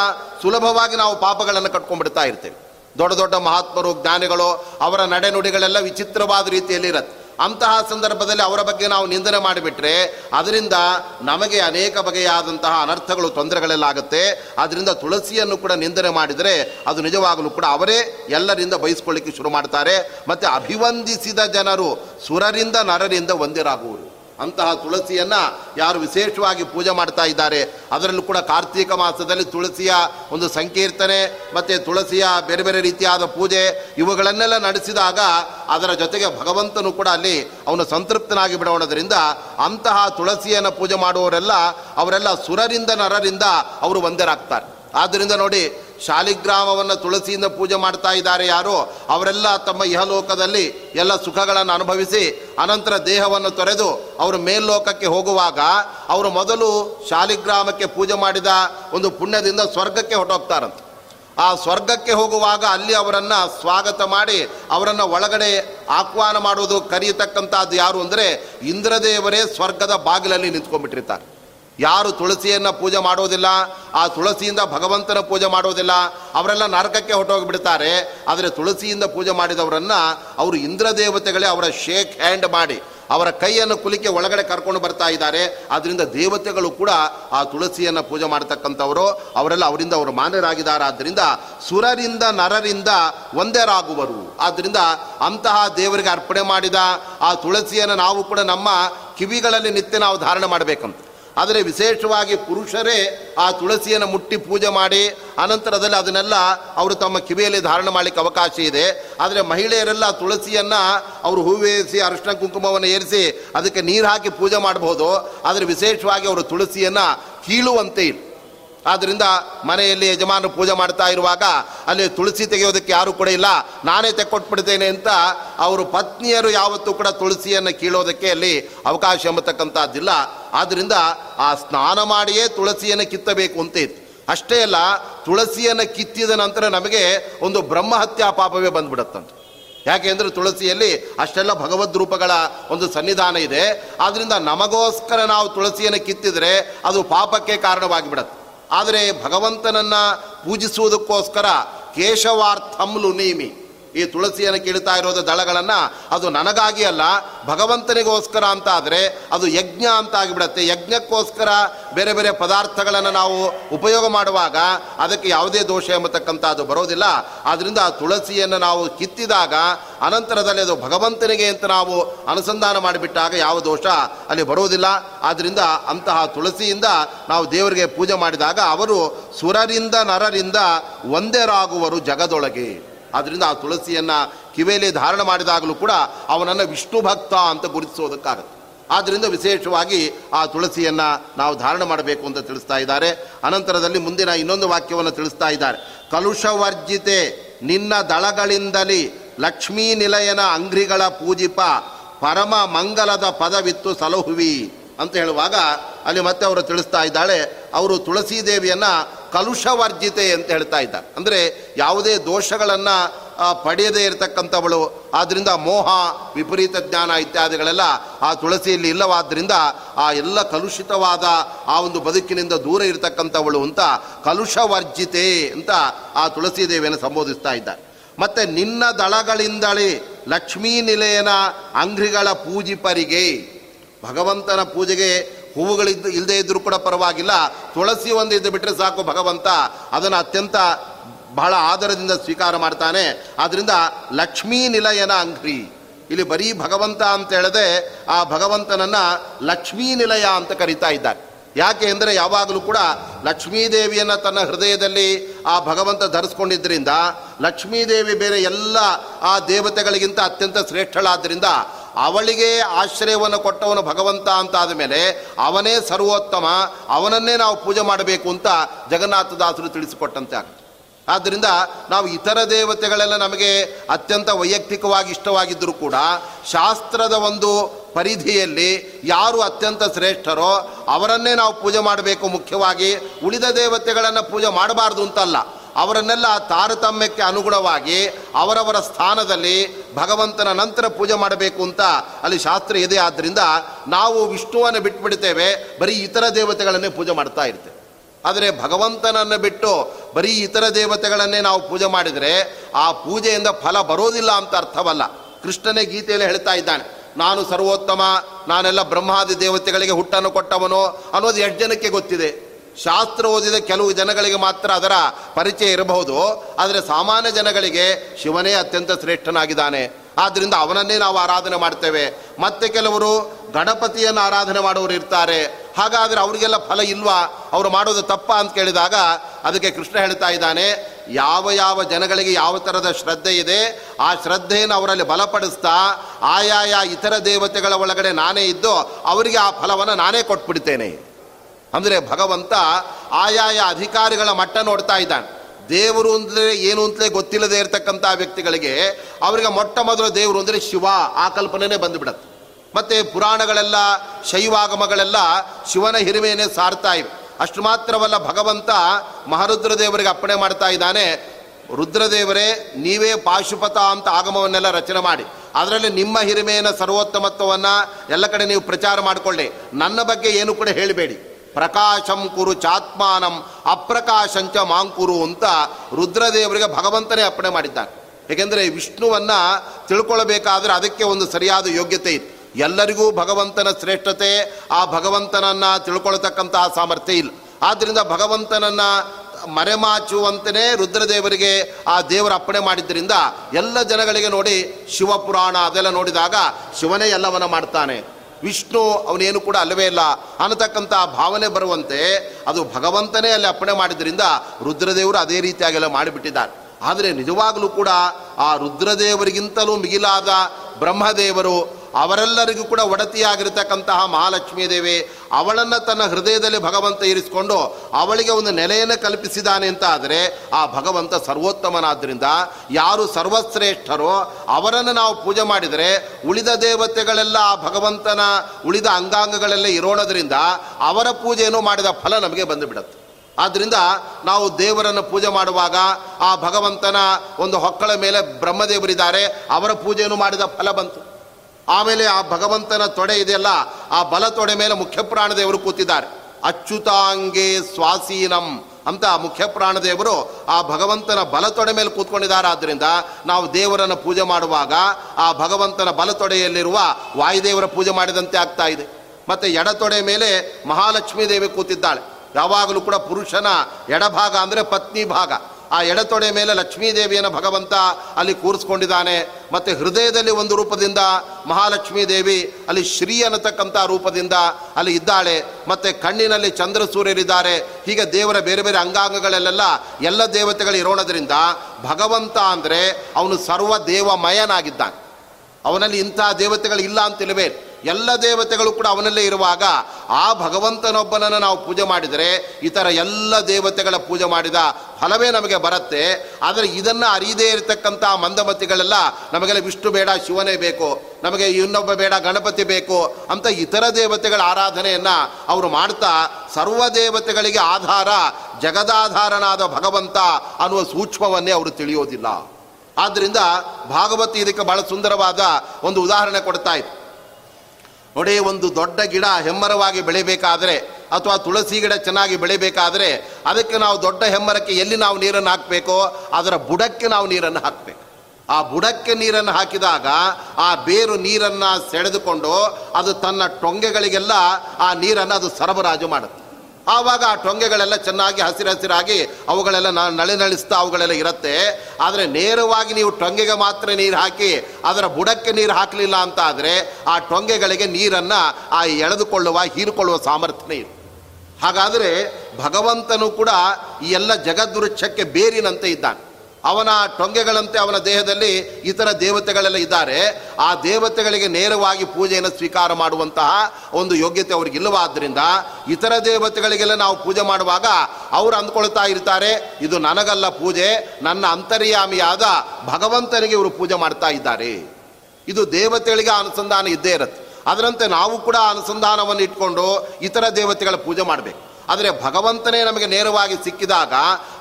ಸುಲಭವಾಗಿ ನಾವು ಪಾಪಗಳನ್ನು ಕಟ್ಕೊಂಡ್ಬಿಡ್ತಾ ಇರ್ತೇವೆ. ದೊಡ್ಡ ದೊಡ್ಡ ಮಹಾತ್ಮರು, ಜ್ಞಾನಿಗಳು ಅವರ ನಡೆನುಡಿಗಳೆಲ್ಲ ವಿಚಿತ್ರವಾದ ರೀತಿಯಲ್ಲಿ ಇರುತ್ತೆ. ಅಂತಹ ಸಂದರ್ಭದಲ್ಲಿ ಅವರ ಬಗ್ಗೆ ನಾವು ನಿಂದನೆ ಮಾಡಿಬಿಟ್ರೆ ಅದರಿಂದ ನಮಗೆ ಅನೇಕ ಬಗೆಯಾದಂತಹ ಅನರ್ಥಗಳು ತೊಂದರೆಗಳೆಲ್ಲ ಆಗುತ್ತೆ ಅದರಿಂದ ತುಳಸಿಯನ್ನು ಕೂಡ ನಿಂದನೆ ಮಾಡಿದರೆ ಅದು ನಿಜವಾಗಲೂ ಕೂಡ ಅವರೇ ಎಲ್ಲರಿಂದ ಬಯಸ್ಕೊಳ್ಳಿಕ್ಕೆ ಶುರು ಮಾಡ್ತಾರೆ. ಮತ್ತು ಅಭಿವಂದಿಸಿದ ಜನರು ಸುರರಿಂದ ನರರಿಂದ ಒಂದಿರಾಗುವರು ಅಂತಹ ತುಳಸಿಯನ್ನು ಯಾರು ವಿಶೇಷವಾಗಿ ಪೂಜೆ ಮಾಡ್ತಾ ಇದ್ದಾರೆ. ಅದರಲ್ಲೂ ಕೂಡ ಕಾರ್ತೀಕ ಮಾಸದಲ್ಲಿ ತುಳಸಿಯ ಒಂದು ಸಂಕೀರ್ತನೆ ಮತ್ತು ತುಳಸಿಯ ಬೇರೆ ಬೇರೆ ರೀತಿಯಾದ ಪೂಜೆ ಇವುಗಳನ್ನೆಲ್ಲ ನಡೆಸಿದಾಗ ಅದರ ಜೊತೆಗೆ ಭಗವಂತನು ಕೂಡ ಅಲ್ಲಿ ಅವನು ಸಂತೃಪ್ತನಾಗಿ ಬಿಡೋಣದ್ರಿಂದ ಅಂತಹ ತುಳಸಿಯನ್ನು ಪೂಜೆ ಮಾಡುವವರೆಲ್ಲ ಅವರೆಲ್ಲ ಸುರರಿಂದ ನರರಿಂದ ಅವರು ಒಂದೇರಾಗ್ತಾರೆ ಆದ್ದರಿಂದ ನೋಡಿ ಶಾಲಿಗ್ರಾಮವನ್ನು ತುಳಸಿಯಿಂದ ಪೂಜೆ ಮಾಡ್ತಾ ಇದ್ದಾರೆ ಯಾರು? ಅವರೆಲ್ಲ ತಮ್ಮ ಇಹಲೋಕದಲ್ಲಿ ಎಲ್ಲ ಸುಖಗಳನ್ನು ಅನುಭವಿಸಿ, ಅನಂತರ ದೇಹವನ್ನು ತೊರೆದು ಅವರು ಮೇಲ್ಲೋಕಕ್ಕೆ ಹೋಗುವಾಗ ಅವರು ಮೊದಲು ಶಾಲಿಗ್ರಾಮಕ್ಕೆ ಪೂಜೆ ಮಾಡಿದ ಒಂದು ಪುಣ್ಯದಿಂದ ಸ್ವರ್ಗಕ್ಕೆ ಹೊರಟೋಗ್ತಾರಂತೆ. ಆ ಸ್ವರ್ಗಕ್ಕೆ ಹೋಗುವಾಗ ಅಲ್ಲಿ ಅವರನ್ನು ಸ್ವಾಗತ ಮಾಡಿ ಅವರನ್ನು ಒಳಗಡೆ ಆಹ್ವಾನ ಮಾಡುವುದು ಕರೆಯತಕ್ಕಂಥದ್ದು ಯಾರು ಅಂದರೆ ಇಂದ್ರದೇವರೇ ಸ್ವರ್ಗದ ಬಾಗಿಲಲ್ಲಿ ನಿಂತ್ಕೊಂಡ್ಬಿಟ್ಟಿರ್ತಾರೆ. ಯಾರು ತುಳಸಿಯನ್ನು ಪೂಜೆ ಮಾಡೋದಿಲ್ಲ, ಆ ತುಳಸಿಯಿಂದ ಭಗವಂತನ ಪೂಜೆ ಮಾಡೋದಿಲ್ಲ, ಅವರೆಲ್ಲ ನರಕಕ್ಕೆ ಹೊಟ್ಟೋಗಿಬಿಡ್ತಾರೆ ಆದರೆ ತುಳಸಿಯಿಂದ ಪೂಜೆ ಮಾಡಿದವರನ್ನು ಅವರು ಇಂದ್ರ ದೇವತೆಗಳೇ ಅವರ ಶೇಕ್ ಹ್ಯಾಂಡ್ ಮಾಡಿ, ಅವರ ಕೈಯನ್ನು ಕುಲಿಕೆ ಒಳಗಡೆ ಕರ್ಕೊಂಡು ಬರ್ತಾ ಇದ್ದಾರೆ. ಆದ್ದರಿಂದ ದೇವತೆಗಳು ಕೂಡ ಆ ತುಳಸಿಯನ್ನು ಪೂಜೆ ಮಾಡತಕ್ಕಂಥವರು, ಅವರೆಲ್ಲ ಅವರಿಂದ ಅವರು ಮಾನ್ಯರಾಗಿದ್ದಾರೆ. ಆದ್ದರಿಂದ ಸುರರಿಂದ ನರರಿಂದ ಒಂದೇರಾಗುವರು ಆದ್ದರಿಂದ ಅಂತಹ ದೇವರಿಗೆ ಅರ್ಪಣೆ ಮಾಡಿದ ಆ ತುಳಸಿಯನ್ನು ನಾವು ಕೂಡ ನಮ್ಮ ಕಿವಿಗಳಲ್ಲಿ ನಿತ್ಯ ನಾವು ಧಾರಣೆ ಮಾಡಬೇಕಂತ. ಆದರೆ ವಿಶೇಷವಾಗಿ ಪುರುಷರೇ ಆ ತುಳಸಿಯನ್ನು ಮುಟ್ಟಿ ಪೂಜೆ ಮಾಡಿ, ಅನಂತರದಲ್ಲಿ ಅದನ್ನೆಲ್ಲ ಅವರು ತಮ್ಮ ಕಿವಿಯಲ್ಲಿ ಧಾರಣ ಮಾಡಲಿಕ್ಕೆ ಅವಕಾಶ ಇದೆ. ಆದರೆ ಮಹಿಳೆಯರೆಲ್ಲ ತುಳಸಿಯನ್ನು ಅವರು ಹೂವೇರಿಸಿ, ಅರಿಶಿನ ಕುಂಕುಮವನ್ನು ಏರಿಸಿ, ಅದಕ್ಕೆ ನೀರು ಹಾಕಿ ಪೂಜೆ ಮಾಡಬಹುದು. ಆದರೆ ವಿಶೇಷವಾಗಿ ಅವರು ತುಳಸಿಯನ್ನು ಕೀಳುವಂತೆ ಆದ್ದರಿಂದ ಮನೆಯಲ್ಲಿ ಯಜಮಾನರು ಪೂಜೆ ಮಾಡ್ತಾ ಇರುವಾಗ ಅಲ್ಲಿ ತುಳಸಿ ತೆಗೆಯೋದಕ್ಕೆ ಯಾರು ಕೂಡ ಇಲ್ಲ. ನಾನೇ ತೆಕ್ಕೊಟ್ಬಿಡ್ತೇನೆ ಅಂತ ಅವರು ಪತ್ನಿಯರು ಯಾವತ್ತೂ ಕೂಡ ತುಳಸಿಯನ್ನು ಕೀಳೋದಕ್ಕೆ ಅಲ್ಲಿ ಅವಕಾಶ ಎಂಬತಕ್ಕಂಥದ್ದಿಲ್ಲ ಆದ್ದರಿಂದ ಆ ಸ್ನಾನ ಮಾಡಿಯೇ ತುಳಸಿಯನ್ನು ಕಿತ್ತಬೇಕು ಅಂತ ಇತ್ತು. ಅಷ್ಟೇ ಅಲ್ಲ, ತುಳಸಿಯನ್ನು ಕಿತ್ತಿದ ನಂತರ ನಮಗೆ ಒಂದು ಬ್ರಹ್ಮಹತ್ಯಾ ಪಾಪವೇ ಬಂದ್ಬಿಡುತ್ತಂತೆ. ಯಾಕೆ ಅಂದರೆ ತುಳಸಿಯಲ್ಲಿ ಅಷ್ಟೆಲ್ಲ ಭಗವದ್ ರೂಪಗಳ ಒಂದು ಸನ್ನಿಧಾನ ಇದೆ. ಆದ್ದರಿಂದ ನಮಗೋಸ್ಕರ ನಾವು ತುಳಸಿಯನ್ನು ಕಿತ್ತಿದರೆ ಅದು ಪಾಪಕ್ಕೆ ಕಾರಣವಾಗಿ ಬಿಡತ್ತೆ ಆದರೆ ಭಗವಂತನನ್ನು ಪೂಜಿಸುವುದಕ್ಕೋಸ್ಕರ ಕೇಶವಾರ್ಥಂ ಲುನೀಮಿ ಈ ತುಳಸಿಯನ್ನು ಕೀಳ್ತಾ ಇರೋದು ದಳಗಳನ್ನು ಅದು ನನಗಾಗಿ ಅಲ್ಲ, ಭಗವಂತನಿಗೋಸ್ಕರ ಅಂತ ಆದರೆ ಅದು ಯಜ್ಞ ಅಂತ ಆಗಿಬಿಡತ್ತೆ. ಯಜ್ಞಕ್ಕೋಸ್ಕರ ಬೇರೆ ಬೇರೆ ಪದಾರ್ಥಗಳನ್ನು ನಾವು ಉಪಯೋಗ ಮಾಡುವಾಗ ಅದಕ್ಕೆ ಯಾವುದೇ ದೋಷ ಎಂಬತಕ್ಕಂಥದ್ದು ಬರೋದಿಲ್ಲ. ಆದ್ದರಿಂದ ಆ ತುಳಸಿಯನ್ನು ನಾವು ಕಿತ್ತಿದಾಗ ಅನಂತರದಲ್ಲಿ ಅದು ಭಗವಂತನಿಗೆ ಅಂತ ನಾವು ಅನುಸಂಧಾನ ಮಾಡಿಬಿಟ್ಟಾಗ ಯಾವ ದೋಷ ಅಲ್ಲಿ ಬರೋದಿಲ್ಲ. ಆದ್ದರಿಂದ ಅಂತಹ ತುಳಸಿಯಿಂದ ನಾವು ದೇವರಿಗೆ ಪೂಜೆ ಮಾಡಿದಾಗ ಅವರು ಸುರರಿಂದ ನರರಿಂದ ಒಂದೇರಾಗುವರು ಜಗದೊಳಗೆ. ಆದ್ದರಿಂದ ಆ ತುಳಸಿಯನ್ನು ಕಿವಿಯಲ್ಲಿ ಧಾರಣ ಮಾಡಿದಾಗಲೂ ಕೂಡ ಅವನನ್ನು ವಿಷ್ಣು ಭಕ್ತ ಅಂತ ಗುರುತಿಸೋದಕ್ಕಾಗುತ್ತೆ. ಆದ್ದರಿಂದ ವಿಶೇಷವಾಗಿ ಆ ತುಳಸಿಯನ್ನು ನಾವು ಧಾರಣ ಮಾಡಬೇಕು ಅಂತ ತಿಳಿಸ್ತಾ ಇದ್ದಾರೆ. ಅನಂತರದಲ್ಲಿ ಮುಂದಿನ ಇನ್ನೊಂದು ವಾಕ್ಯವನ್ನು ತಿಳಿಸ್ತಾ ಇದ್ದಾರೆ. ಕಲುಷವರ್ಜಿತೆ ನಿನ್ನ ದಳಗಳಿಂದಲಿ ಲಕ್ಷ್ಮೀ ನಿಲಯನ ಅಂಗ್ರಿಗಳ ಪೂಜಿಪ ಪರಮ ಮಂಗಲದ ಪದವಿತ್ತು ಸಲಹುವಿ ಅಂತ ಹೇಳುವಾಗ ಅಲ್ಲಿ ಮತ್ತೆ ಅವರು ತಿಳಿಸ್ತಾ ಇದ್ದಾಳೆ, ಅವರು ತುಳಸಿ ದೇವಿಯನ್ನ ಕಲುಷವರ್ಜಿತೆ ಅಂತ ಹೇಳ್ತಾ ಇದ್ದಾರೆ ಅಂದರೆ ಯಾವುದೇ ದೋಷಗಳನ್ನು ಪಡೆಯದೇ ಇರತಕ್ಕಂಥವಳು ಆದ್ದರಿಂದ ಮೋಹ, ವಿಪರೀತ ಜ್ಞಾನ ಇತ್ಯಾದಿಗಳೆಲ್ಲ ಆ ತುಳಸಿಯಲ್ಲಿ ಇಲ್ಲವಾದ್ದರಿಂದ ಆ ಎಲ್ಲ ಕಲುಷಿತವಾದ ಆ ಒಂದು ಬದುಕಿನಿಂದ ದೂರ ಇರತಕ್ಕಂಥವಳು ಅಂತ ಕಲುಷವರ್ಜಿತೆ ಅಂತ ಆ ತುಳಸಿ ದೇವಿಯನ್ನು ಸಂಬೋಧಿಸ್ತಾ ಇದ್ದಾರೆ ಮತ್ತು ನಿನ್ನ ದಳಗಳಿಂದಲೇ ಲಕ್ಷ್ಮೀ ನಿಲಯನ ಅಂಗ್ರಿಗಳ ಪೂಜಿಪರಿಗೆ, ಭಗವಂತನ ಪೂಜೆಗೆ ಹೂವುಗಳಿದ್ದು ಇಲ್ಲದೆ ಇದ್ದರೂ ಕೂಡ ಪರವಾಗಿಲ್ಲ. ತುಳಸಿ ಒಂದು ಇದ್ದು ಬಿಟ್ಟರೆ ಸಾಕು ಭಗವಂತ. ಅದನ್ನು ಅತ್ಯಂತ ಬಹಳ ಆದರದಿಂದ ಸ್ವೀಕಾರ ಮಾಡ್ತಾನೆ. ಆದ್ದರಿಂದ ಲಕ್ಷ್ಮೀ ನಿಲಯನ ಅಂಗ್ರಿ. ಇಲ್ಲಿ ಬರೀ ಭಗವಂತ ಅಂತ ಹೇಳದೆ ಆ ಭಗವಂತನನ್ನು ಲಕ್ಷ್ಮೀ ನಿಲಯ ಅಂತ ಕರೀತಾ ಇದ್ದಾರೆ. ಯಾಕೆ ಅಂದರೆ ಯಾವಾಗಲೂ ಕೂಡ ಲಕ್ಷ್ಮೀದೇವಿಯನ್ನು ತನ್ನ ಹೃದಯದಲ್ಲಿ ಆ ಭಗವಂತ ಧರಿಸ್ಕೊಂಡಿದ್ದರಿಂದ ಲಕ್ಷ್ಮೀದೇವಿ ಬೇರೆ ಎಲ್ಲ ಆ ದೇವತೆಗಳಿಗಿಂತ ಅತ್ಯಂತ ಶ್ರೇಷ್ಠಳಾದ್ದರಿಂದ ಅವಳಿಗೆ ಆಶ್ರಯವನ್ನು ಕೊಟ್ಟವನು ಭಗವಂತ ಅಂತ ಆದಮೇಲೆ ಅವನೇ ಸರ್ವೋತ್ತಮ, ಅವನನ್ನೇ ನಾವು ಪೂಜೆ ಮಾಡಬೇಕು ಅಂತ ಜಗನ್ನಾಥದಾಸರು ತಿಳಿಸಿಕೊಟ್ಟಂತೆ ಆಗ್ತದೆ. ಆದ್ದರಿಂದ ನಾವು ಇತರ ದೇವತೆಗಳೆಲ್ಲ ನಮಗೆ ಅತ್ಯಂತ ವೈಯಕ್ತಿಕವಾಗಿ ಇಷ್ಟವಾಗಿದ್ದರೂ ಕೂಡ ಶಾಸ್ತ್ರದ ಒಂದು ಪರಿಧಿಯಲ್ಲಿ ಯಾರು ಅತ್ಯಂತ ಶ್ರೇಷ್ಠರೋ ಅವರನ್ನೇ ನಾವು ಪೂಜೆ ಮಾಡಬೇಕು ಮುಖ್ಯವಾಗಿ ಉಳಿದ ದೇವತೆಗಳನ್ನು ಪೂಜೆ ಮಾಡಬಾರ್ದು ಅಂತಲ್ಲ. ಅವರನ್ನೆಲ್ಲ ತಾರತಮ್ಯಕ್ಕೆ ಅನುಗುಣವಾಗಿ ಅವರವರ ಸ್ಥಾನದಲ್ಲಿ ಭಗವಂತನ ನಂತರ ಪೂಜೆ ಮಾಡಬೇಕು ಅಂತ ಅಲ್ಲಿ ಶಾಸ್ತ್ರ ಇದೆ. ಆದ್ದರಿಂದ ನಾವು ವಿಷ್ಣುವನ್ನು ಬಿಟ್ಬಿಡ್ತೇವೆ. ಬರೀ ಇತರ ದೇವತೆಗಳನ್ನೇ ಪೂಜೆ ಮಾಡ್ತಾ ಇರ್ತೇವೆ. ಆದರೆ ಭಗವಂತನನ್ನು ಬಿಟ್ಟು ಬರೀ ಇತರ ದೇವತೆಗಳನ್ನೇ ನಾವು ಪೂಜೆ ಮಾಡಿದರೆ ಆ ಪೂಜೆಯಿಂದ ಫಲ ಬರೋದಿಲ್ಲ ಅಂತ ಅರ್ಥವಲ್ಲ. ಕೃಷ್ಣನೇ ಗೀತೆಯಲ್ಲಿ ಹೇಳ್ತಾ ಇದ್ದಾನೆ. ನಾನು ಸರ್ವೋತ್ತಮ, ನಾನೆಲ್ಲ ಬ್ರಹ್ಮಾದಿ ದೇವತೆಗಳಿಗೆ ಹುಟ್ಟನ್ನು ಕೊಟ್ಟವನು ಅನ್ನೋದು ಎಷ್ಟು ಜನಕ್ಕೆ ಗೊತ್ತಿದೆ? ಶಾಸ್ತ್ರ ಓದಿದ ಕೆಲವು ಜನಗಳಿಗೆ ಮಾತ್ರ ಅದರ ಪರಿಚಯ ಇರಬಹುದು. ಆದರೆ ಸಾಮಾನ್ಯ ಜನಗಳಿಗೆ ಶಿವನೇ ಅತ್ಯಂತ ಶ್ರೇಷ್ಠನಾಗಿದ್ದಾನೆ. ಆದ್ದರಿಂದ ಅವನನ್ನೇ ನಾವು ಆರಾಧನೆ ಮಾಡ್ತೇವೆ. ಮತ್ತೆ ಕೆಲವರು ಗಣಪತಿಯನ್ನು ಆರಾಧನೆ ಮಾಡೋರು ಇರ್ತಾರೆ. ಹಾಗಾದರೆ ಅವರಿಗೆಲ್ಲ ಫಲ ಇಲ್ವಾ? ಅವರು ಮಾಡೋದು ತಪ್ಪ ಅಂತ ಕೇಳಿದಾಗ ಅದಕ್ಕೆ ಕೃಷ್ಣ ಹೇಳ್ತಾ ಇದ್ದಾನೆ, ಯಾವ ಯಾವ ಜನಗಳಿಗೆ ಯಾವ ಥರದ ಶ್ರದ್ಧೆ ಇದೆ, ಆ ಶ್ರದ್ಧೆಯನ್ನು ಅವರಲ್ಲಿ ಬಲಪಡಿಸ್ತಾ, ಆಯಾಯ ಇತರ ದೇವತೆಗಳ ಒಳಗಡೆ ನಾನೇ ಇದ್ದು ಅವರಿಗೆ ಆ ಫಲವನ್ನು ನಾನೇ ಕೊಟ್ಬಿಡ್ತೇನೆ. ಅಂದರೆ ಭಗವಂತ ಆಯಾಯ ಅಧಿಕಾರಿಗಳ ಮಟ್ಟ ನೋಡ್ತಾ ಇದ್ದಾನೆ. ದೇವರು ಅಂದರೆ ಏನು ಅಂತಲೇ ಗೊತ್ತಿಲ್ಲದೆ ಇರತಕ್ಕಂಥ ವ್ಯಕ್ತಿಗಳಿಗೆ, ಅವರಿಗೆ ಮೊಟ್ಟ ಮೊದಲು ದೇವರು ಅಂದರೆ ಶಿವ, ಆ ಕಲ್ಪನೆನೇ ಬಂದುಬಿಡತ್ತೆ. ಮತ್ತು ಪುರಾಣಗಳೆಲ್ಲ, ಶೈವಾಗಮಗಳೆಲ್ಲ ಶಿವನ ಹಿರಿಮೆಯನ್ನೇ ಸಾರ್ತಾ ಇವೆ. ಅಷ್ಟು ಮಾತ್ರವಲ್ಲ, ಭಗವಂತ ಮಹಾರುದ್ರ ದೇವರಿಗೆ ಅಪ್ಪಣೆ ಮಾಡ್ತಾ ಇದ್ದಾನೆ. ರುದ್ರದೇವರೇ, ನೀವೇ ಪಾಶುಪತ ಅಂತ ಆಗಮವನ್ನೆಲ್ಲ ರಚನೆ ಮಾಡಿ. ಅದರಲ್ಲಿ ನಿಮ್ಮ ಹಿರಿಮೆಯನ್ನು, ಸರ್ವೋತ್ತಮತ್ವವನ್ನು ಎಲ್ಲ ಕಡೆ ನೀವು ಪ್ರಚಾರ ಮಾಡಿಕೊಳ್ಳಿ. ನನ್ನ ಬಗ್ಗೆ ಏನು ಕೂಡ ಹೇಳಬೇಡಿ. ಪ್ರಕಾಶಂ ಕುರು ಚಾತ್ಮಾನಂ, ಅಪ್ರಕಾಶಂಚ ಮಾಂಕುರು ಅಂತ ರುದ್ರದೇವರಿಗೆ ಭಗವಂತನೇ ಅಪ್ಪಣೆ ಮಾಡಿದ್ದಾನೆ. ಏಕೆಂದರೆ ವಿಷ್ಣುವನ್ನ ತಿಳ್ಕೊಳ್ಬೇಕಾದ್ರೆ ಅದಕ್ಕೆ ಒಂದು ಸರಿಯಾದ ಯೋಗ್ಯತೆ ಇತ್ತು. ಎಲ್ಲರಿಗೂ ಭಗವಂತನ ಶ್ರೇಷ್ಠತೆ, ಆ ಭಗವಂತನನ್ನ ತಿಳ್ಕೊಳ್ತಕ್ಕಂತಹ ಸಾಮರ್ಥ್ಯ ಇಲ್ಲ. ಆದ್ದರಿಂದ ಭಗವಂತನನ್ನ ಮರೆಮಾಚುವಂತನೇ ರುದ್ರದೇವರಿಗೆ ಆ ದೇವರ ಅಪ್ಪಣೆ ಮಾಡಿದ್ದರಿಂದ ಎಲ್ಲ ಜನಗಳಿಗೆ ನೋಡಿ ಶಿವಪುರಾಣ ಅದೆಲ್ಲ ನೋಡಿದಾಗ ಶಿವನೇ ಎಲ್ಲವನ್ನ ಮಾಡ್ತಾನೆ. ವಿಷ್ಣು ಅವನೇನು ಕೂಡ ಅಲ್ಲವೇ ಇಲ್ಲ. ಅನ್ನತಕ್ಕಂಥ ಭಾವನೆ ಬರುವಂತೆ ಅದು ಭಗವಂತನೇ ಅಲ್ಲಿ ಅಪ್ಪಣೆ ಮಾಡಿದ್ದರಿಂದ ರುದ್ರದೇವರು ಅದೇ ರೀತಿಯಾಗೆಲ್ಲ ಮಾಡಿಬಿಟ್ಟಿದ್ದಾರೆ. ಆದರೆ ನಿಜವಾಗಲೂ ಕೂಡ ಆ ರುದ್ರದೇವರಿಗಿಂತಲೂ ಮಿಗಿಲಾದ ಬ್ರಹ್ಮದೇವರು ಅವರೆಲ್ಲರಿಗೂ ಕೂಡ ಒಡತಿಯಾಗಿರ್ತಕ್ಕಂತಹ ಮಹಾಲಕ್ಷ್ಮೀ ದೇವಿ ಅವಳನ್ನು ತನ್ನ ಹೃದಯದಲ್ಲಿ ಭಗವಂತ ಇರಿಸಿಕೊಂಡು ಅವಳಿಗೆ ಒಂದು ನೆಲೆಯನ್ನು ಕಲ್ಪಿಸಿದಾನೆ ಅಂತ ಆದರೆ ಆ ಭಗವಂತ ಸರ್ವೋತ್ತಮನಾದ್ದರಿಂದ ಯಾರು ಸರ್ವಶ್ರೇಷ್ಠರೋ ಅವರನ್ನು ನಾವು ಪೂಜೆ ಮಾಡಿದರೆ ಉಳಿದ ದೇವತೆಗಳೆಲ್ಲ ಆ ಭಗವಂತನ ಉಳಿದ ಅಂಗಾಂಗಗಳೆಲ್ಲ ಇರೋಣದ್ರಿಂದ ಅವರ ಪೂಜೆಯನ್ನು ಮಾಡಿದ ಫಲ ನಮಗೆ ಬಂದುಬಿಡುತ್ತೆ. ಆದ್ದರಿಂದ ನಾವು ದೇವರನ್ನು ಪೂಜೆ ಮಾಡುವಾಗ ಆ ಭಗವಂತನ ಒಂದು ಹೊಕ್ಕಳ ಮೇಲೆ ಬ್ರಹ್ಮದೇವರಿದ್ದಾರೆ, ಅವರ ಪೂಜೆಯನ್ನು ಮಾಡಿದ ಫಲ ಬಂತು. ಆಮೇಲೆ ಆ ಭಗವಂತನ ತೊಡೆ ಇದೆಯಲ್ಲ, ಆ ಬಲ ತೊಡೆ ಮೇಲೆ ಮುಖ್ಯ ಪ್ರಾಣದೇವರು ಕೂತಿದ್ದಾರೆ. ಅಚ್ಯುತಾಂಗೆ ಸ್ವಾಸೀನಂ ಅಂತ ಮುಖ್ಯ ಪ್ರಾಣದೇವರು ಆ ಭಗವಂತನ ಬಲ ತೊಡೆ ಮೇಲೆ ಕೂತ್ಕೊಂಡಿದ್ದಾರೆ. ಆದ್ದರಿಂದ ನಾವು ದೇವರನ್ನು ಪೂಜೆ ಮಾಡುವಾಗ ಆ ಭಗವಂತನ ಬಲ ತೊಡೆಯಲ್ಲಿರುವ ವಾಯುದೇವರ ಪೂಜೆ ಮಾಡಿದಂತೆ ಆಗ್ತಾ ಇದೆ. ಮತ್ತೆ ಎಡತೊಡೆ ಮೇಲೆ ಮಹಾಲಕ್ಷ್ಮೀ ದೇವಿ ಕೂತಿದ್ದಾಳೆ. ಯಾವಾಗಲೂ ಕೂಡ ಪುರುಷನ ಎಡಭಾಗ ಅಂದರೆ ಪತ್ನಿ ಭಾಗ. ಆ ಎಡತೊಡೆ ಮೇಲೆ ಲಕ್ಷ್ಮೀದೇವಿಯನ್ನು ಭಗವಂತ ಅಲ್ಲಿ ಕೂರಿಸ್ಕೊಂಡಿದ್ದಾನೆ. ಮತ್ತು ಹೃದಯದಲ್ಲಿ ಒಂದು ರೂಪದಿಂದ ಮಹಾಲಕ್ಷ್ಮೀ ದೇವಿ ಅಲ್ಲಿ ಶ್ರೀ ಅನ್ನತಕ್ಕಂಥ ರೂಪದಿಂದ ಅಲ್ಲಿ ಇದ್ದಾಳೆ. ಮತ್ತು ಕಣ್ಣಿನಲ್ಲಿ ಚಂದ್ರ ಸೂರ್ಯರಿದ್ದಾರೆ. ಹೀಗೆ ದೇವರ ಬೇರೆ ಬೇರೆ ಅಂಗಾಂಗಗಳಲ್ಲೆಲ್ಲ ಎಲ್ಲ ದೇವತೆಗಳು ಇರೋಣದ್ರಿಂದ ಭಗವಂತ ಅಂದರೆ ಅವನು ಸರ್ವ ದೇವಮಯನಾಗಿದ್ದಾನೆ. ಅವನಲ್ಲಿ ಇಂಥ ದೇವತೆಗಳು ಇಲ್ಲ ಅಂತಿಲ್ವೇ ಎಲ್ಲ ದೇವತೆಗಳು ಕೂಡ ಅವನಲ್ಲೇ ಇರುವಾಗ ಆ ಭಗವಂತನೊಬ್ಬನನ್ನು ನಾವು ಪೂಜೆ ಮಾಡಿದರೆ ಇತರ ಎಲ್ಲ ದೇವತೆಗಳ ಪೂಜೆ ಮಾಡಿದ ಫಲವೇ ನಮಗೆ ಬರುತ್ತೆ. ಆದರೆ ಇದನ್ನು ಅರಿಯದೇ ಇರತಕ್ಕಂಥ ಮಂದಮತಿಗಳೆಲ್ಲ ನಮಗೆಲ್ಲ ವಿಷ್ಣು ಬೇಡ, ಶಿವನೇ ಬೇಕು, ನಮಗೆ ಇನ್ನೊಬ್ಬ ಬೇಡ, ಗಣಪತಿ ಬೇಕು ಅಂತ ಇತರ ದೇವತೆಗಳ ಆರಾಧನೆಯನ್ನು ಅವರು ಮಾಡ್ತಾ ಸರ್ವ ದೇವತೆಗಳಿಗೆ ಆಧಾರ, ಜಗದಾಧಾರನಾದ ಭಗವಂತ ಅನ್ನುವ ಸೂಕ್ಷ್ಮವನ್ನೇ ಅವರು ತಿಳಿಯೋದಿಲ್ಲ. ಆದ್ದರಿಂದ ಭಾಗವತಿ ಇದಕ್ಕೆ ಬಹಳ ಸುಂದರವಾದ ಒಂದು ಉದಾಹರಣೆ ಕೊಡ್ತಾ ನೋಡಿ ಒಂದು ದೊಡ್ಡ ಗಿಡ ಹೆಮ್ಮರವಾಗಿ ಬೆಳೆಯಬೇಕಾದರೆ ಅಥವಾ ತುಳಸಿ ಗಿಡ ಚೆನ್ನಾಗಿ ಬೆಳೆಯಬೇಕಾದರೆ ಅದಕ್ಕೆ ನಾವು ದೊಡ್ಡ ಹೆಮ್ಮರಕ್ಕೆ ಎಲ್ಲಿ ನಾವು ನೀರನ್ನು ಹಾಕಬೇಕೋ ಅದರ ಬುಡಕ್ಕೆ ನಾವು ನೀರನ್ನು ಹಾಕಬೇಕು. ಆ ಬುಡಕ್ಕೆ ನೀರನ್ನು ಹಾಕಿದಾಗ ಆ ಬೇರು ನೀರನ್ನು ಸೆಳೆದುಕೊಂಡು ಅದು ತನ್ನ ಟೊಂಗೆಗಳಿಗೆಲ್ಲ ಆ ನೀರನ್ನು ಅದು ಸರಬರಾಜು ಮಾಡುತ್ತೆ. ಆವಾಗ ಆ ಟೊಂಗೆಗಳೆಲ್ಲ ಚೆನ್ನಾಗಿ ಹಸಿರು ಹಸಿರಾಗಿ ಅವುಗಳೆಲ್ಲ ನಾನು ನಳೆ ನಳಿಸ್ತಾ ಅವುಗಳೆಲ್ಲ ಇರುತ್ತೆ. ಆದರೆ ನೇರವಾಗಿ ನೀವು ಟೊಂಗೆಗೆ ಮಾತ್ರ ನೀರು ಹಾಕಿ ಅದರ ಬುಡಕ್ಕೆ ನೀರು ಹಾಕಲಿಲ್ಲ ಅಂತ ಆದರೆ ಆ ಟೊಂಗೆಗಳಿಗೆ ನೀರನ್ನು ಆ ಎಳೆದುಕೊಳ್ಳುವ, ಹೀರಿಕೊಳ್ಳುವ ಸಾಮರ್ಥ್ಯ ಇದೆ. ಹಾಗಾದರೆ ಭಗವಂತನು ಕೂಡ ಈ ಎಲ್ಲ ಜಗದ್ವೃಕ್ಷಕ್ಕೆ ಬೇರಿನಂತೆ ಇದ್ದಾನೆ. ಅವನ ಟೊಂಗೆಗಳಂತೆ ಅವನ ದೇಹದಲ್ಲಿ ಇತರ ದೇವತೆಗಳೆಲ್ಲ ಇದ್ದಾರೆ. ಆ ದೇವತೆಗಳಿಗೆ ನೇರವಾಗಿ ಪೂಜೆಯನ್ನು ಸ್ವೀಕಾರ ಮಾಡುವಂತಹ ಒಂದು ಯೋಗ್ಯತೆ ಅವ್ರಿಗಿಲ್ಲವಾದ್ದರಿಂದ ಇತರ ದೇವತೆಗಳಿಗೆಲ್ಲ ನಾವು ಪೂಜೆ ಮಾಡುವಾಗ ಅವರು ಅಂದ್ಕೊಳ್ತಾ ಇರ್ತಾರೆ, ಇದು ನನಗಲ್ಲ ಪೂಜೆ, ನನ್ನ ಅಂತರ್ಯಾಮಿಯಾದ ಭಗವಂತನಿಗೆ ಇವರು ಪೂಜೆ ಮಾಡ್ತಾ ಇದ್ದಾರೆ. ಇದು ದೇವತೆಗಳಿಗೆ ಅನುಸಂಧಾನ ಇದ್ದೇ ಇರುತ್ತೆ. ಅದರಂತೆ ನಾವು ಕೂಡ ಅನುಸಂಧಾನವನ್ನು ಇಟ್ಕೊಂಡು ಇತರ ದೇವತೆಗಳ ಪೂಜೆ ಮಾಡಬೇಕು. ಆದರೆ ಭಗವಂತನೇ ನಮಗೆ ನೇರವಾಗಿ ಸಿಕ್ಕಿದಾಗ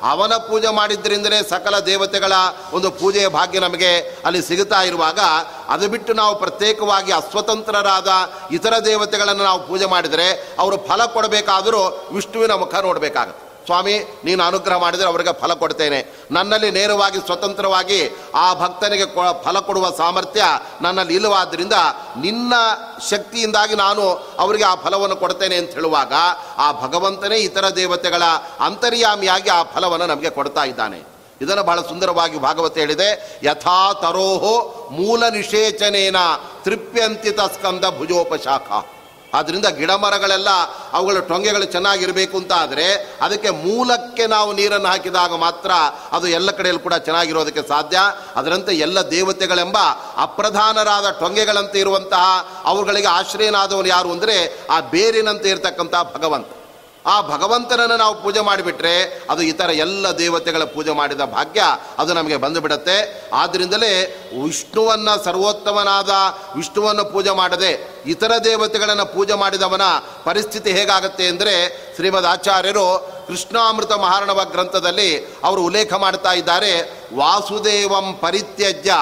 ಅವನ ಪೂಜೆ ಮಾಡಿದ್ದರಿಂದಲೇ ಸಕಲ ದೇವತೆಗಳ ಒಂದು ಪೂಜೆಯ ಭಾಗ್ಯ ನಮಗೆ ಅಲ್ಲಿ ಸಿಗುತ್ತಾ ಇರುವಾಗ ಅದು ಬಿಟ್ಟು ನಾವು ಪ್ರತ್ಯೇಕವಾಗಿ ಅಸ್ವತಂತ್ರರಾದ ಇತರ ದೇವತೆಗಳನ್ನು ನಾವು ಪೂಜೆ ಮಾಡಿದರೆ ಅವರು ಫಲ ಕೊಡಬೇಕಾದರೂ ವಿಷ್ಣುವಿನ ಮುಖ ನೋಡಬೇಕಾಗತ್ತೆ. ಸ್ವಾಮಿ, ನೀನು ಅನುಗ್ರಹ ಮಾಡಿದರೆ ಅವರಿಗೆ ಫಲ ಕೊಡ್ತೇನೆ. ನನ್ನಲ್ಲಿ ನೇರವಾಗಿ, ಸ್ವತಂತ್ರವಾಗಿ ಆ ಭಕ್ತನಿಗೆ ಫಲ ಕೊಡುವ ಸಾಮರ್ಥ್ಯ ನನ್ನಲ್ಲಿ ಇಲ್ಲವಾದ್ದರಿಂದ ನಿನ್ನ ಶಕ್ತಿಯಿಂದಾಗಿ ನಾನು ಅವರಿಗೆ ಆ ಫಲವನ್ನು ಕೊಡ್ತೇನೆ ಅಂತ ಹೇಳುವಾಗ ಆ ಭಗವಂತನೇ ಇತರ ದೇವತೆಗಳ ಅಂತರ್ಯಾಮಿಯಾಗಿ ಆ ಫಲವನ್ನು ನಮಗೆ ಕೊಡ್ತಾ ಇದ್ದಾನೆ. ಇದನ್ನು ಬಹಳ ಸುಂದರವಾಗಿ ಭಾಗವತ ಹೇಳಿದೆ. ಯಥಾ ತರೋಹೋ ಮೂಲ ನಿಷೇಚನೇನ ತೃಪ್ಯಂತಿತ ಸ್ಕಂದ ಭುಜೋಪಶಾಖ. ಆದ್ದರಿಂದ ಗಿಡ ಮರಗಳೆಲ್ಲ ಅವುಗಳ ಟೊಂಗೆಗಳು ಚೆನ್ನಾಗಿರಬೇಕು ಅಂತ ಆದರೆ ಅದಕ್ಕೆ ಮೂಲಕ್ಕೆ ನಾವು ನೀರನ್ನು ಹಾಕಿದಾಗ ಮಾತ್ರ ಅದು ಎಲ್ಲ ಕಡೆಯಲ್ಲಿ ಕೂಡ ಚೆನ್ನಾಗಿರೋದಕ್ಕೆ ಸಾಧ್ಯ. ಅದರಂತೆ ಎಲ್ಲ ದೇವತೆಗಳೆಂಬ ಅಪ್ರಧಾನರಾದ ಟೊಂಗೆಗಳಂತೆ ಇರುವಂತಹ ಅವುಗಳಿಗೆ ಆಶ್ರಯನಾದವನು ಯಾರು ಅಂದರೆ ಆ ಬೇರಿನಂತೆ ಇರತಕ್ಕಂತಹ ಭಗವಂತ. ಆ ಭಗವಂತನನ್ನು ನಾವು ಪೂಜೆ ಮಾಡಿಬಿಟ್ರೆ ಅದು ಇತರ ಎಲ್ಲ ದೇವತೆಗಳ ಪೂಜೆ ಮಾಡಿದ ಭಾಗ್ಯ ಅದು ನಮಗೆ ಬಂದುಬಿಡತ್ತೆ ಆದ್ದರಿಂದಲೇ ವಿಷ್ಣುವನ್ನು ಸರ್ವೋತ್ತಮನಾದ ವಿಷ್ಣುವನ್ನು ಪೂಜೆ ಮಾಡದೆ ಇತರ ದೇವತೆಗಳನ್ನು ಪೂಜೆ ಮಾಡಿದವನ ಪರಿಸ್ಥಿತಿ ಹೇಗಾಗುತ್ತೆ ಅಂದರೆ ಶ್ರೀಮದ್ ಆಚಾರ್ಯರು ಕೃಷ್ಣಾಮೃತ ಮಹಾರಣವ ಗ್ರಂಥದಲ್ಲಿ ಅವರು ಉಲ್ಲೇಖ ಮಾಡ್ತಾ ಇದ್ದಾರೆ, ವಾಸುದೇವಂ ಪರಿತ್ಯಜ್ಯ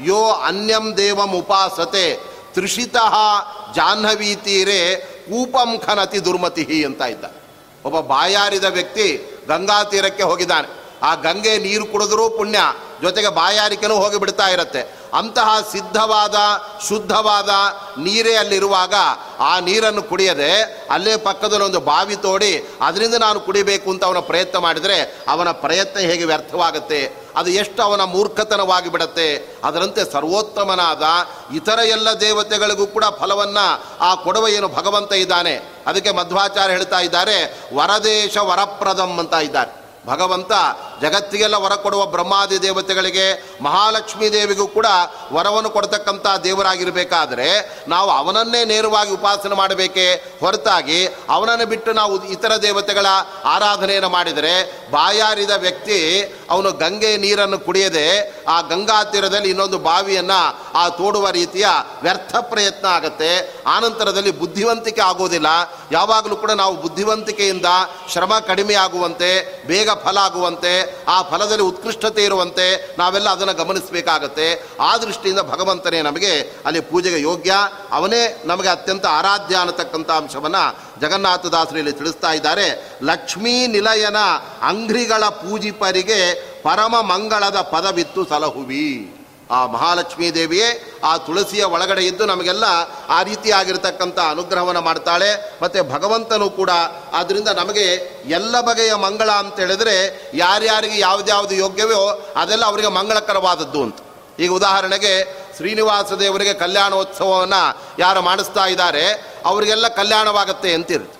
ಯೋ ಅನ್ಯಂ ದೇವಂ ಉಪಾಸತೆ ತೃಷಿತಃ ಜಾಹ್ನವೀ ತೀರೆ ಕೂಪಂ ಖನತಿ ದುರ್ಮತಿ ಅಂತ ಇದ್ದ. ಒಬ್ಬ ಬಾಯಾರಿದ ವ್ಯಕ್ತಿ ಗಂಗಾ ತೀರಕ್ಕೆ ಹೋಗಿದ್ದಾನೆ. ಆ ಗಂಗೆ ನೀರು ಕುಡಿದ್ರೂ ಪುಣ್ಯ. ಜೊತೆಗೆ ಬಾಯಾರಿಕೆನೂ ಹೋಗಿ ಬಿಡ್ತಾ ಇರತ್ತೆ. ಅಂತಹ ಸಿದ್ಧವಾದ, ಶುದ್ಧವಾದ ನೀರೇ ಅಲ್ಲಿರುವಾಗ ಆ ನೀರನ್ನು ಕುಡಿಯದೆ ಅಲ್ಲೇ ಪಕ್ಕದಲ್ಲಿ ಒಂದು ಬಾವಿ ತೋಡಿ ಅದರಿಂದ ನಾನು ಕುಡಿಬೇಕು ಅಂತ ಅವನ ಪ್ರಯತ್ನ ಮಾಡಿದರೆ ಅವನ ಪ್ರಯತ್ನ ಹೇಗೆ ವ್ಯರ್ಥವಾಗುತ್ತೆ? ಅದು ಎಷ್ಟು ಅವನ ಮೂರ್ಖತನವಾಗಿ ಬಿಡತ್ತೆ? ಅದರಂತೆ ಸರ್ವೋತ್ತಮನಾದ ಇತರ ಎಲ್ಲ ದೇವತೆಗಳಿಗೂ ಕೂಡ ಫಲವನ್ನು ಆ ಕೊಡುವ ಏನು ಭಗವಂತ ಇದ್ದಾನೆ. ಅದಕ್ಕೆ ಮಧ್ವಾಚಾರ್ಯ ಹೇಳ್ತಾ ಇದ್ದಾರೆ, ವರದೇಶ ವರಪ್ರದಂ ಅಂತ ಇದ್ದಾರೆ. ಭಗವಂತ ಜಗತ್ತಿಗೆಲ್ಲ ವರ ಕೊಡುವ ಬ್ರಹ್ಮಾದಿ ದೇವತೆಗಳಿಗೆ ಮಹಾಲಕ್ಷ್ಮೀ ದೇವಿಗೂ ಕೂಡ ವರವನ್ನು ಕೊಡ್ತಕ್ಕಂಥ ದೇವರಾಗಿರಬೇಕಾದ್ರೆ ನಾವು ಅವನನ್ನೇ ನೇರವಾಗಿ ಉಪಾಸನೆ ಮಾಡಬೇಕೇ ಹೊರತಾಗಿ ಅವನನ್ನು ಬಿಟ್ಟು ನಾವು ಇತರ ದೇವತೆಗಳ ಆರಾಧನೆಯನ್ನು ಮಾಡಿದರೆ ಬಾಯಾರಿದ ವ್ಯಕ್ತಿ ಅವನು ಗಂಗೆ ನೀರನ್ನು ಕುಡಿಯದೆ ಆ ಗಂಗಾ ತೀರದಲ್ಲಿ ಇನ್ನೊಂದು ಬಾವಿಯನ್ನು ಆ ತೋಡುವ ರೀತಿಯ ವ್ಯರ್ಥ ಪ್ರಯತ್ನ ಆಗುತ್ತೆ. ಆನಂತರದಲ್ಲಿ ಬುದ್ಧಿವಂತಿಕೆ ಆಗೋದಿಲ್ಲ. ಯಾವಾಗಲೂ ಕೂಡ ನಾವು ಬುದ್ಧಿವಂತಿಕೆಯಿಂದ ಶ್ರಮ ಕಡಿಮೆ ಆಗುವಂತೆ ಬೇಗ ಫಲ ಆಗುವಂತೆ ಆ ಫಲದಲ್ಲಿ ಉತ್ಕೃಷ್ಟತೆ ಇರುವಂತೆ ನಾವೆಲ್ಲ ಅದನ್ನು ಗಮನಿಸಬೇಕಾಗತ್ತೆ. ಆ ದೃಷ್ಟಿಯಿಂದ ಭಗವಂತನೇ ನಮಗೆ ಅಲ್ಲಿ ಪೂಜೆಗೆ ಯೋಗ್ಯ. ಅವನೇ ನಮಗೆ ಅತ್ಯಂತ ಆರಾಧ್ಯ ಅನ್ನತಕ್ಕಂಥ ಅಂಶವನ್ನು ಜಗನ್ನಾಥದಾಸರು ಇಲ್ಲಿ ತಿಳಿಸ್ತಾ ಇದ್ದಾರೆ. ಲಕ್ಷ್ಮೀ ನಿಲಯನ ಅಂಗ್ರಿಗಳ ಪೂಜಿಪರಿಗೆ ಪರಮ ಮಂಗಳದ ಪದವಿತ್ತು ಸಲಹುವಿ. ಆ ಮಹಾಲಕ್ಷ್ಮೀ ದೇವಿಯೇ, ಆ ತುಳಸಿಯ ಒಳಗಡೆ ಇದ್ದು ನಮಗೆಲ್ಲ ಆ ರೀತಿಯಾಗಿರ್ತಕ್ಕಂಥ ಅನುಗ್ರಹವನ್ನು ಮಾಡ್ತಾಳೆ. ಮತ್ತು ಭಗವಂತನು ಕೂಡ ಆದ್ದರಿಂದ ನಮಗೆ ಎಲ್ಲ ಬಗೆಯ ಮಂಗಳ ಅಂತ ಹೇಳಿದ್ರೆ ಯಾರ್ಯಾರಿಗೆ ಯಾವುದ್ಯಾವುದು ಯೋಗ್ಯವೋ ಅದೆಲ್ಲ ಅವರಿಗೆ ಮಂಗಳಕರವಾದದ್ದು ಅಂತ. ಈಗ ಉದಾಹರಣೆಗೆ ಶ್ರೀನಿವಾಸ ದೇವರಿಗೆ ಕಲ್ಯಾಣೋತ್ಸವವನ್ನು ಯಾರು ಮಾಡಿಸ್ತಾ ಇದ್ದಾರೆ, ಅವರಿಗೆಲ್ಲ ಕಲ್ಯಾಣವಾಗುತ್ತೆ ಅಂತಿರುತ್ತೆ.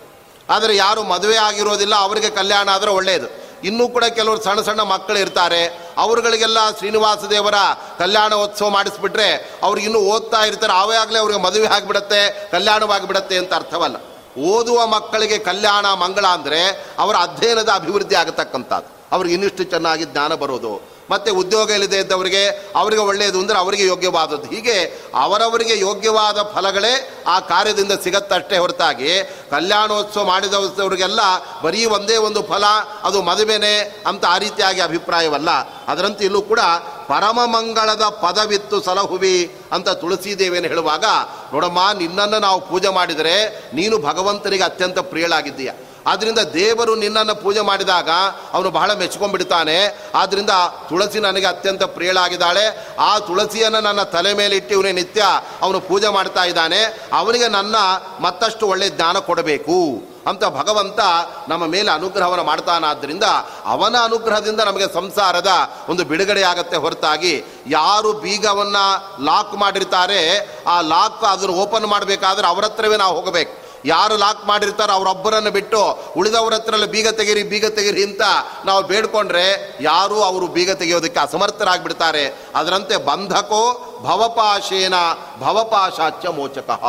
ಆದರೆ ಯಾರು ಮದುವೆ ಆಗಿರೋದಿಲ್ಲ, ಅವರಿಗೆ ಕಲ್ಯಾಣ ಆದರೆ ಒಳ್ಳೆಯದು ಇನ್ನೂ ಕೂಡ ಕೆಲವರು ಸಣ್ಣ ಸಣ್ಣ ಮಕ್ಕಳು ಇರ್ತಾರೆ. ಅವರುಗಳಿಗೆಲ್ಲ ಶ್ರೀನಿವಾಸ ದೇವರ ಕಲ್ಯಾಣೋತ್ಸವ ಮಾಡಿಸ್ಬಿಟ್ರೆ ಅವ್ರಿಗೆ ಇನ್ನೂ ಓದ್ತಾ ಇರ್ತಾರೆ. ಆವಾಗಲೇ ಅವ್ರಿಗೆ ಮದುವೆ ಆಗಿಬಿಡತ್ತೆ, ಕಲ್ಯಾಣವಾಗಿಬಿಡತ್ತೆ ಅಂತ ಅರ್ಥವಲ್ಲ. ಓದುವ ಮಕ್ಕಳಿಗೆ ಕಲ್ಯಾಣ ಮಂಗಳ ಅಂದರೆ ಅವರ ಅಧ್ಯಯನದ ಅಭಿವೃದ್ಧಿ ಆಗತಕ್ಕಂಥದ್ದು. ಅವ್ರಿಗೆ ಇನ್ನಿಷ್ಟು ಚೆನ್ನಾಗಿ ಜ್ಞಾನ ಬರೋದು. ಮತ್ತೆ ಉದ್ಯೋಗ ಇಲ್ಲದೆ ಇದ್ದವರಿಗೆ ಅವರಿಗೆ ಒಳ್ಳೆಯದು ಅಂದರೆ ಅವರಿಗೆ ಯೋಗ್ಯವಾದದ್ದು. ಹೀಗೆ ಅವರವರಿಗೆ ಯೋಗ್ಯವಾದ ಫಲಗಳೇ ಆ ಕಾರ್ಯದಿಂದ ಸಿಗತ್ತಷ್ಟೇ ಹೊರತಾಗಿ ಕಲ್ಯಾಣೋತ್ಸವ ಮಾಡಿದವರಿಗೆಲ್ಲ ಬರೀ ಒಂದೇ ಒಂದು ಫಲ, ಅದು ಮದುವೆನೇ ಅಂತ ಆ ರೀತಿಯಾಗಿ ಅಭಿಪ್ರಾಯವಲ್ಲ. ಅದರಂತೆ ಇಲ್ಲೂ ಕೂಡ ಪರಮ ಮಂಗಳದ ಪದವಿತ್ತು ಸಲಹುವಿ ಅಂತ ತುಳಸಿದೇವಿಯನ್ನು ಹೇಳುವಾಗ, ನೋಡಮ್ಮ ನಿನ್ನನ್ನು ನಾವು ಪೂಜೆ ಮಾಡಿದರೆ ನೀನು ಭಗವಂತನಿಗೆ ಅತ್ಯಂತ ಪ್ರಿಯಳಾಗಿದ್ದೀಯ. ಆದ್ದರಿಂದ ದೇವರು ನಿನ್ನನ್ನು ಪೂಜೆ ಮಾಡಿದಾಗ ಅವನು ಬಹಳ ಮೆಚ್ಕೊಂಡ್ಬಿಡ್ತಾನೆ. ಆದ್ದರಿಂದ ತುಳಸಿ ನನಗೆ ಅತ್ಯಂತ ಪ್ರಿಯಳಾಗಿದ್ದಾಳೆ. ಆ ತುಳಸಿಯನ್ನು ನನ್ನ ತಲೆ ಮೇಲೆ ಇಟ್ಟು ಇವನೇ ನಿತ್ಯ ಅವನು ಪೂಜೆ ಮಾಡ್ತಾ ಇದ್ದಾನೆ. ಅವನಿಗೆ ನನ್ನ ಮತ್ತಷ್ಟು ಒಳ್ಳೆಯ ಜ್ಞಾನ ಕೊಡಬೇಕು ಅಂತ ಭಗವಂತ ನಮ್ಮ ಮೇಲೆ ಅನುಗ್ರಹವನ್ನು ಮಾಡ್ತಾನಾದ್ದರಿಂದ ಅವನ ಅನುಗ್ರಹದಿಂದ ನಮಗೆ ಸಂಸಾರದ ಒಂದು ಬಿಡುಗಡೆ ಆಗತ್ತೆ ಹೊರತಾಗಿ ಯಾರು ಬೀಗವನ್ನು ಲಾಕ್ ಮಾಡಿರ್ತಾರೆ, ಆ ಲಾಕ್ ಅದನ್ನು ಓಪನ್ ಮಾಡಬೇಕಾದ್ರೆ ಅವರತ್ರವೇ ನಾವು ಹೋಗಬೇಕು. ಯಾರು ಲಾಕ್ ಮಾಡಿರ್ತಾರೋ ಅವರೊಬ್ಬರನ್ನು ಬಿಟ್ಟು ಉಳಿದವ್ರ ಹತ್ರ ಬೀಗ ತೆಗೀರಿ ಬೀಗ ತೆಗೀರಿ ಅಂತ ನಾವು ಬೇಡ್ಕೊಂಡ್ರೆ ಯಾರು ಅವರು ಬೀಗ ತೆಗೆಯೋದಕ್ಕೆ ಅಸಮರ್ಥರಾಗ್ಬಿಡ್ತಾರೆ. ಅದರಂತೆ ಬಂಧಕೋ ಭವಪಾಶೇನ ಭವಪಾಶಾಚ್ಯ ಮೋಚಕಃ.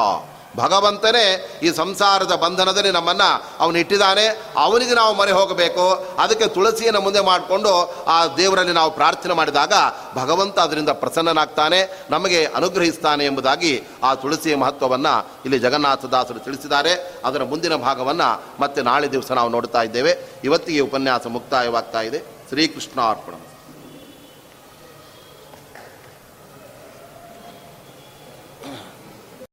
ಭಗವಂತನೇ ಈ ಸಂಸಾರದ ಬಂಧನದಲ್ಲಿ ನಮ್ಮನ್ನು ಅವನು ಇಟ್ಟಿದ್ದಾನೆ. ಅವನಿಗೆ ನಾವು ಮೊರೆ ಹೋಗಬೇಕು. ಅದಕ್ಕೆ ತುಳಸಿಯನ್ನು ಮುಂದೆ ಮಾಡಿಕೊಂಡು ಆ ದೇವರಲ್ಲಿ ನಾವು ಪ್ರಾರ್ಥನೆ ಮಾಡಿದಾಗ ಭಗವಂತ ಅದರಿಂದ ಪ್ರಸನ್ನನಾಗ್ತಾನೆ, ನಮಗೆ ಅನುಗ್ರಹಿಸ್ತಾನೆ ಎಂಬುದಾಗಿ ಆ ತುಳಸಿಯ ಮಹತ್ವವನ್ನು ಇಲ್ಲಿ ಜಗನ್ನಾಥದಾಸರು ತಿಳಿಸಿದ್ದಾರೆ. ಅದರ ಮುಂದಿನ ಭಾಗವನ್ನು ಮತ್ತೆ ನಾಳೆ ದಿವಸ ನಾವು ನೋಡ್ತಾ ಇದ್ದೇವೆ. ಇವತ್ತಿಗೆ ಉಪನ್ಯಾಸ ಮುಕ್ತಾಯವಾಗ್ತಾ ಇದೆ. ಶ್ರೀಕೃಷ್ಣ ಅರ್ಪಣ.